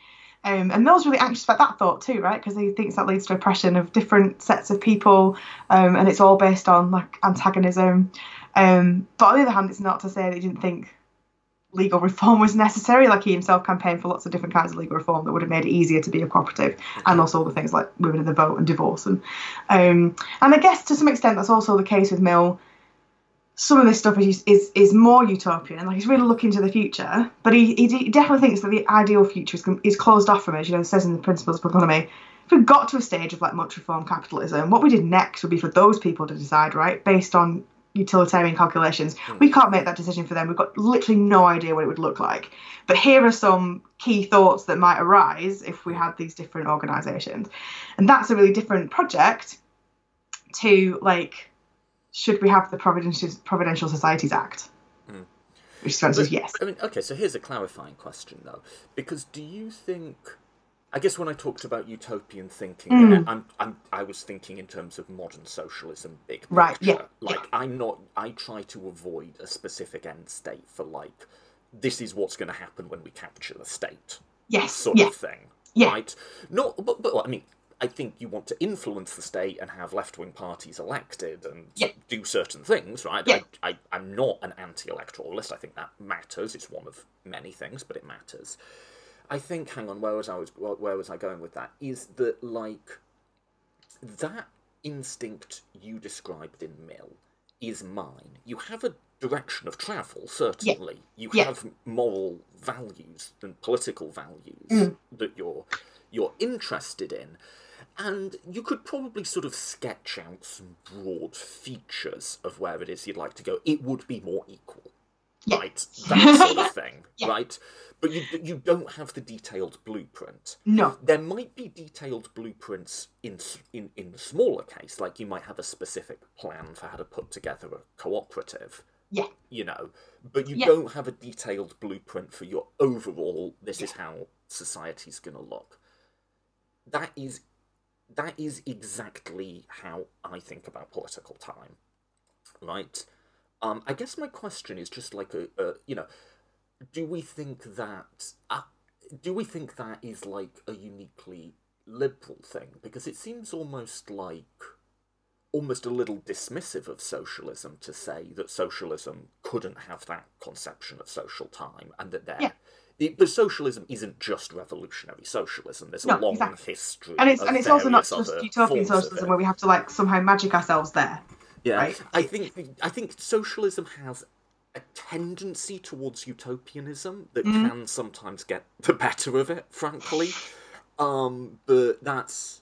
Um, and Mill's really anxious about that thought too, right? Because he thinks that leads to oppression of different sets of people, um, and it's all based on like antagonism. Um, but on the other hand, it's not to say that he didn't think legal reform was necessary. Like he himself campaigned for lots of different kinds of legal reform that would have made it easier to be a cooperative, and also all the things like women in the vote and divorce. And um, and I guess to some extent that's also the case with Mill some of this stuff is, is is more utopian. Like he's really looking to the future, but he, he definitely thinks that the ideal future is, is closed off from us. You know, it says in the Principles of Economy, if we got to a stage of like much reform capitalism, what we did next would be for those people to decide, right, based on utilitarian calculations. Mm. We can't make that decision for them. We've got literally no idea what it would look like. But here are some key thoughts that might arise if we had these different organisations, and that's a really different project to like should we have the Providential, Providential Societies Act? Mm. Which says yes. I mean, okay, so here's a clarifying question, though. Because do you think. I guess when I talked about utopian thinking, mm. I'm, I'm, I was thinking in terms of modern socialism, big picture. Right, yeah. Like, yeah. I'm not. I try to avoid a specific end state for, like, this is what's going to happen when we capture the state. Yes. Sort yeah. of thing. Yeah. Right? Not, but, but, I mean, I think you want to influence the state and have left wing parties elected and yeah. do certain things, right? Yeah. I, I, am not an anti electoralist. I think that matters. It's one of many things, but it matters. I think, hang on, where was I, was, where was I going with that? Is that, like, that instinct you described in Mill is mine. You have a direction of travel, certainly. Yeah. You yeah. have moral values and political values mm. that you're you're interested in. And you could probably sort of sketch out some broad features of where it is you'd like to go. It would be more equal, yeah. right? That sort of <laughs> thing, yeah. right? But you you don't have the detailed blueprint. No. There might be detailed blueprints in in in the smaller case, like you might have a specific plan for how to put together a cooperative. Yeah. You know, but you Yeah. don't have a detailed blueprint for your overall. This is how society's going to look. That is that is exactly how I think about political time, right? Um, I guess my question is just like a, a you know, do we think that uh, do we think that is like a uniquely liberal thing? Because it seems almost like almost a little dismissive of socialism to say that socialism couldn't have that conception of social time and that there Yeah. The, but socialism isn't just revolutionary socialism. There's a long exactly. history. and it's and it's also not just utopian socialism where we have to like somehow magic ourselves there. Yeah, right? I think I think socialism has a tendency towards utopianism that Mm-hmm. can sometimes get the better of it, frankly. Um, but that's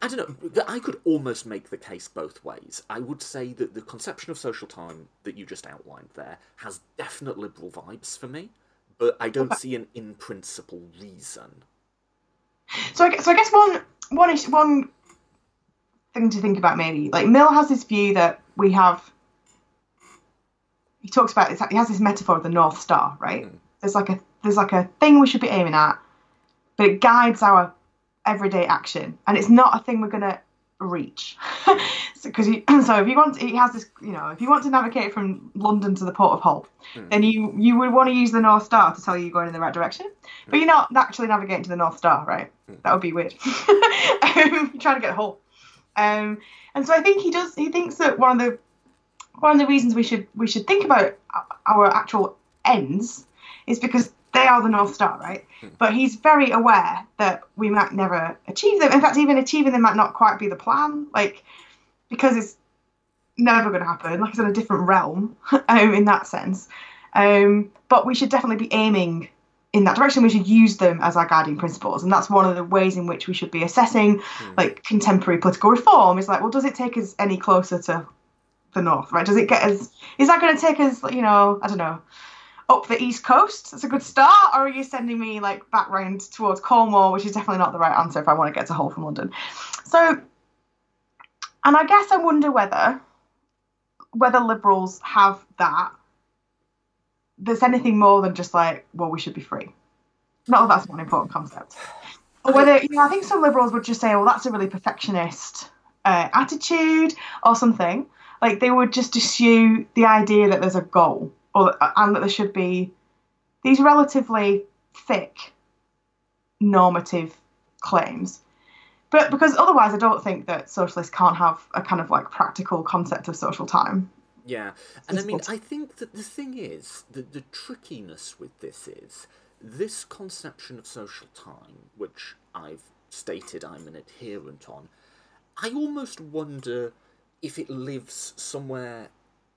I don't know. I could almost make the case both ways. I would say that the conception of social time that you just outlined there has definite liberal vibes for me, but I don't see an in principle reason. So I, so I guess one one one thing to think about maybe like Mill has this view that we have. He talks about this. He has this metaphor of the North Star, right? Hmm. There's like a there's like a thing we should be aiming at, but it guides our everyday action, and it's not a thing we're gonna reach. Because <laughs> so, <clears throat> so if you want, he has this, you know, if you want to navigate from London to the Port of Hull, hmm. then you you would want to use the North Star to tell you you're going in the right direction. But hmm. you're not actually navigating to the North Star, right? That would be weird. <laughs> um, you're trying to get Hull. Um, and so I think he does. He thinks that one of the one of the reasons we should we should think about our actual ends is because they are the North Star, right? But he's very aware that we might never achieve them. In fact, even achieving them might not quite be the plan, like because it's never going to happen. Like it's in a different realm <laughs> um, in that sense. Um, but we should definitely be aiming in that direction. We should use them as our guiding principles, and that's one of the ways in which we should be assessing hmm. like contemporary political reform. Is like, well, does it take us any closer to the north? Right? Does it get us? Is that going to take us? You know, I don't know up the east coast. That's a good start. Or are you sending me like back round towards Cornwall, which is definitely not the right answer if I want to get to Hull from London. So, and I guess I wonder whether whether liberals have that. There's anything more than just like, well, we should be free. Not that that's not an important concept. Or whether you know, I think some liberals would just say, well, that's a really perfectionist uh, attitude or something. Like they would just eschew the idea that there's a goal or and that there should be these relatively thick normative claims. But because otherwise, I don't think that socialists can't have a kind of like practical concept of social time. Yeah, and I mean, difficult. I think that the thing is, that the trickiness with this is this conception of social time, which I've stated I'm an adherent on, I almost wonder if it lives somewhere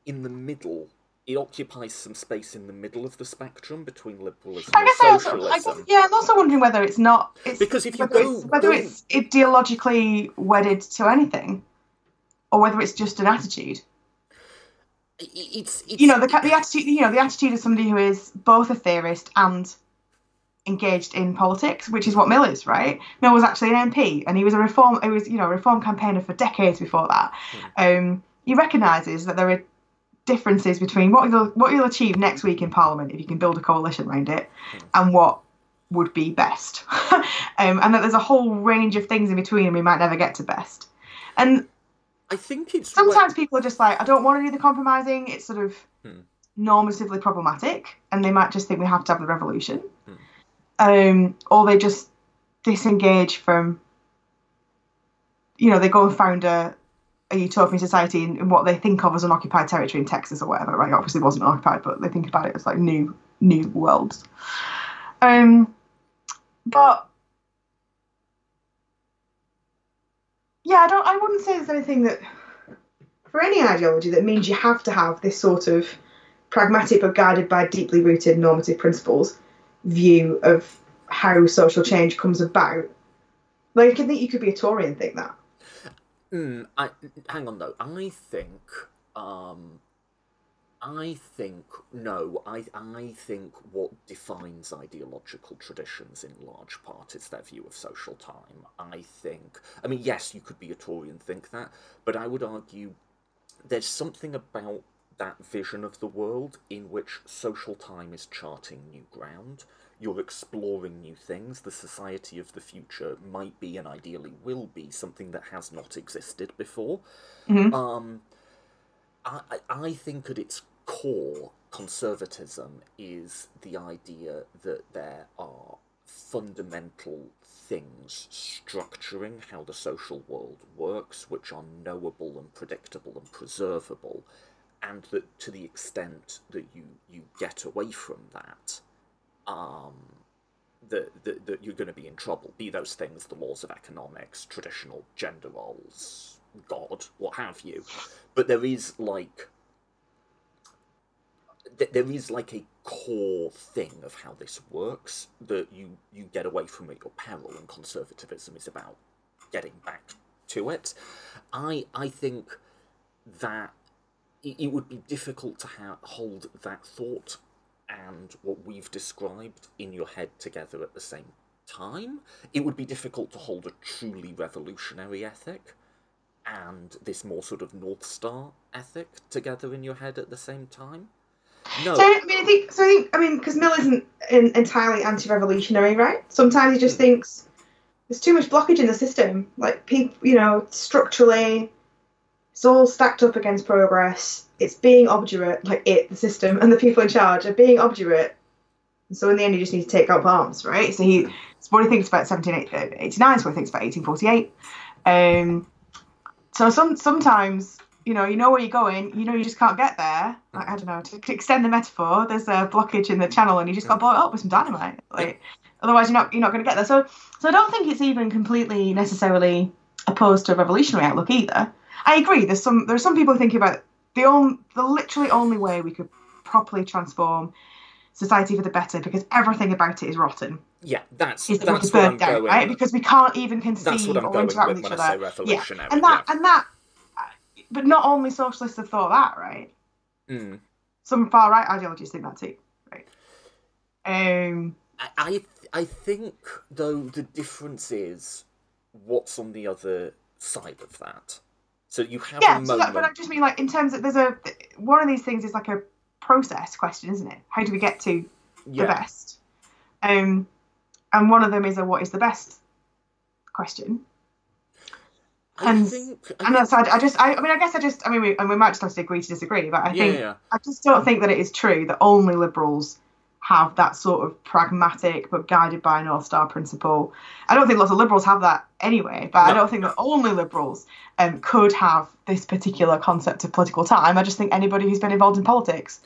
in the middle. It occupies some space in the middle of the spectrum between liberalism I and guess I also, socialism. I guess, yeah, I'm also wondering whether it's not it's, Because if you whether, go- it's, whether go- it's ideologically wedded to anything, or whether it's just an attitude. It's, it's you know the the attitude you know the attitude of somebody who is both a theorist and engaged in politics which is what mill is right? Mill was actually an mp and he was a reform he was you know a reform campaigner for decades before that. Um he recognizes that there are differences between what you'll what you'll achieve next week in parliament if you can build a coalition around it and what would be best. <laughs> Um, and that there's a whole range of things in between and we might never get to best. And I think it's where- sometimes people are just like, I don't want to do the compromising. It's sort of Hmm. normatively problematic, and they might just think we have to have the revolution, um, or they just disengage from. You know, they go and found a, a utopian society in, in what they think of as an occupied territory in Texas or whatever. Right? Obviously, it wasn't occupied, but they think about it as like new new worlds. Um, but yeah, I don't. I wouldn't say there's anything that for any ideology that means you have to have this sort of pragmatic but guided by deeply rooted normative principles view of how social change comes about. Like, I think you could be a Tory and think that. Mm, I, hang on though. I think, um, I think no. I I think what defines ideological traditions in large part is their view of social time. I think. I mean, yes, you could be a Tory and think that, but I would argue there's something about that vision of the world in which social time is charting new ground. You're exploring new things. The society of the future might be and ideally will be something that has not existed before. Um, I, I- I think at its core, conservatism is the idea that there are fundamental things structuring how the social world works, which are knowable and predictable and preservable, and that to the extent that you, you get away from that, um, that, that, that you're going to be in trouble. Be those things the laws of economics, traditional gender roles, God, what have you. But there is like there is like a core thing of how this works that you you get away from at your peril, and conservatism is about getting back to it. I I think that it, it would be difficult to ha- hold that thought and what we've described in your head together at the same time. It would be difficult to hold a truly revolutionary ethic and this more sort of North Star ethic together in your head at the same time. No. So I mean, I think so. I think I mean because Mill isn't in, entirely anti-revolutionary, right? Sometimes he just mm. thinks there's too much blockage in the system. Like people, you know, structurally, it's all stacked up against progress. It's being obdurate, like it, the system, and the people in charge are being obdurate. And so in the end, you just need to take up arms, right? So he, it's what he thinks about 1789. It's what he thinks about 1848. Um, so some sometimes you know, you know where you're going, you know you just can't get there. Like, I don't know, to extend the metaphor, there's a blockage in the channel and you just got to blow it up with some dynamite. Like otherwise you're not you're not gonna get there. So so I don't think it's even completely necessarily opposed to a revolutionary outlook either. I agree, there's some there's some people thinking about the only the literally only way we could properly transform society for the better because everything about it is rotten. Yeah, that's is that's what I'm going. Right, because we can't even conceive or interact with each other. Yeah, and that yeah. and that but not only socialists have thought that, right? Mm. Some far right ideologies think that too, right? Um, I I think though the difference is what's on the other side of that. So you have yeah, a moment. So that, but I just mean like in terms of there's a one of these things is like a process question, isn't it? How do we get to yeah. the best? Um, and one of them is a what is the best question. I and think, I and that's I, I just I, I, mean I guess I just I mean we and we might just have to agree to disagree, but I think yeah. I just don't think that it is true that only liberals have that sort of pragmatic but guided by a North Star principle. I don't think lots of liberals have that anyway, but no, I don't think no. that only liberals um, could have this particular concept of political time. I just think anybody who's been involved in politics,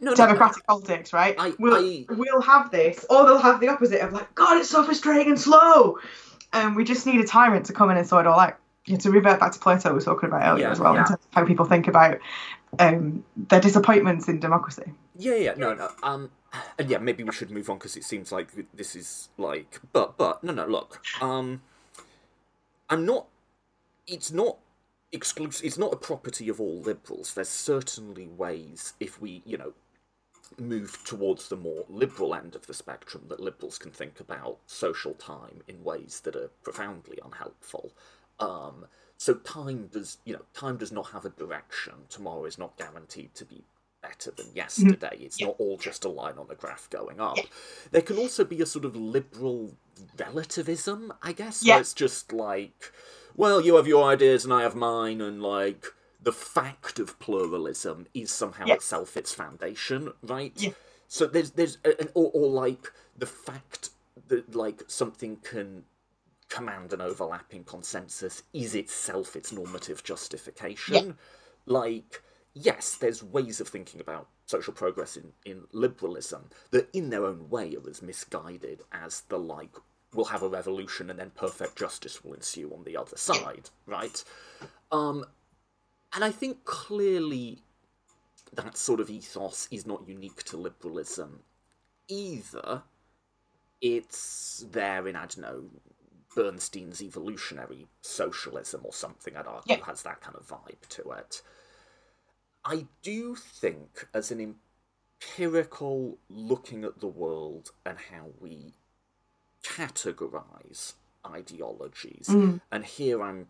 no, democratic politics, right, I, will I, will have this, or they'll have the opposite of like, God, it's so frustrating and slow um, we just need a tyrant to come in and sort it all out. Yeah, to revert back to Plato, we were talking about earlier yeah, as well, yeah. in terms of how people think about um, their disappointments in democracy. Yeah, yeah, no, no. Um, and yeah, maybe we should move on because it seems like this is like, but, but, no, no. Look, um, I'm not. It's not exclusive. It's not a property of all liberals. There's certainly ways if we, you know, move towards the more liberal end of the spectrum that liberals can think about social time in ways that are profoundly unhelpful. Um, so time does, you know, time does not have a direction. Tomorrow is not guaranteed to be better than yesterday. It's not all just a line on the graph going up. There can also be a sort of liberal relativism, I guess, yeah. where it's just like, well, you have your ideas and I have mine, and like the fact of pluralism is somehow yeah. itself its foundation, right? Yeah. So there's there's an or, or like the fact that like something can command an overlapping consensus is itself its normative justification. Yeah. Like yes, there's ways of thinking about social progress in, in liberalism that in their own way are as misguided as the like we'll have a revolution and then perfect justice will ensue on the other side, right? Um, and I think clearly that sort of ethos is not unique to liberalism either. It's there in, I don't know, Bernstein's evolutionary socialism or something, I'd argue, yeah. has that kind of vibe to it. I do think, as an empirical looking at the world and how we categorize ideologies, mm. and here I'm,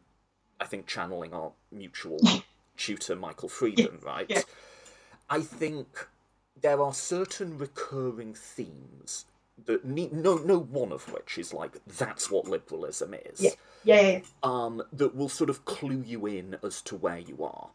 I think, channeling our mutual <laughs> tutor Michael <laughs> Freeden, right? Yeah. I think there are certain recurring themes that need, no no one of which is like that's what liberalism is. Yeah. Yeah, yeah, yeah. Um, that will sort of clue you in as to where you are.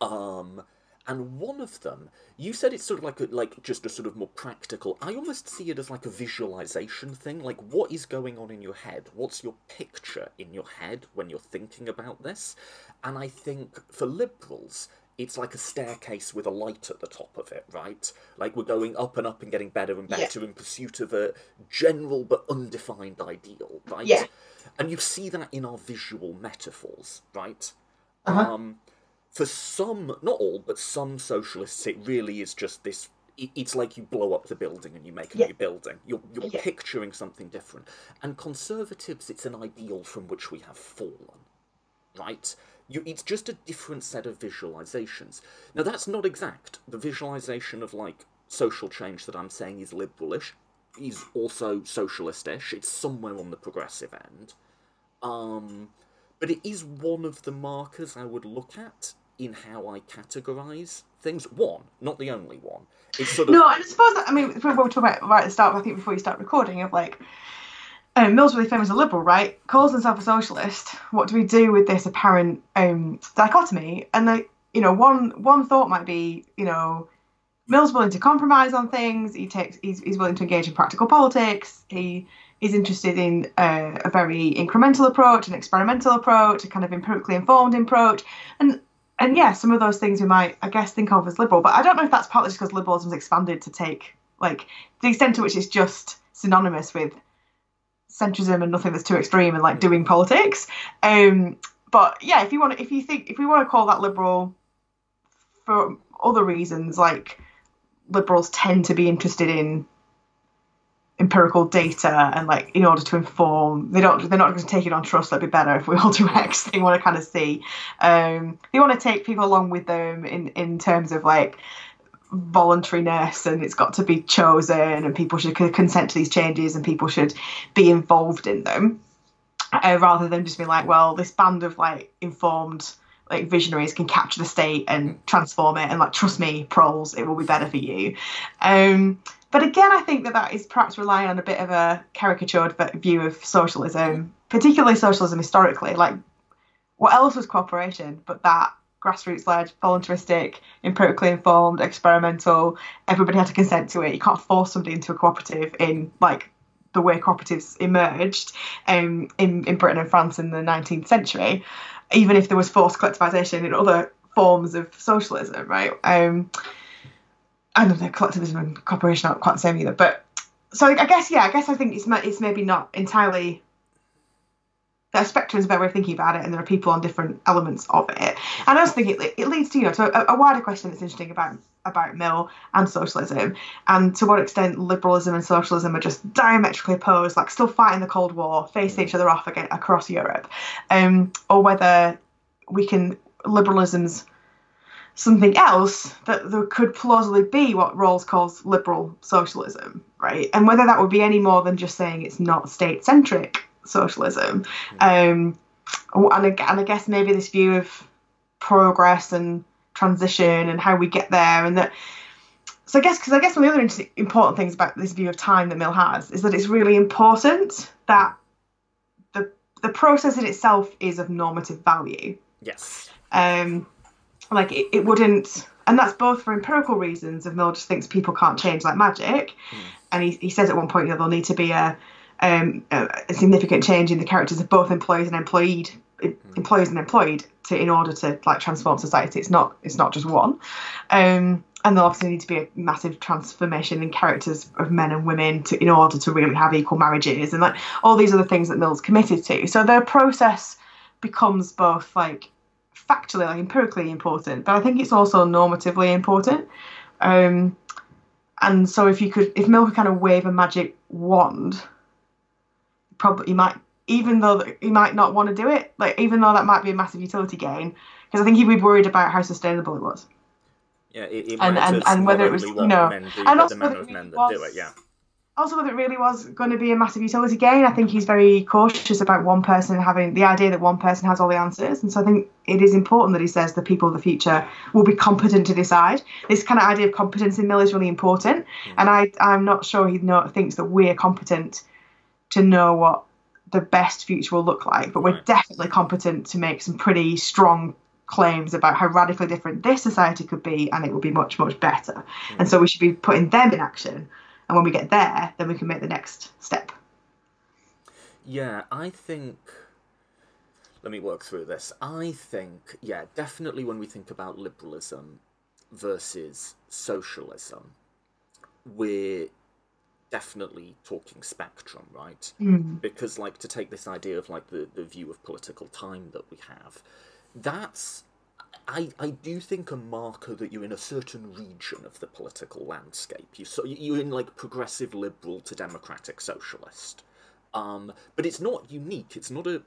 Um, and one of them, you said it's sort of like a, like just a sort of more practical. I almost see it as like a visualization thing. Like, what is going on in your head? What's your picture in your head when you're thinking about this? And I think for liberals, it's like a staircase with a light at the top of it, right? Like we're going up and up and getting better and better yeah. in pursuit of a general but undefined ideal, right? Yeah. And you see that in our visual metaphors, right? Uh-huh. Um, for some, not all, but some socialists, it really is just this. It's like you blow up the building and you make a yeah. new building. You're, you're yeah. picturing something different. And conservatives, it's an ideal from which we have fallen, right? You, it's just a different set of visualizations. Now, that's not exact. The visualization of, like, social change that I'm saying is liberalish is also socialistish. It's somewhere on the progressive end. Um, but it is one of the markers I would look at in how I categorize things. One, not the only one. It's sort of no. I suppose that, I mean, we were talking about right at the start. I think before you start recording, of like um, Mill's really famous as a liberal, right? Calls himself a socialist. What do we do with this apparent um, dichotomy? And the, you know, one one thought might be, you know, Mill's willing to compromise on things. He takes, he's, he's willing to engage in practical politics. He is interested in uh, a very incremental approach, an experimental approach, a kind of empirically informed approach, and and yeah, some of those things we might, I guess, think of as liberal. But I don't know if that's partly just because liberalism's expanded to take like the extent to which it's just synonymous with centrism and nothing that's too extreme and like doing politics. Um, but yeah, if you want, if you think, if we want to call that liberal for other reasons, like liberals tend to be interested in empirical data and like in order to inform they don't they're not going to take it on trust that'd be better if we all <laughs> do x. They want to kind of see um they want to take people along with them in in terms of like voluntariness and it's got to be chosen and people should consent to these changes and people should be involved in them uh, rather than just being like well this band of like informed like visionaries can capture the state and transform it and like trust me proles it will be better for you. Um but again i think that that is perhaps relying on a bit of a caricatured view of socialism particularly socialism historically like what else was cooperation but that grassroots led, voluntaristic, empirically informed, experimental. Everybody had to consent to it. You can't force somebody into a cooperative in like the way cooperatives emerged um, in, in Britain and France in the 19th century, even if there was forced collectivization in other forms of socialism, right? Um, I don't know, collectivism and cooperation aren't quite the same either. But so I guess, yeah, I guess I think it's, it's maybe not entirely a spectrum is a better way of thinking about it, and there are people on different elements of it. And I also think it, it leads to you know to a, a wider question that's interesting about about Mill and socialism, and to what extent liberalism and socialism are just diametrically opposed, like still fighting the Cold War, facing each other off again, across Europe, um, or whether we can liberalism's something else that there could plausibly be what Rawls calls liberal socialism, right? And whether that would be any more than just saying it's not state centric socialism. Um, and, I, and I guess maybe this view of progress and transition and how we get there and that so I guess because I guess one of the other important things about this view of time that Mill has is that it's really important that the the process in itself is of normative value. Yes. Um, like it, it wouldn't, and that's both for empirical reasons. If Mill just thinks people can't change like magic, mm. and he, he says at one point, you know, there'll need to be a um, a significant change in the characters of both employees and employed employers and employed to in order to like transform society. It's not it's not just one. Um, and there'll obviously need to be a massive transformation in characters of men and women to in order to really have equal marriages and like all these other things that Mill's committed to. So the process becomes both like factually like empirically important, but I think it's also normatively important. Um, and so if you could if Mill could kind of wave a magic wand probably he might even though he might not want to do it like even though that might be a massive utility gain because I think he'd be worried about how sustainable it was. Yeah, it, it and, and, and whether it was you know do, and also whether it really was, it, yeah. Also, whether it really was going to be a massive utility gain, I think he's very cautious about one person having the idea that one person has all the answers, and so I think it is important that he says the people of the future will be competent to decide. This kind of idea of competence in Mill is really important, and I I'm not sure he know, thinks that we're competent to know what the best future will look like, but we're definitely competent to make some pretty strong claims about how radically different this society could be and it will be much, much better. Mm. And so we should be putting them in action. And when we get there, then we can make the next step. Yeah, I think let me work through this. I think, yeah, definitely when we think about liberalism versus socialism, we're definitely talking spectrum, right? Mm. Because, like, to take this idea of like the, the view of political time that we have, that's I, I do think a marker that you're in a certain region of the political landscape. You so you're in like progressive liberal to democratic socialist, um, but it's not unique. It's not a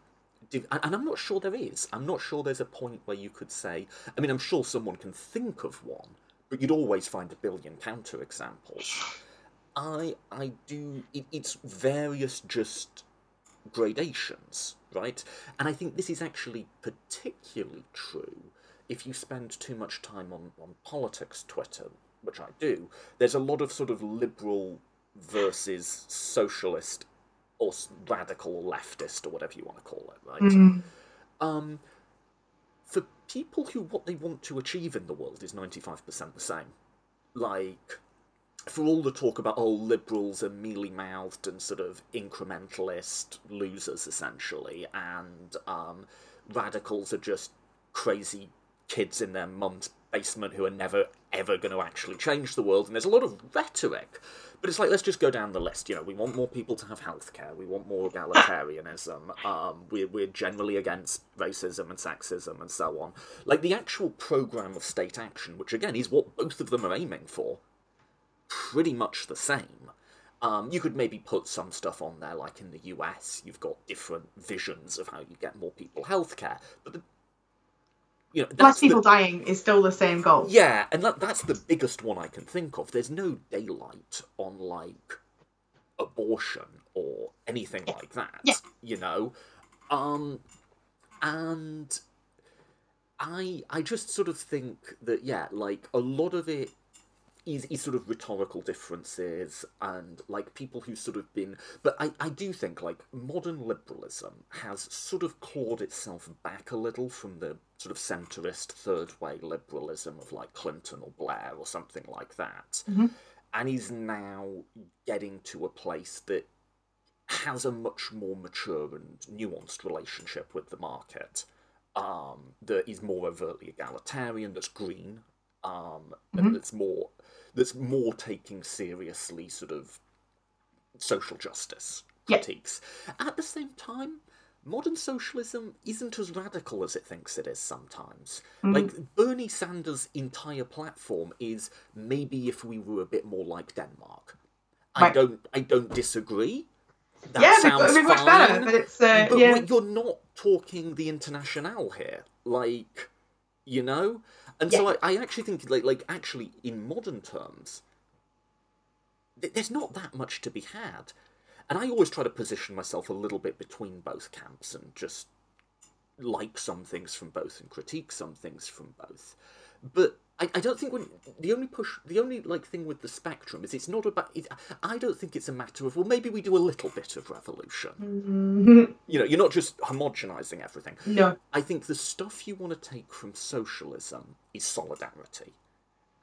and I'm not sure there is. I'm not sure there's a point where you could say. I mean, I'm sure someone can think of one, but you'd always find a billion counter examples. I I do. It, it's various just gradations, right? And I think this is actually particularly true if you spend too much time on, on politics Twitter, which I do, there's a lot of sort of liberal versus socialist or radical or leftist or whatever you want to call it, right? Mm. Um, for people who what they want to achieve in the world is 95% the same. Like, for all the talk about, oh, liberals are mealy mouthed and sort of incrementalist losers, essentially, and um, radicals are just crazy kids in their mum's basement who are never ever going to actually change the world. And there's a lot of rhetoric, but it's like let's just go down the list. You know, we want more people to have healthcare. We want more egalitarianism. Um, we're we're generally against racism and sexism and so on. Like the actual program of state action, which again is what both of them are aiming for, pretty much the same. Um, you could maybe put some stuff on there, like in the US, you've got different visions of how you get more people healthcare, but the you know, less people the, dying is still the same goal. Yeah, and that, that's the biggest one I can think of. There's no daylight on like abortion or anything yeah. like that. Yeah. You know, um, and I I just sort of think that yeah, like a lot of it is, is sort of rhetorical differences and like people who sort of been but I, I do think like modern liberalism has sort of clawed itself back a little from the sort of centrist third way liberalism of like Clinton or Blair or something like that mm-hmm. and is now getting to a place that has a much more mature and nuanced relationship with the market um, that is more overtly egalitarian that's green um, mm-hmm. and that's more that's more taking seriously sort of social justice critiques. At the same time, modern socialism isn't as radical as it thinks it is sometimes. Mm. Like Bernie Sanders' entire platform is maybe if we were a bit more like Denmark. Right. I don't I don't disagree. That yeah, sounds it'd be much fine, better, but it's uh, but yeah. you're not talking the international here. Like, you know? And Yeah. so I, I actually think, like, like actually, in modern terms, th- there's not that much to be had. And I always try to position myself a little bit between both camps and just like some things from both and critique some things from both. But I, I don't think when the only push, the only like thing with the spectrum is it's not about. It, I don't think it's a matter of well, maybe we do a little bit of revolution. Mhm. You know, you're not just homogenizing everything. no. I think the stuff you want to take from socialism is solidarity.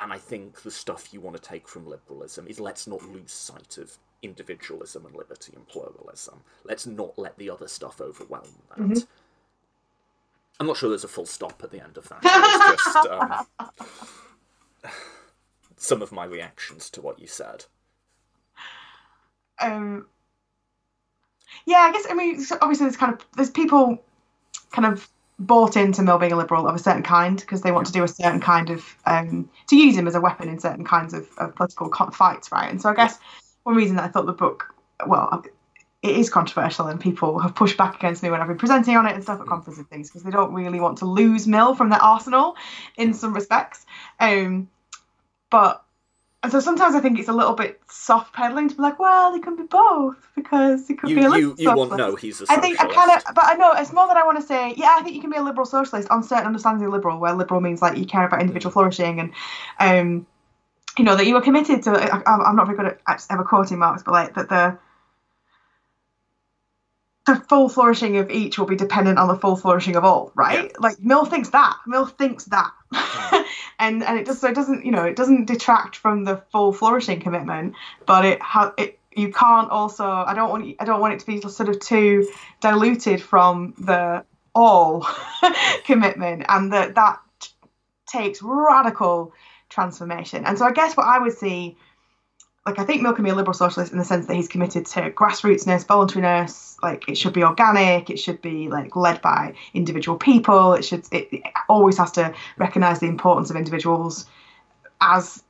And I think the stuff you want to take from liberalism is let's not lose sight of individualism and liberty and pluralism. Let's not let the other stuff overwhelm that. Mhm. I'm not sure there's a full stop at the end of that. It's <laughs> just um, some of my reactions to what you said. um yeah i guess i mean so obviously there's kind of there's people kind of bought into mill being a liberal of a certain kind because they want to do a certain kind of um to use him as a weapon in certain kinds of, of political fights right and so i guess one reason that i thought the book well it is controversial and people have pushed back against me when I've been presenting on it and stuff at conferences and things because they don't really want to lose Mill from their arsenal in some respects. Um, but and so sometimes I think it's a little bit soft peddling to be like, well, it can be both because it could You, be a you, liberal you want socialist. no, he's a I socialist. think I kind of, but I know it's more that I want to say. Yeah, I think you can be a liberal socialist on certain understandings of liberal, where liberal means like you care about individual flourishing and, um, you know, that you are committed to. I, I'm not very good at ever quoting Marx, but like that the the full flourishing of each will be dependent on the full flourishing of all, right? Like Mill thinks that. Mill thinks that, <laughs> and and it just so it doesn't you know it doesn't detract from the full flourishing commitment, but it ha- it you can't also I don't want I don't want it to be sort of too diluted from the all <laughs> commitment and that that takes radical transformation. And so I guess what I would see, like I think Mill can be a liberal socialist in the sense that he's committed to grassrootsness, voluntariness, like it should be organic, it should be like led by individual people, it should it, it always has to recognise the importance of individuals as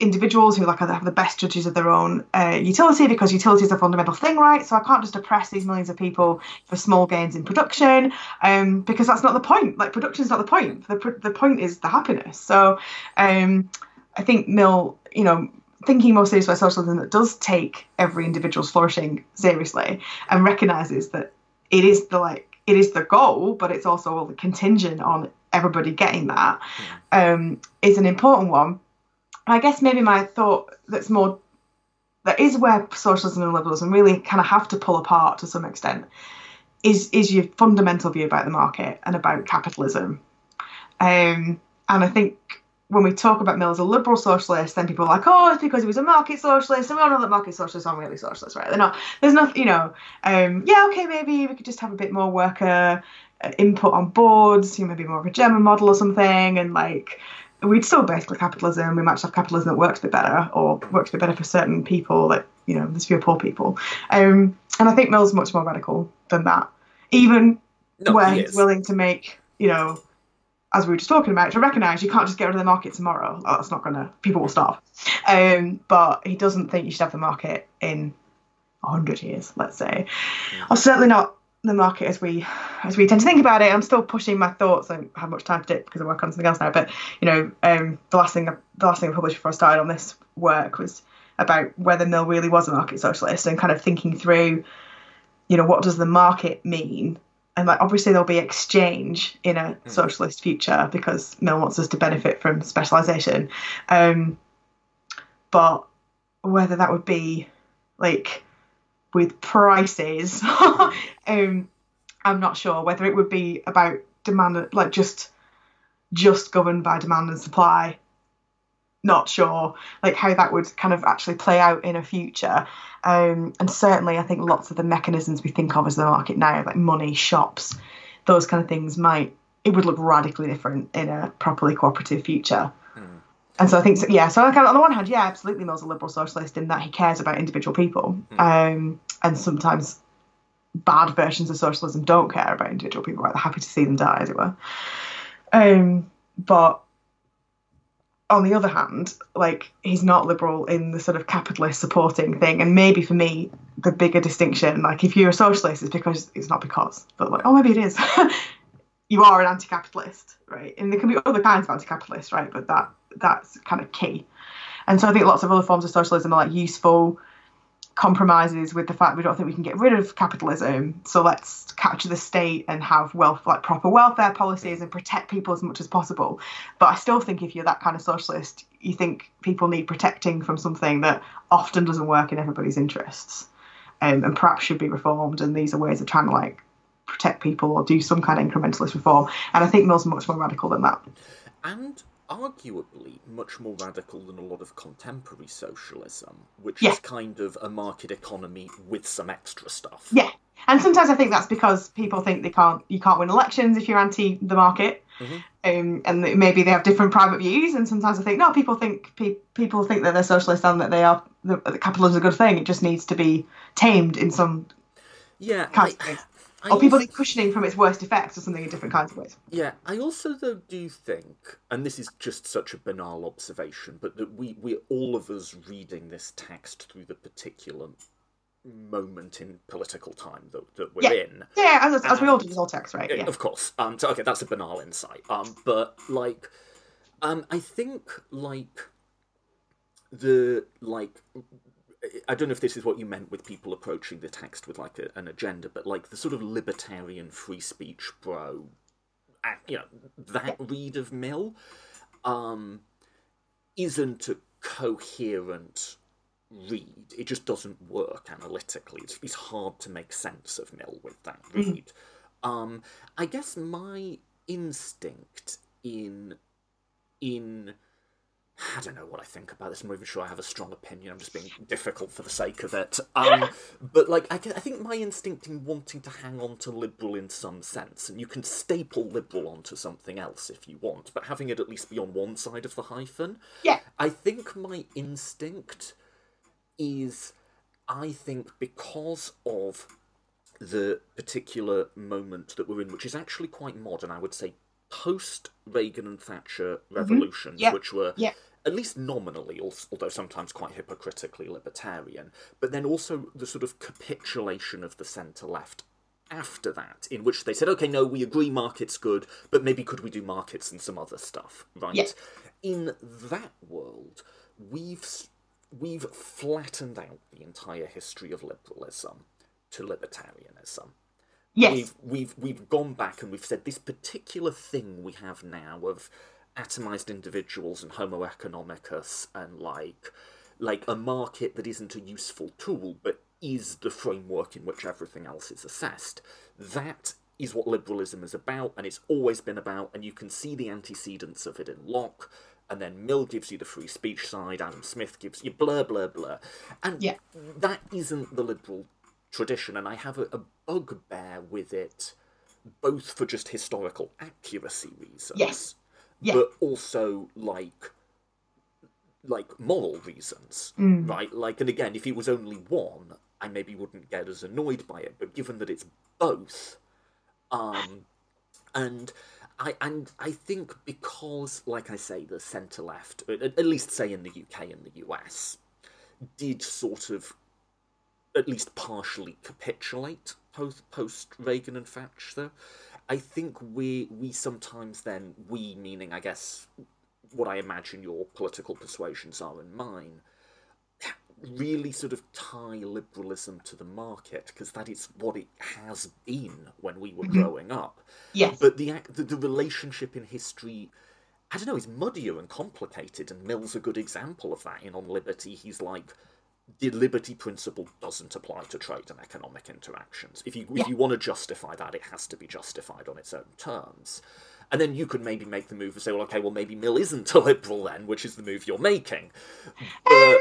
individuals who like have the best judges of their own uh, utility because utility is a fundamental thing right? So i can't just oppress these millions of people for small gains in production um, because that's not the point. Like production is not the point. The, the point is the happiness. So um, i think mill you know thinking more seriously about socialism that does take every individual's flourishing seriously and recognizes that it is the like it is the goal but it's also all the contingent on everybody getting that um, is an important one I guess maybe my thought that's more that is where socialism and liberalism really kind of have to pull apart to some extent is is your fundamental view about the market and about capitalism. Um, and I think when we talk about Mill as a liberal socialist, then people are like, oh, it's because he was a market socialist, and we all know that market socialists aren't really socialists, right? They're not. There's not, you know, um, yeah, okay, maybe we could just have a bit more worker uh, input on boards, you know, maybe more of a German model or something, and like we'd still basically capitalism. We might just have capitalism that works a bit better or works a bit better for certain people, like, you know, there's fewer poor people. Um, and I think Mill's much more radical than that, even no, where he he's willing to make, you know, as we were just talking about, to recognise you can't just get rid of the market tomorrow. Oh, that's not going to, people will starve. Um, but he doesn't think you should have the market in 100 years, let's say. Yeah. Or certainly not the market as we as we tend to think about it. I'm still pushing my thoughts. I don't have much time to do it because I work on something else now. But you know, um, the last thing the last thing I published before I started on this work was about whether Mill really was a market socialist and kind of thinking through, you know, what does the market mean? And like obviously there'll be exchange in a mm. socialist future because Mill wants us to benefit from specialization. Um, but whether that would be like with prices. <laughs> um, I'm not sure whether it would be about demand, like just just governed by demand and supply. Not sure, like how that would kind of actually play out in a future. Um, and certainly, I think lots of the mechanisms we think of as the market now, like money, shops, those kind of things, might it would look radically different in a properly cooperative future. And so I think, yeah. So kind of, on the one hand, yeah, absolutely, Mill's a liberal socialist in that he cares about individual people, mm. um, and sometimes bad versions of socialism don't care about individual people. Right, they're happy to see them die, as it were. Um, but on the other hand, like he's not liberal in the sort of capitalist supporting thing. And maybe for me, the bigger distinction, like if you're a socialist, is because it's not because, but like, oh, maybe it is. <laughs> you are an anti-capitalist, right? And there can be other kinds of anti-capitalist, right? But that that's kind of key. And so I think lots of other forms of socialism are like useful compromises with the fact we don't think we can get rid of capitalism. So let's capture the state and have wealth like proper welfare policies and protect people as much as possible. But I still think if you're that kind of socialist, you think people need protecting from something that often doesn't work in everybody's interests. Um, and perhaps should be reformed. And these are ways of trying to like protect people or do some kind of incrementalist reform. And I think Mill's much more radical than that. And arguably much more radical than a lot of contemporary socialism, which yeah. is kind of a market economy with some extra stuff. Yeah, and sometimes I think that's because people think they can't you can't win elections if you're anti the market, mm-hmm. um, and maybe they have different private views. And sometimes I think no, people think pe- people think that they're socialist and that they are that capitalism is a good thing. It just needs to be tamed in some yeah. Kind I, I or people also... cushioning from its worst effects or something in different kinds of ways. Yeah, I also though do think, and this is just such a banal observation, but that we we all of us reading this text through the particular moment in political time that, that we're yeah. in. Yeah, as, as we all do with all text, right? Yeah. Of course. Um. So okay, that's a banal insight. Um. But like, um, I think like the like I don't know if this is what you meant with people approaching the text with like a, an agenda, but like the sort of libertarian free speech bro, you know, that read of Mill, um, isn't a coherent read. It just doesn't work analytically. It's, it's hard to make sense of Mill with that mm. read. Mm. Um, I guess my instinct in in I don't know what I think about this. I'm not even sure I have a strong opinion. I'm just being difficult for the sake of it. <laughs> Um, but like, I, I think my instinct in wanting to hang on to liberal in some sense, and you can staple liberal onto something else if you want, but having it at least be on one side of the hyphen. Yeah. I think my instinct is, I think because of the particular moment that we're in, which is actually quite modern, I would say post Reagan and Thatcher revolutions, Yeah. which were Yeah. At least nominally, although sometimes quite hypocritically libertarian, but then also the sort of capitulation of the centre left after that, in which they said, okay, no, we agree market's good, but maybe could we do markets and some other stuff, right? Yeah. In that world, we've we've flattened out the entire history of liberalism to libertarianism Yes. we've we've we've gone back and we've said this particular thing we have now of atomized individuals and homo economicus and like like a market that isn't a useful tool but is the framework in which everything else is assessed that is what liberalism is about and it's always been about and you can see the antecedents of it in Locke and then Mill gives you the free speech side Adam Smith gives you blur blur blur and Yeah. that isn't the liberal tradition, and I have a, a bugbear with it, both for just historical accuracy reasons, Yes. Yeah. but also like like moral reasons, Mm. right? Like, and again, if it was only one, I maybe wouldn't get as annoyed by it, but given that it's both, um, and I and I think because, like I say, the centre left, at, at least say in the UK and the US, did sort of at least partially capitulate post post Reagan and Thatcher. I think we we sometimes then we meaning I guess what I imagine your political persuasions are and mine really sort of tie liberalism to the market because that is what it has been when we were mm-hmm. growing up. yes. But the, the the relationship in history, I don't know, is muddier and complicated, and Mill's a good example of that. In On Liberty, he's like, the liberty principle doesn't apply to trade and economic interactions. If you if you want to justify that, it has to be justified on its own terms. And then you could maybe make the move and say, well, okay, well, maybe Mill isn't a liberal then, which is the move you're making. But,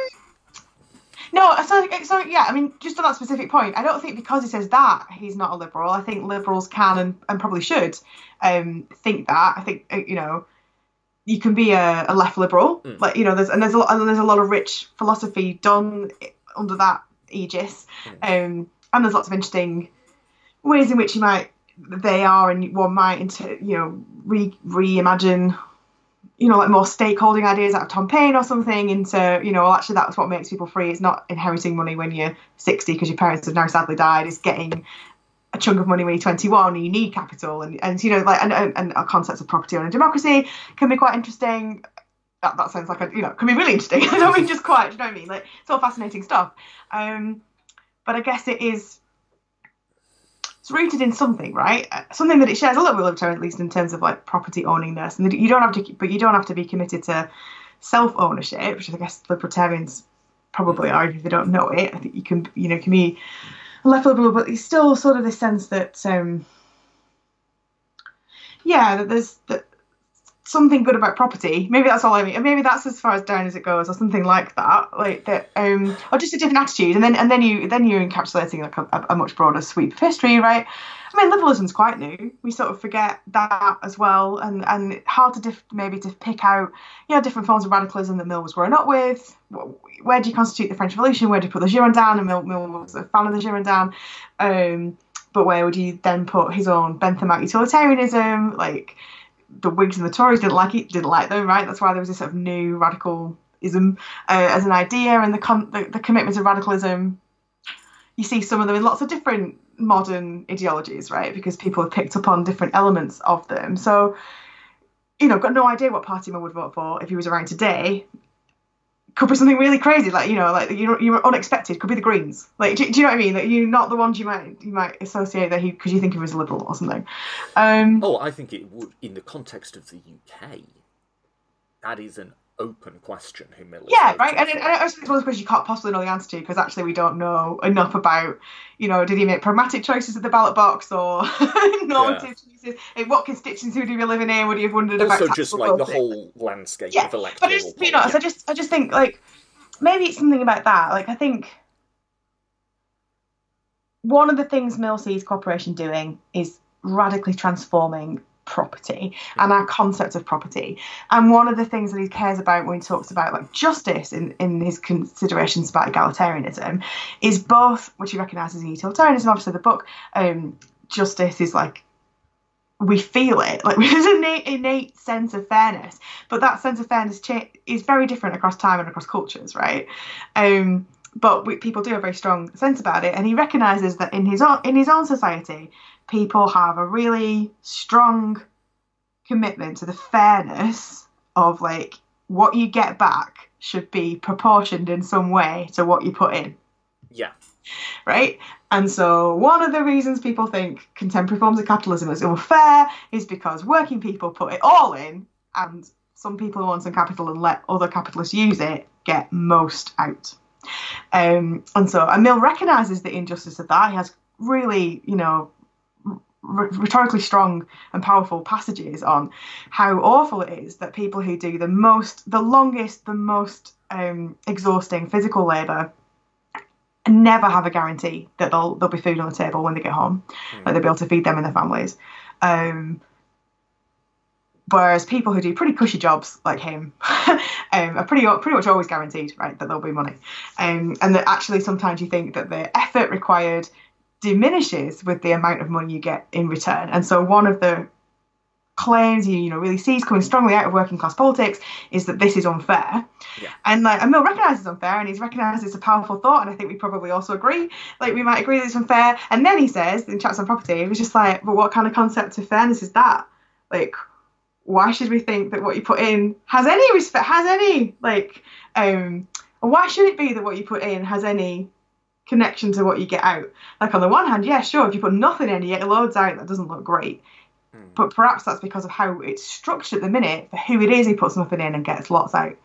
No, so so yeah, I mean, just on that specific point, I don't think because he says that he's not a liberal. I think liberals can and, and probably should um, think that. I think uh, you know, you can be a, a left liberal, like you know, there's and there's a lot and there's a lot of rich philosophy done under that aegis, um, and there's lots of interesting ways in which you might they are and one might into you know re reimagine you know, like more stakeholding ideas out of Tom Paine or something. Into, you know, well, actually that's what makes people free. It's not inheriting money when you're 60 because your parents have now sadly died. It's getting a chunk of money when you're 21 and you need capital. And, and you know, like, and, and, our concepts of property and democracy can be quite interesting. That, that sounds like, a, you know, can be really interesting. <laughs> I don't mean just quite, do you know what I mean? Like, it's all fascinating stuff. Um, but I guess it is it's rooted in something, right? Uh, Something that it shares a little bit with libertarian, at least in terms of like property owningness, and you don't have to, but you don't have to be committed to self ownership, which I guess libertarians probably are if they don't know it. I think you can, you know, can be left liberal, but it's still sort of this sense that, um, yeah, that there's that something good about property. Maybe that's all I mean. Maybe that's as far as down as it goes, or something like that. Like that, um, or just a different attitude. And then and then you then you're encapsulating like a, a much broader sweep of history, right? I mean, liberalism's quite new. We sort of forget that as well, and and how to diff- maybe to pick out, you know, different forms of radicalism that Mill was growing up with. Where do you constitute the French Revolution? Where do you put the Girondin? And Mill, Mill was a fan of the Girondin. Um, but where would you then put his own Bentham utilitarianism? Like the Whigs and the Tories didn't like it, didn't like them, right? That's why there was this sort of new radicalism uh, as an idea, and the, con- the the commitment of radicalism. You see some of them in lots of different modern ideologies, right? Because people have picked up on different elements of them. So, you know, got no idea what party would vote for if he was around today. Could be something really crazy, like you know, like you you're unexpected. Could be the Greens. Like, do, do you know what I mean? Like, you're not the ones you might you might associate that he because you think he was a liberal or something. Um, oh, I think it would, in the context of the UK, that is an open question who. Yeah, right. And, and I suppose it's one of those questions you can't possibly know the answer to because actually we don't know enough about, you know, did he make pragmatic choices at the ballot box or <laughs> normative choices? In what constituency would he be living in? Would he have wondered about also just taxable like the whole landscape yeah, of electoral. but just you know, so I just I just think like maybe it's something about that. Like I think one of the things Mill sees cooperation doing is radically transforming property and our concept of property. And one of the things that he cares about when he talks about like justice in, in his considerations about egalitarianism is both, which he recognises in utilitarianism, obviously the book, um, justice is like we feel it. Like <laughs> there's an innate, innate sense of fairness but that sense of fairness cha- is very different across time and across cultures right? Um but we, people do have a very strong sense about it and he recognizes that in his own in his own society people have a really strong commitment to the fairness of like what you get back should be proportioned in some way to what you put in yeah, right? And so one of the reasons people think contemporary forms of capitalism is unfair is because working people put it all in, and some people who want some capital and let other capitalists use it get most out. Um, and so, and Mill recognises the injustice of that. He has really, you know, rhetorically strong and powerful passages on how awful it is that people who do the most, the longest, the most um, exhausting physical labour never have a guarantee that there'll there'll be food on the table when they get home, that they'll be able to feed them and their families. Um, whereas people who do pretty cushy jobs like him <laughs> um, are pretty pretty much always guaranteed, right, that there'll be money, um, and that actually sometimes you think that the effort required diminishes with the amount of money you get in return. And so one of the claims he you know really sees coming strongly out of working class politics is that this is unfair Yeah. and like and Mill recognizes unfair and he's recognized it's a powerful thought and I think we probably also agree like we might agree that it's unfair and then he says in chats on property it was just like but what kind of concept of fairness is that like why should we think that what you put in has any respect has any like um why should it be that what you put in has any connection to what you get out like on the one hand yeah sure if you put nothing in you get loads out that doesn't look great but perhaps that's because of how it's structured at the minute for who it is he puts nothing in and gets lots out.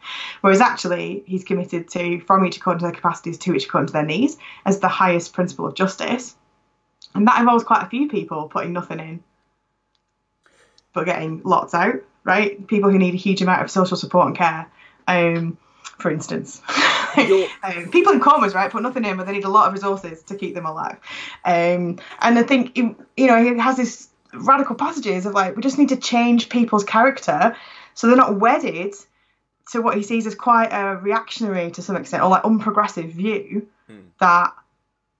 Whereas actually, he's committed to from each according to their capacities to each according to their needs as the highest principle of justice. And that involves quite a few people putting nothing in but getting lots out, right? People who need a huge amount of social support and care, um, for instance. <laughs> <laughs> <laughs> Um, people in comas, right, put nothing in, but they need a lot of resources to keep them alive. Um, and I think, you know, he has this radical passages of like, we just need to change people's character so they're not wedded to what he sees as quite a reactionary to some extent or like unprogressive view that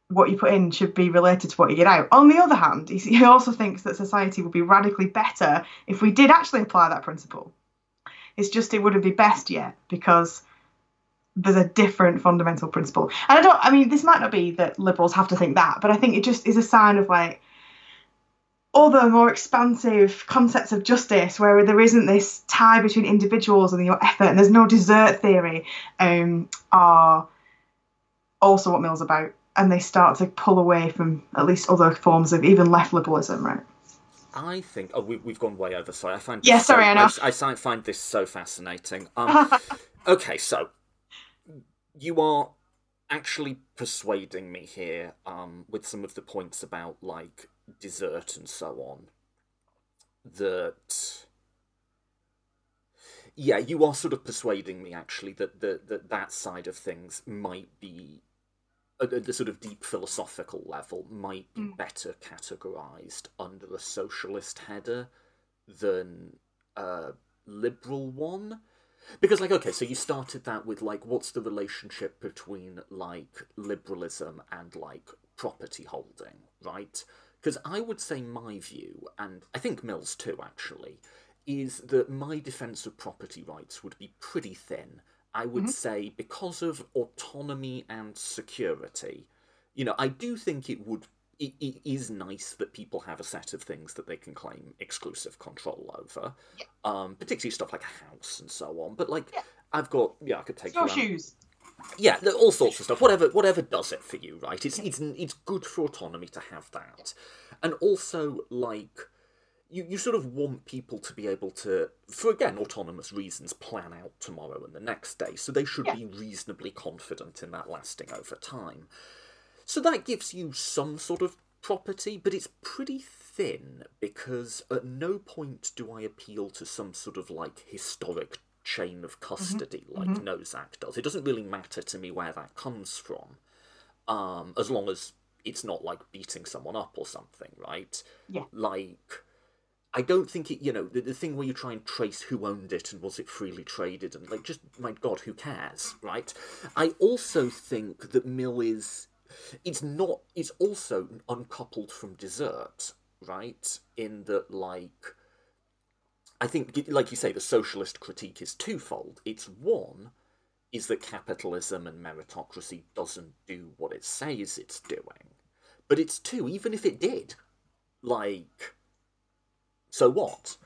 what you put in should be related to what you get out. On the other hand, he also thinks that society would be radically better if we did actually apply that principle. It's just it wouldn't be best yet because there's a different fundamental principle. And I don't I mean this might not be that liberals have to think that, but I think it just is a sign of like other more expansive concepts of justice where there isn't this tie between individuals and your effort and there's no desert theory um, are also what Mill's about and they start to pull away from at least other forms of even left liberalism right I think. Oh, we, we've gone way over. Sorry, I find. Yeah, this sorry, so, I. I, I find this so fascinating. Um, <laughs> okay, so you are actually persuading me here um, with some of the points about like desert and so on. That yeah, you are sort of persuading me actually that the, that that side of things might be at the sort of deep philosophical level might be better categorized under a socialist header than a liberal one because like okay so you started that with like what's the relationship between like liberalism and like property holding right because i would say my view and i think mills too actually is that my defense of property rights would be pretty thin I would mm-hmm. say because of autonomy and security. You know, I do think it would. It, it is nice that people have a set of things that they can claim exclusive control over, um, particularly stuff like a house and so on. But like, I've got yeah, I could take you around- snowshoes yeah, all sorts of stuff. Whatever, whatever does it for you, right? It's it's it's good for autonomy to have that, and also like you, you sort of want people to be able to, for again, autonomous reasons, plan out tomorrow and the next day. So they should Yeah. be reasonably confident in that lasting over time. So that gives you some sort of property, but it's pretty thin because at no point do I appeal to some sort of like historic chain of custody like Nozick does. It doesn't really matter to me where that comes from, um, as long as it's not like beating someone up or something, right? Yeah. Like. I don't think it, you know, the, the thing where you try and trace who owned it and was it freely traded and like, just, my God, who cares, right? I also think that Mill is, it's not, it's also uncoupled from desert, right? In that, like, I think, like you say, the socialist critique is twofold. It's one, is that capitalism and meritocracy doesn't do what it says it's doing. But it's two, even if it did, like, so what?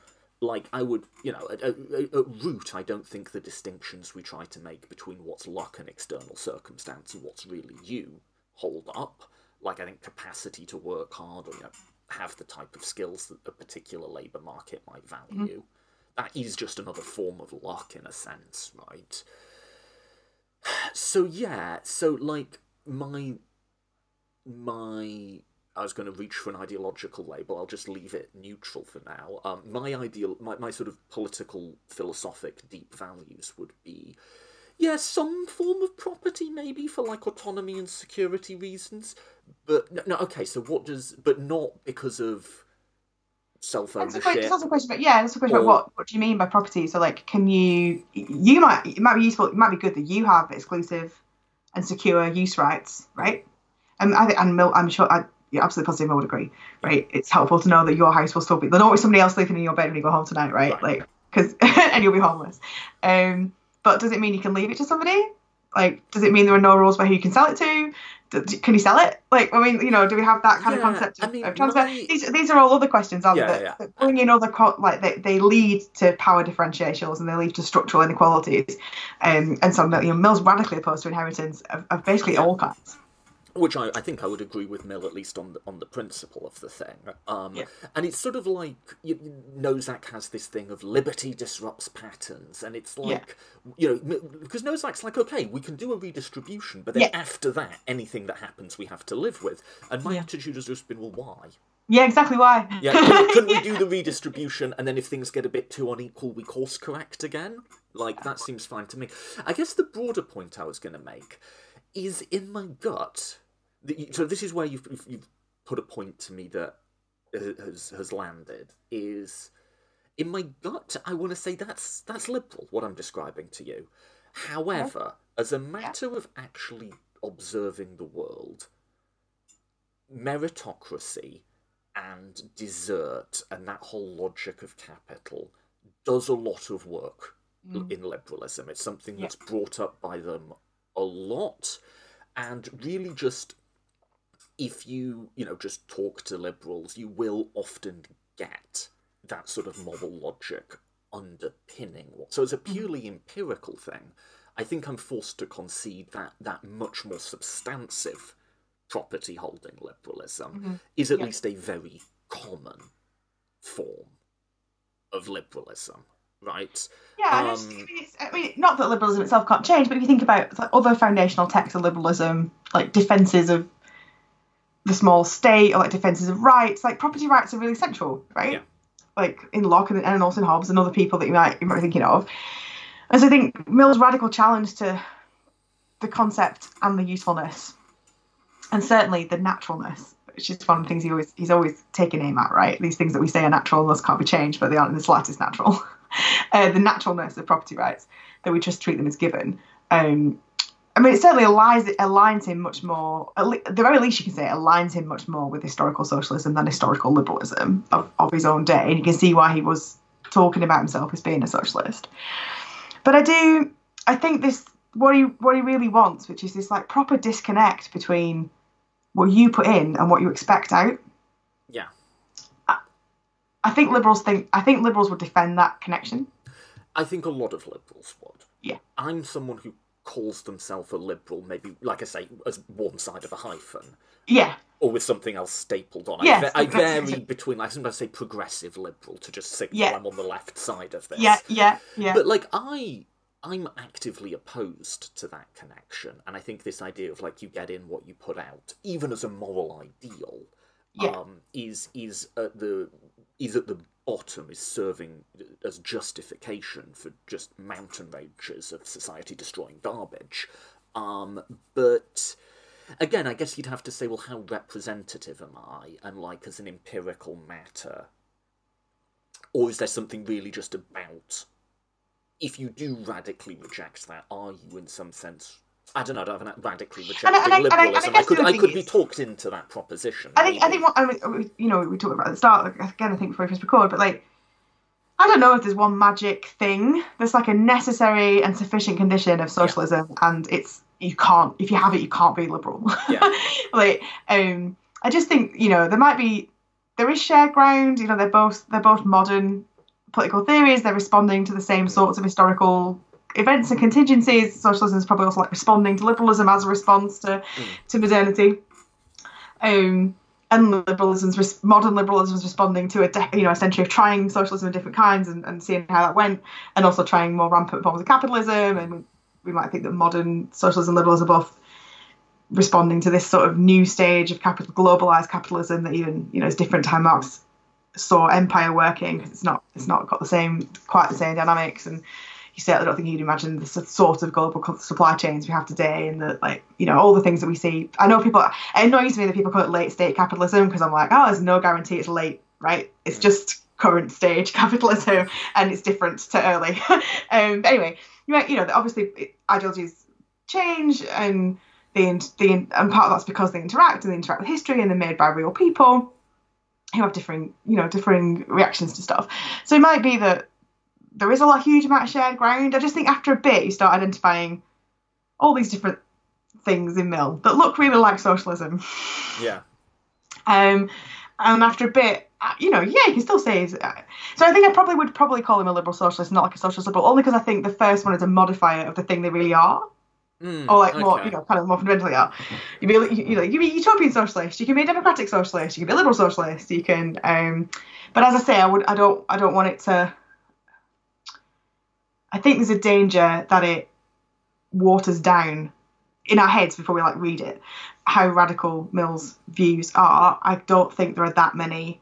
Like, I would, you know, at, at, at root, I don't think the distinctions we try to make between what's luck and external circumstance and what's really you hold up. Like, I think capacity to work hard or, you know, have the type of skills that a particular labour market might value. That is just another form of luck in a sense, right? So, yeah, so, like, my. My I was going to reach for an ideological label. I'll just leave it neutral for now. Um, my ideal, my, my sort of political, philosophic, deep values would be, yeah, some form of property maybe for like autonomy and security reasons. But no, no okay. So what does? But not because of self That's ownership. that's a question, but yeah, that's a question Or- about what what do you mean by property? So like, can you you might it might be useful, it might be good that you have exclusive and secure use rights, right? And I think and Mill, I'm sure I you're absolutely positive I would agree, right? It's helpful to know that your house will still be there'll always somebody else sleeping in your bed when you go home tonight, right? Right. Like because <laughs> and you'll be homeless. Um, but does it mean you can leave it to somebody? Like, does it mean there are no rules about who you can sell it to? D- Can you sell it? Like, I mean, you know, do we have that kind Yeah, of concept I of, mean, of transfer? my- These, these are all other questions, aren't Yeah, they? yeah. That bring in other co- like they, they lead to power differentials and they lead to structural inequalities. Um, and so you know, Mill's radically opposed to inheritance of, of basically all kinds. Which I, I think I would agree with Mill at least on the on the principle of the thing. Um, Yeah. And it's sort of like you, Nozick has this thing of liberty disrupts patterns, and it's like you know because Nozick's like okay, we can do a redistribution, but then Yeah. after that, anything that happens, we have to live with. And my attitude has just been, well, why? Yeah, exactly why. Yeah, couldn't we <laughs> do the redistribution, and then if things get a bit too unequal, we course correct again? Like that seems fine to me. I guess the broader point I was going to make is in my gut. The- So this is where you've, you've, you've put a point to me that uh, has has landed. Is in my gut, I want to say that's that's liberal. What I'm describing to you. However, as a matter of actually observing the world, meritocracy and desert and that whole logic of capital does a lot of work l- mm. in liberalism. It's something Yeah. that's brought up by them a lot, and really just if you you know just talk to liberals, you will often get that sort of moral logic underpinning what. So as a purely empirical thing, I think I'm forced to concede that that much more substantive property holding liberalism is at Yeah. least a very common form of liberalism, right? Yeah, it's, I Um, mean, it's, I mean, not that liberalism itself can't change, but if you think about like, other foundational texts of liberalism, like defences of the small state or like defences of rights, like property rights are really central, right? Yeah. Like in Locke and, and also in Hobbes and other people that you might you might be thinking of. And so I think Mill's radical challenge to the concept and the usefulness, and certainly the naturalness, which is one of the things he always he's always taking aim at, right? These things that we say are natural and thus can't be changed, but they aren't in the slightest natural. <laughs> uh, the naturalness of property rights that we just treat them as given. Um, I mean, it certainly aligns, aligns him much more. At, le- at the very least, you can say it aligns him much more with historical socialism than historical liberalism of, of his own day, and you can see why he was talking about himself as being a socialist. But I do, I think this what he what he really wants, which is this like proper disconnect between what you put in and what you expect out. Yeah. I think liberals think I think liberals would defend that connection. I think a lot of liberals would. Yeah. I'm someone who calls themselves a liberal, maybe, like I say, as one side of a hyphen. Yeah. Or with something else stapled on. Yes, I, I vary between. I sometimes say progressive liberal to just signal Yeah. I'm on the left side of this. Yeah, yeah, yeah. But like I I'm actively opposed to that connection. And I think this idea of like you get in what you put out, even as a moral ideal, Yeah. um, is is at the is at the bottom, is serving as justification for just mountain ranges of society destroying garbage. Um, but again, I guess you'd have to say, well, how representative am I? And like as an empirical matter, or is there something really just about if you do radically reject that, are you in some sense? I don't know. I don't have an radically rejecting and I- and I- and I liberalism. I, could, I could be talked into that proposition. I think I think what I mean, you know we talked about at the start like, again I think before we first record, but like I don't know if there's one magic thing. There's like a necessary and sufficient condition of socialism, and it's you can't if you have it you can't be liberal. Yeah. <laughs> like um, I just think you know there might be there is shared ground. You know they're both they're both modern political theories. They're responding to the same sorts of historical events and contingencies. Socialism is probably also like responding to liberalism as a response to to modernity. Um, and liberalism's res- modern liberalism is responding to a de- you know a century of trying socialism of different kinds and, and seeing how that went, and also trying more rampant forms of capitalism. And we, we might think that modern socialism and liberalism are both responding to this sort of new stage of capital, globalized capitalism that even you know is different to how Marx saw empire working. 'cause It's not it's not got the same quite the same dynamics and you certainly don't think you'd imagine the sort of global supply chains we have today and the like you know all the things that we see. I know people it annoys me that people call it late state capitalism because i'm like oh there's no guarantee it's late right? It's just current stage <laughs> capitalism and it's different to early. <laughs> Um anyway you know, you know obviously ideologies change and the, the and part of that's because they interact and they interact with history and they're made by real people who have differing you know differing reactions to stuff. So it might be that there is a lot huge amount of shared ground. I just think after a bit you start identifying all these different things in Mill that look really like socialism. Yeah. Um, and after a bit, uh, you know, yeah, you can still say. he's- uh, So I think I probably would probably call him a liberal socialist, not like a socialist liberal, only because I think the first one is a modifier of the thing they really are, Mm, or like more, you know, kind of more fundamentally are. You be, you, you know, you be a utopian socialist. You can be a democratic socialist. You can be a liberal socialist. You can, um, but as I say, I would, I don't, I don't want it to. I think there's a danger that it waters down in our heads before we like read it how radical Mill's views are. I don't think there are that many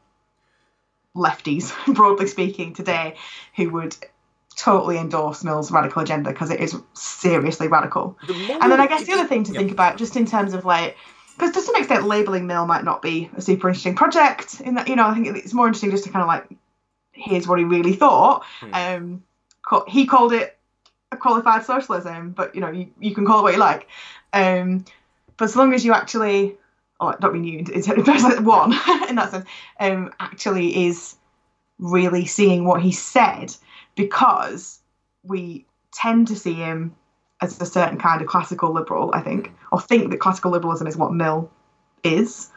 lefties, <laughs> broadly speaking, today who would totally endorse Mill's radical agenda because it is seriously radical. The And then I guess the other thing to yeah. think about, just in terms of like, because to some extent, labeling Mill might not be a super interesting project. In that, you know, I think it's more interesting just to kind of like, here's what he really thought. Hmm. Um, he called it a qualified socialism, but you know, you, you can call it what you like. Um, but as long as you actually, oh, you, it's it's <laughs> one <laughs> in that sense, um, actually is really seeing what he said, because we tend to see him as a certain kind of classical liberal, I think, or think that classical liberalism is what Mill is.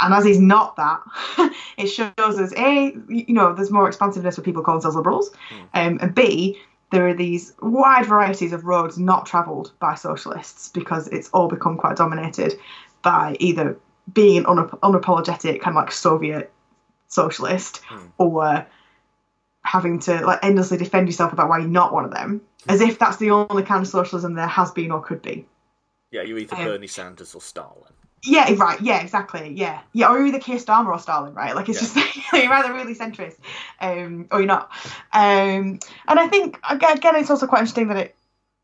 And as he's not that, <laughs> it shows us a you know there's more expansiveness with people calling themselves liberals, um, and b there are these wide varieties of roads not travelled by socialists because it's all become quite dominated by either being an unap- unapologetic kind of like Soviet socialist or having to like endlessly defend yourself about why you're not one of them, as if that's the only kind of socialism there has been or could be. Yeah, you're either um, Bernie Sanders or Stalin. Yeah, right. Yeah, exactly. Yeah, yeah. Or you're either Keir Starmer or Stalin, right? Like it's Yeah. just <laughs> you're either really centrist, um, or you're not. Um, and I think again, again, it's also quite interesting that it,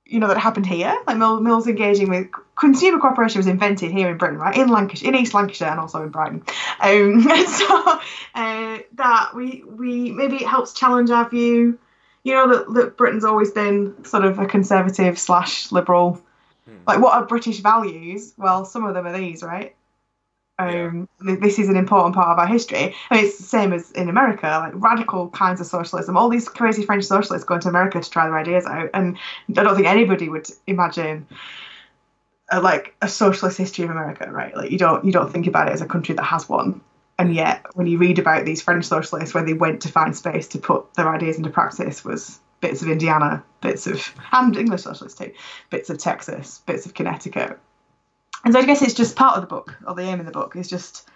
you know, that it happened here. Like Mill, Mill's engaging with consumer cooperation was invented here in Britain, right? In Lancashire, in East Lancashire, and also in Brighton. Um, <laughs> and so uh, that we we maybe it helps challenge our view. You know that, that Britain's always been sort of a conservative slash liberal like what are british values? Well some of them are these right? Um th- this is an important part of our history. I mean, it's the same as in america like radical kinds of socialism. All these crazy french socialists going to america to try their ideas out. And i don't think anybody would imagine a, like a socialist history of america right? Like you don't you don't think about it as a country that has one. And yet when you read about these french socialists where they went to find space to put their ideas into practice was bits of indiana bits of and english socialists too bits of texas bits of connecticut and so I guess it's just part of the book, or the aim of the book is just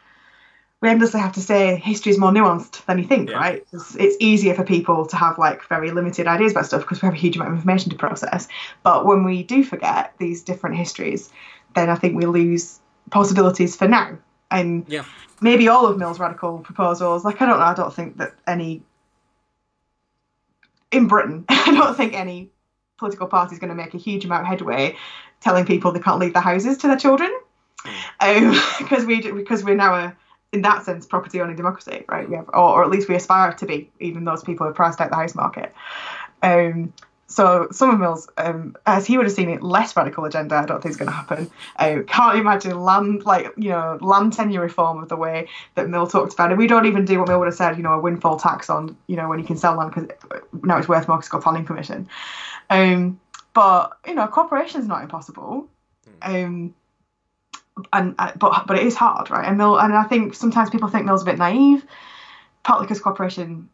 we endlessly have to say history is more nuanced than you think, Yeah. right? It's, it's easier for people to have like very limited ideas about stuff because we have a huge amount of information to process. But when we do forget these different histories, then I think we lose possibilities for now. And Yeah. maybe all of Mill's radical proposals, like I don't know, I don't think that any in Britain, <laughs> I don't think any political party is going to make a huge amount of headway telling people they can't leave their houses to their children, um, <laughs> because we because we're now a in that sense property owning democracy, right? We have, or, or at least we aspire to be, even those people who priced out the house market. Um, so some of Mill's, um, as he would have seen it, less radical agenda. I don't think is going to happen. I can't imagine land like you know land tenure reform of the way that Mill talked about it. We don't even do what Mill would have said. You know, a windfall tax on you know when you can sell land because now it's worth more because it's got planning permission. Um, but you know, cooperation is not impossible. Um, and uh, but but it is hard, right? And Mill and I think sometimes people think Mill's a bit naive, partly because cooperation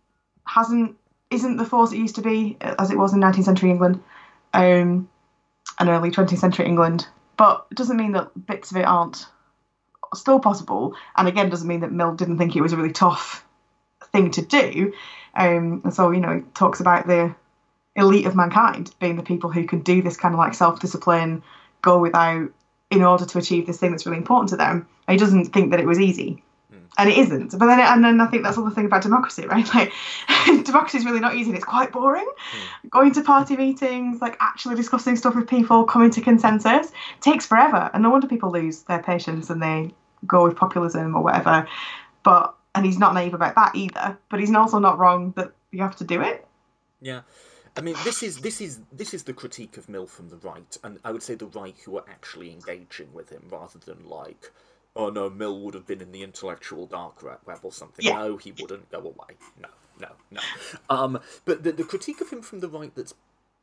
hasn't isn't the force it used to be as it was in 19th century England, um, and early 20th century England. But it doesn't mean that bits of it aren't still possible. And again, doesn't mean that Mill didn't think it was a really tough thing to do. Um, and so you know, he talks about the elite of mankind being the people who can do this kind of like self discipline, go without in order to achieve this thing that's really important to them. And he doesn't think that it was easy. And it isn't. But then, and then I think that's all the thing about democracy, <laughs> right? Like, democracy is really not easy and it's quite boring. Hmm. Going to party meetings, like actually discussing stuff with people, coming to consensus takes forever. And no wonder people lose their patience and they go with populism or whatever. But, and he's not naive about that either. But he's also not wrong that you have to do it. Yeah. I mean, this is this is this is the critique of Mill from the right, and I would say the right who are actually engaging with him, rather than like, oh no, Mill would have been in the intellectual dark web or something. Yeah. No, he wouldn't go away. No, no, no. <laughs> Um, but the the critique of him from the right that's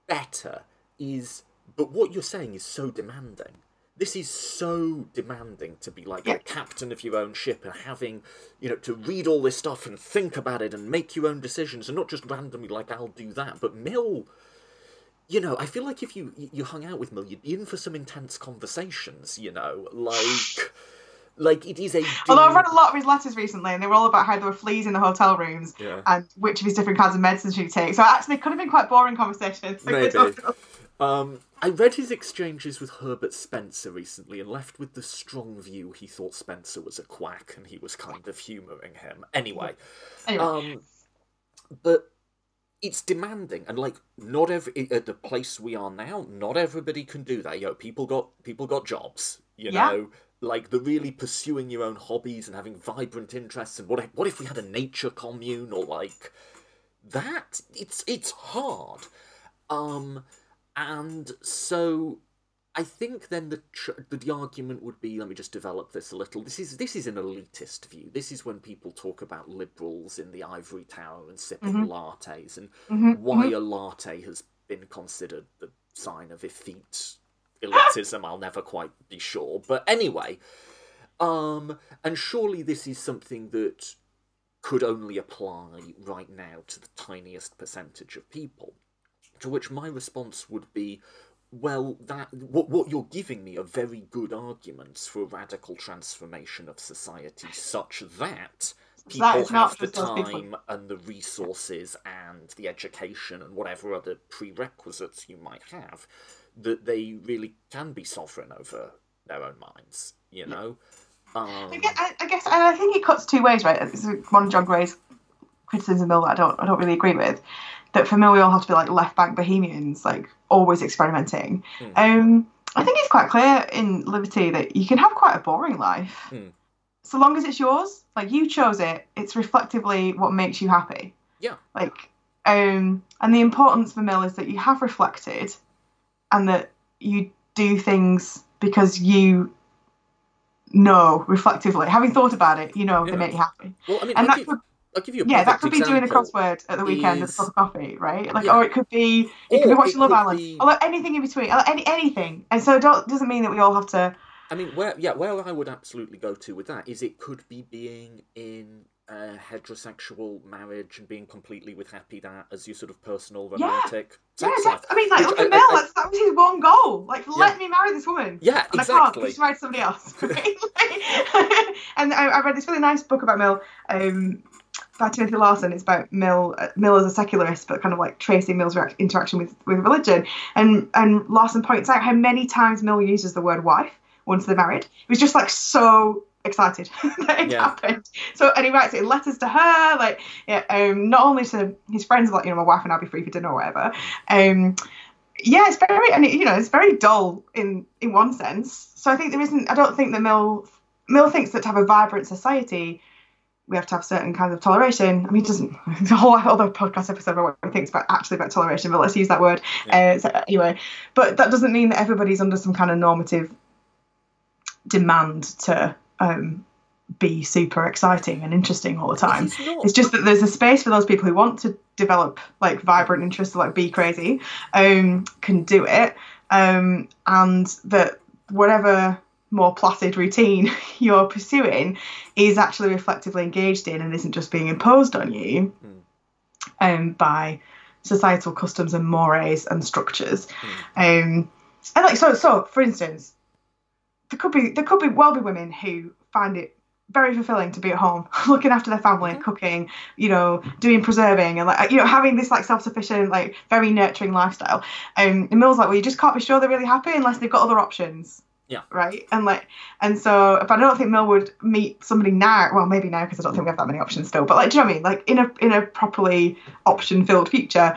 better is, but what you're saying is so demanding. This is so demanding to be like Yeah. a captain of your own ship and having, you know, to read all this stuff and think about it and make your own decisions and not just randomly like I'll do that. But Mill, you know, I feel like if you you hung out with Mill, you'd be in for some intense conversations. You know, like like it is a. Although I've read a lot of his letters recently, and they were all about how there were fleas in the hotel rooms Yeah. and which of his different kinds of medicines should he take. So actually, it could have been quite boring conversations. <laughs> Maybe. Um, I read his exchanges with Herbert Spencer recently and left with the strong view he thought Spencer was a quack and he was kind of humouring him. Anyway, Anyway, um, but it's demanding and like not every at the place we are now, not everybody can do that. You know, people got people got jobs. You Yeah. know, like the really pursuing your own hobbies and having vibrant interests. And what if, what if we had a nature commune or like that? It's it's hard. Um, and so I think then the tr- the argument would be let me just develop this a little. This is this is an elitist view. This is when people talk about liberals in the ivory tower and sipping mm-hmm. lattes and mm-hmm. why mm-hmm. a latte has been considered the sign of effete elitism. I'll never quite be sure, but anyway, um, and surely this is something that could only apply right now to the tiniest percentage of people. To which my response would be, well, that what what you're giving me are very good arguments for a radical transformation of society, such that people that have the those people. time and the resources and the education and whatever other prerequisites you might have, that they really can be sovereign over their own minds. You know. Um, I guess, I, I guess, and I think it cuts two ways, right? Is one of John Gray's criticisms of Mill that I don't, I don't really agree with. That for Mill, we all have to be like left bank bohemians, like always experimenting. Um, I think it's quite clear in Liberty that you can have quite a boring life, Hmm. so long as it's yours. Like you chose it, it's reflectively what makes you happy. yeah. Like, um, and the importance for Mill is that you have reflected, and that you do things because you know reflectively, having thought about it, you know Yeah. they make you happy. Well, I mean, And I'll that give, could I'll give you yeah, that could be doing a crossword at the weekend is- a cup of coffee, right? Like, Yeah. or it could be it could be watching Love Island, be- although anything in between, uh, any anything. And so it don't, doesn't mean that we all have to. I mean, where yeah, where I would absolutely go to with that is it could be being in uh, heterosexual marriage and being completely with happy that as your sort of personal romantic Yeah, yeah. I mean, like, Which look at I- Mel. I- that was his one goal. Like, let me marry this woman. Yeah, and I can't exactly. married somebody else. <laughs> and I, I read this really nice book about Mill um, by Timothy Larsen. It's about Mill, uh, Mill as a secularist, but kind of like tracing Mill's reac- interaction with, with religion. And and Larson points out how many times Mill uses the word wife once they're married. It was just like so excited <laughs> that it Yeah. happened. So and he writes it in letters to her, like yeah, um, not only to his friends, like you know, my wife and I'll be free for dinner or whatever. Um, yeah, it's very and it, you know it's very dull in in one sense. So I think there isn't. I don't think that Mill Mill thinks that to have a vibrant society, we have to have certain kinds of toleration. I mean, he doesn't. <laughs> A whole other podcast episode about what he thinks about actually about toleration, but let's use that word. Uh, so anyway, but that doesn't mean that everybody's under some kind of normative demand to um, be super exciting and interesting all the time. Not. It's just that there's a space for those people who want to develop like vibrant interests, like be crazy, um, can do it, um, and that whatever more placid routine <laughs> you're pursuing is actually reflectively engaged in and isn't just being imposed on you um, by societal customs and mores and structures. Um, and like so, so for instance, there could be there could be well be women who find it very fulfilling to be at home <laughs> looking after their family cooking you know doing preserving and like you know having this like self-sufficient like very nurturing lifestyle. Um and mill's like well you just can't be sure they're really happy unless they've got other options. Yeah. right? And like and so but i don't think mill would meet somebody now well maybe now because i don't think we have that many options still but like do you know what i mean? Like in a in a properly option filled future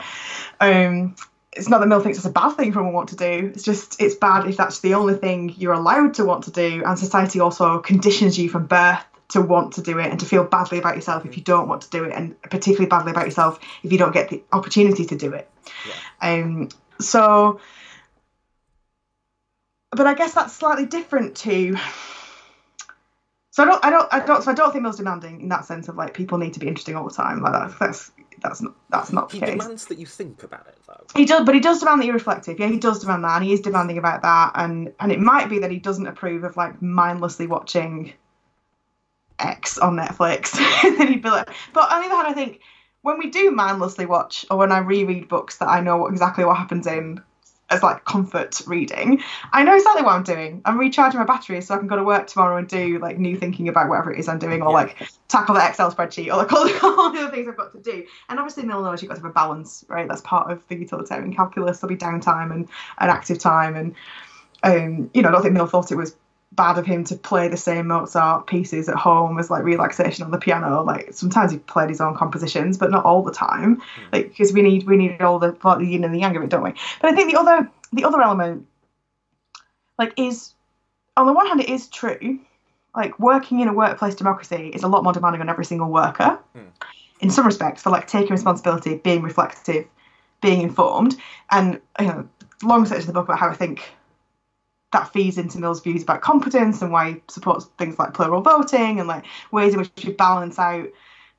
um it's not that Mill thinks it's a bad thing for women want to do. It's just it's bad if that's the only thing you're allowed to want to do, and society also conditions you from birth to want to do it and to feel badly about yourself if you don't want to do it, and particularly badly about yourself if you don't get the opportunity to do it. Um. So, but I guess that's slightly different to. So I don't, I don't, I don't, so I don't think Mill's demanding in that sense of like people need to be interesting all the time. Like that's that's that's not that's not the He case. demands that you think about it, though. He does, but he does demand that you're reflective. Yeah, he does demand that, and he is demanding about that. And and it might be that he doesn't approve of like mindlessly watching X on Netflix. <laughs> then he'd be like, but on the other hand, I think when we do mindlessly watch, or when I reread books that I know exactly what happens in, as like comfort reading, I know exactly what I'm doing. I'm recharging my batteries so I can go to work tomorrow and do like new thinking about whatever it is I'm doing, or Yeah. like tackle the Excel spreadsheet, or like all, <laughs> all the other things I've got to do. And obviously, Mill knows you've got to have a balance, right? That's part of the utilitarian calculus. There'll be downtime and, and active time, and um, you know, I don't think Mill thought it was bad of him to play the same Mozart pieces at home as like relaxation on the piano. Like sometimes he played his own compositions, but not all the time. Hmm. Like because we need we need all the like the yin and the yang of it, don't we? But I think the other the other element, like, is on the one hand it is true. Like working in a workplace democracy is a lot more demanding on every single worker. Hmm. In some respects, for like taking responsibility, being reflective, being informed, and you know, long section of the book about how I think that feeds into Mill's views about competence and why he supports things like plural voting and like ways in which we balance out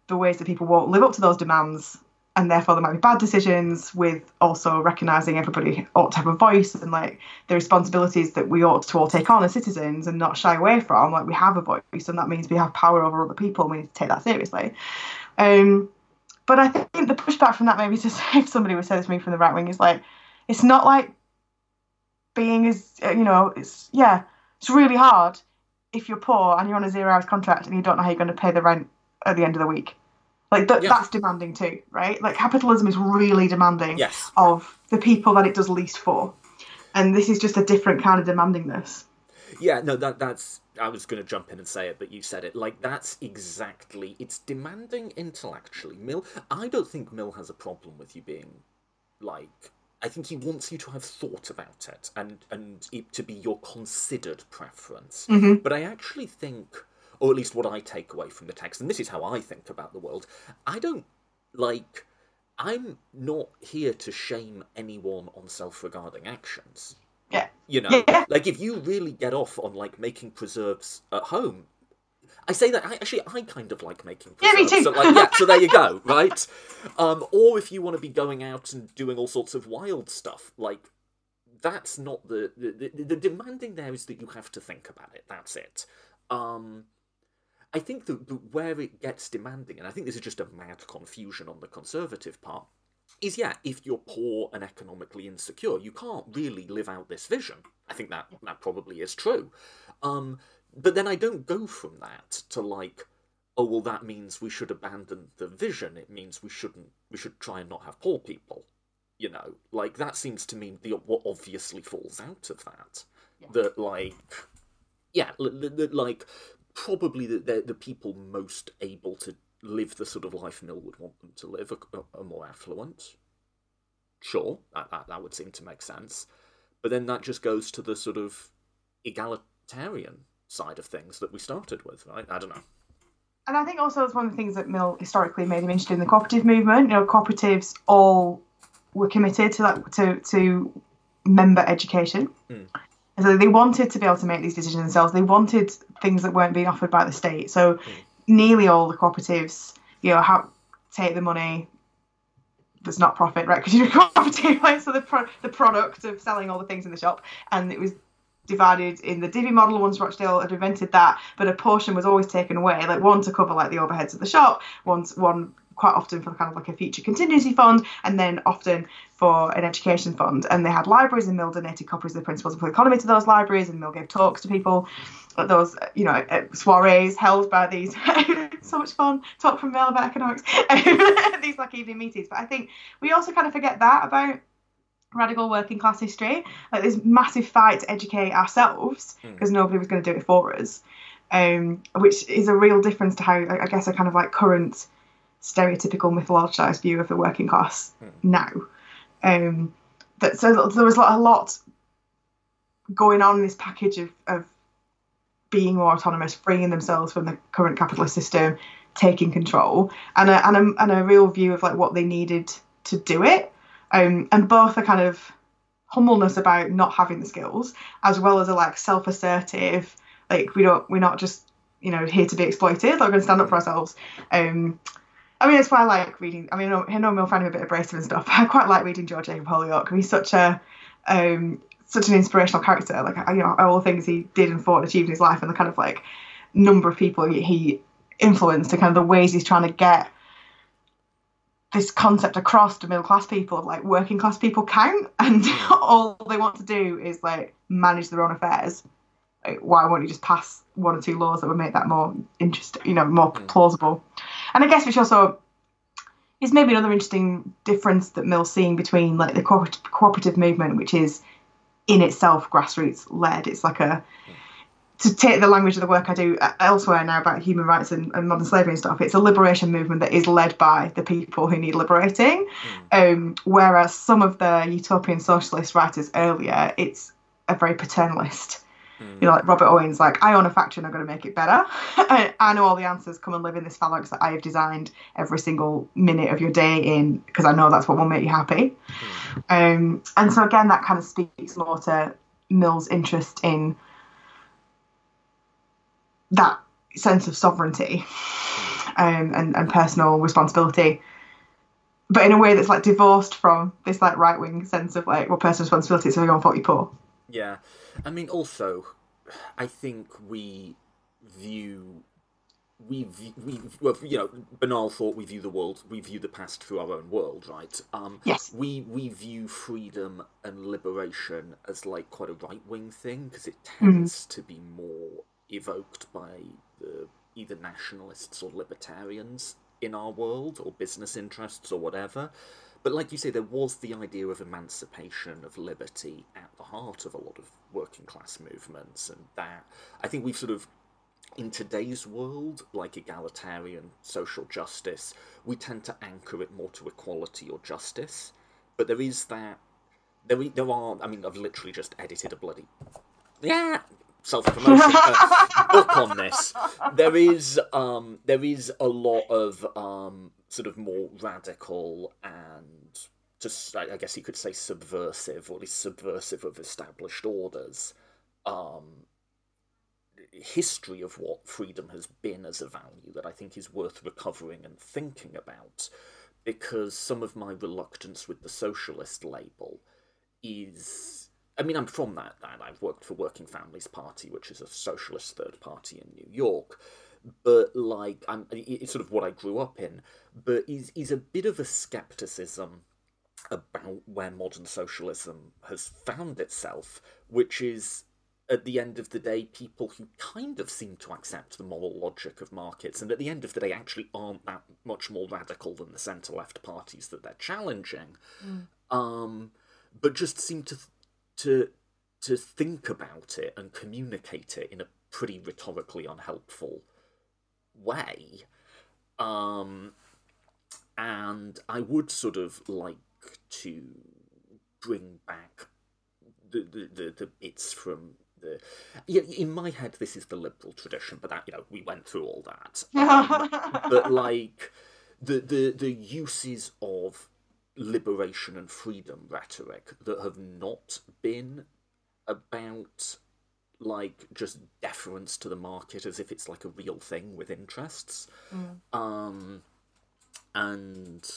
the ways that people won't live up to those demands and therefore there might be bad decisions with also recognizing everybody ought to have a voice and like the responsibilities that we ought to all take on as citizens and not shy away from. Like we have a voice and that means we have power over other people and we need to take that seriously. Um but i think the pushback from that maybe to say <laughs> if somebody would say this to me from the right wing is like it's not like being as uh, you know it's yeah it's really hard if you're poor and you're on a zero hours contract and you don't know how you're going to pay the rent at the end of the week like th- that's demanding too right like capitalism is really demanding Yes. of the people that it does least for and this is just a different kind of demandingness Yeah, no, that that's. I was going to jump in and say it, but you said it. Like that's exactly. It's demanding intellectually. Mill. I don't think Mill has a problem with you being, like. I think he wants you to have thought about it and and it to be your considered preference. Mm-hmm. But I actually think, or at least what I take away from the text, and this is how I think about the world. I don't like. I'm not here to shame anyone on self-regarding actions yeah you know Yeah. like if you really get off on like making preserves at home i say that I, actually i kind of like making Yeah, me too. so, like, yeah so there you go <laughs> right um or if you want to be going out and doing all sorts of wild stuff like that's not the the, the the demanding there is that you have to think about it that's it um I think that the, where it gets demanding, and I think this is just a mad confusion on the conservative part, is yeah, if you're poor and economically insecure, you can't really live out this vision. I think that that probably is true. Um, but then I don't go from that to like, oh well, that means we should abandon the vision. It means we shouldn't. We should try and not have poor people. You know, like that seems to me the what obviously falls out of that. Yeah. That like, yeah, like probably that the, the people most able to live the sort of life Mill would want them to live, are, are more affluent. Sure, that, that that would seem to make sense, but then that just goes to the sort of egalitarian side of things that we started with, right? I don't know. And I think also it's one of the things that Mill historically made him interested in the cooperative movement. You know, cooperatives all were committed to that to to member education. Mm. So they wanted to be able to make these decisions themselves. They wanted things that weren't being offered by the state. So mm. nearly all the cooperatives, you know, have, take the money that's not profit, right? Because you're a cooperative, right? <laughs> So the pro- the product of selling all the things in the shop, and it was divided in the divvy model. Once Rochdale had invented that, but a portion was always taken away, like one to cover like the overheads of the shop, once one quite often for kind of like a future contingency fund, and then often for an education fund. And they had libraries, and Mill donated copies of the Principles of Political Economy to those libraries, and Mill gave talks to people at those, you know, soirees held by these. <laughs> so much fun talk from Mill about economics. <laughs> these like evening meetings. But I think we also kind of forget that about radical working class history. Like this massive fight to educate ourselves because mm. nobody was going to do it for us. Um, which is a real difference to how I guess a kind of like current stereotypical mythologized view of the working class mm. now. Um, that so there was a lot going on in this package of, of being more autonomous, freeing themselves from the current capitalist system, taking control, and a, and a, and a real view of like what they needed to do it. Um, and both a kind of humbleness about not having the skills, as well as a like self-assertive, like we don't, we're not just you know here to be exploited. We're going to stand up for ourselves. Um, I mean, that's why I like reading. I mean, I know Mill found him a bit abrasive and stuff. <laughs> But I quite like reading George Jacob Holyoake. He's such a um, such an inspirational character. Like you know, all the things he did and fought and achieved in his life, and the kind of like number of people he influenced, and kind of the ways he's trying to get this concept across to middle class people of like working class people count, <laughs> and all they want to do is like manage their own affairs. Like, why won't you just pass one or two laws that would make that more interesting, you know, more plausible? And I guess which also is maybe another interesting difference that Mill's seeing between like the co- cooperative movement, which is in itself grassroots led. It's like a to take the language of the work I do elsewhere now about human rights and, and, modern slavery and stuff, it's a liberation movement that is led by the people who need liberating. Mm. Um, whereas some of the utopian socialist writers earlier, it's a very paternalist Mm. You know, like Robert Owens, like I own a factory and I'm going to make it better. <laughs> I, I, know all the answers. Come and live in this phalanx that I have designed every single minute of your day in because I know that's what will make you happy. Mm. Um, and so again, that kind of speaks more to Mill's interest in that sense of sovereignty um, and, and personal responsibility. But in a way that's like divorced from this like right wing sense of like well personal responsibility so you're on 40 poor yeah. I mean, also, I think we view we we well, you know banal thought we view the world we view the past through our own world right? Um yes. we we view freedom and liberation as like quite a right wing thing because it tends mm. to be more evoked by the either nationalists or libertarians in our world or business interests or whatever but like you say, there was the idea of emancipation, of liberty at the heart of a lot of working class movements, and that I think we've sort of in today's world, like egalitarian social justice, we tend to anchor it more to equality or justice. But there is that. There, there are. I mean, I've literally just edited a bloody. Yeah, self promotion uh, <laughs> book on this. There is um, there is a lot of um, sort of more radical and just I guess you could say subversive, or at least subversive of established orders. Um, history of what freedom has been as a value that I think is worth recovering and thinking about, because some of my reluctance with the socialist label is. I mean, I'm from that, and I've worked for Working Families Party, which is a socialist third party in New York but like I'm, it's sort of what I grew up in. But is is a bit of a skepticism about where modern socialism has found itself, which is at the end of the day, people who kind of seem to accept the moral logic of markets, and at the end of the day, actually aren't that much more radical than the centre left parties that they're challenging, mm. um, but just seem to to to think about it and communicate it in a pretty rhetorically unhelpful way. Um, and I would sort of like to bring back the, the, the, the bits from the yeah, in my head this is the liberal tradition, but that you know we went through all that. Um, <laughs> but like the the the uses of liberation and freedom rhetoric that have not been about like just deference to the market as if it's like a real thing with interests. Mm. Um, and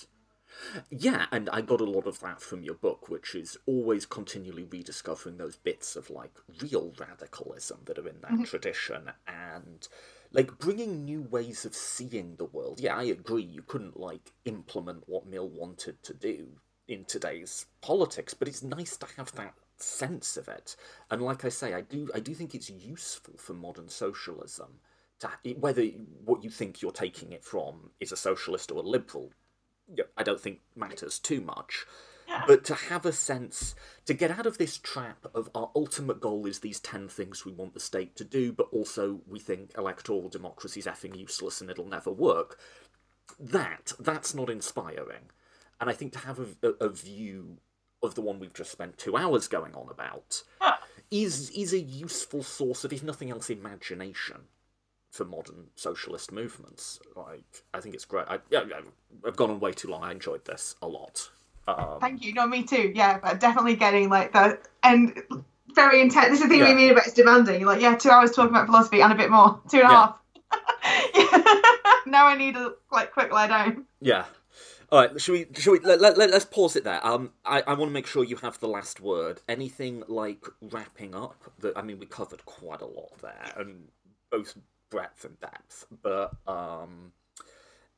yeah, and I got a lot of that from your book, which is always continually rediscovering those bits of like real radicalism that are in that mm-hmm. tradition and like bringing new ways of seeing the world. Yeah, I agree. You couldn't like implement what Mill wanted to do in today's politics, but it's nice to have that sense of it. And like I say, I do I do think it's useful for modern socialism to whether what you think you're taking it from is a socialist or a liberal. I don't think matters too much. But to have a sense, to get out of this trap of our ultimate goal is these 10 things we want the state to do, but also we think electoral democracy is effing useless and it'll never work, that, that's not inspiring. And I think to have a, a, a view of the one we've just spent two hours going on about is is a useful source of, if nothing else, imagination for modern socialist movements. Like, I think it's great. I, I've gone on way too long. I enjoyed this a lot. Um, Thank you. No, me too. Yeah, but definitely getting like the and very intense. This is the thing yeah. we mean about it's demanding. You're like, yeah, two hours talking about philosophy and a bit more, two and a yeah. half. <laughs> now I need a like quick lie down. Yeah, all right, should we? Should we? Let, let, let's pause it there. Um, I, I want to make sure you have the last word. Anything like wrapping up? That I mean, we covered quite a lot there, and both breadth and depth. But um,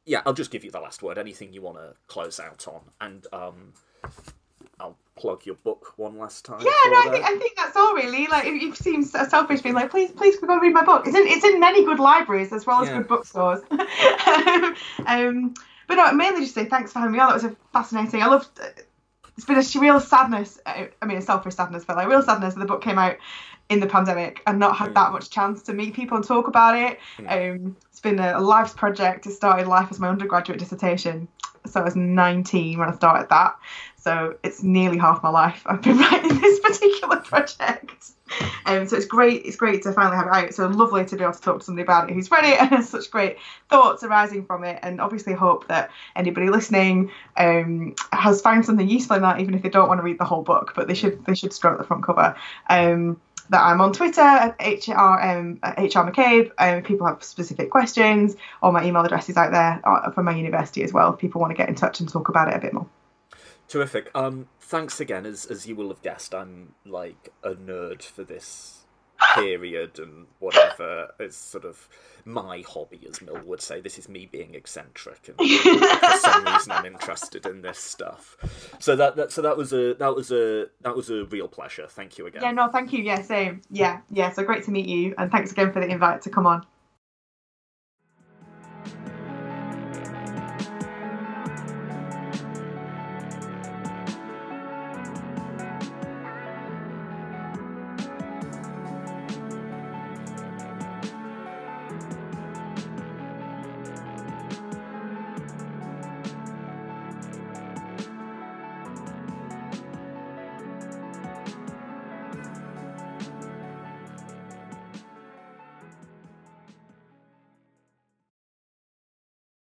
yeah, I'll just give you the last word. Anything you want to close out on, and um, I'll plug your book one last time. Yeah, no, I think, I think that's all really. Like, you've seen selfish being like, please, please go and read my book. It's in, it's in many good libraries as well as yeah. good bookstores. <laughs> um, but no, mainly just say thanks for having me on. That was a fascinating. I loved. It's been a real sadness. Uh, I mean, a selfish sadness, but like real sadness that the book came out in the pandemic and not had that much chance to meet people and talk about it. Um, it's been a, a life's project. It started life as my undergraduate dissertation. So I was 19 when I started that. So it's nearly half my life I've been <laughs> writing this particular project. Um, so it's great. It's great to finally have it out. So lovely to be able to talk to somebody about it who's read it <laughs> and has such great thoughts arising from it. And obviously hope that anybody listening um, has found something useful in that, even if they don't want to read the whole book. But they should they should start at the front cover. Um, that I'm on Twitter at um, HR McCabe. Um, people have specific questions, or my email address is out there uh, from my university as well. If people want to get in touch and talk about it a bit more. Terrific. Um, thanks again. As as you will have guessed, I'm like a nerd for this period and whatever. It's sort of my hobby, as Mill would say. This is me being eccentric, and for some reason I'm interested in this stuff. So that, that so that was a that was a that was a real pleasure. Thank you again. Yeah, no, thank you. Yeah, same. Yeah, yeah. So great to meet you, and thanks again for the invite to come on.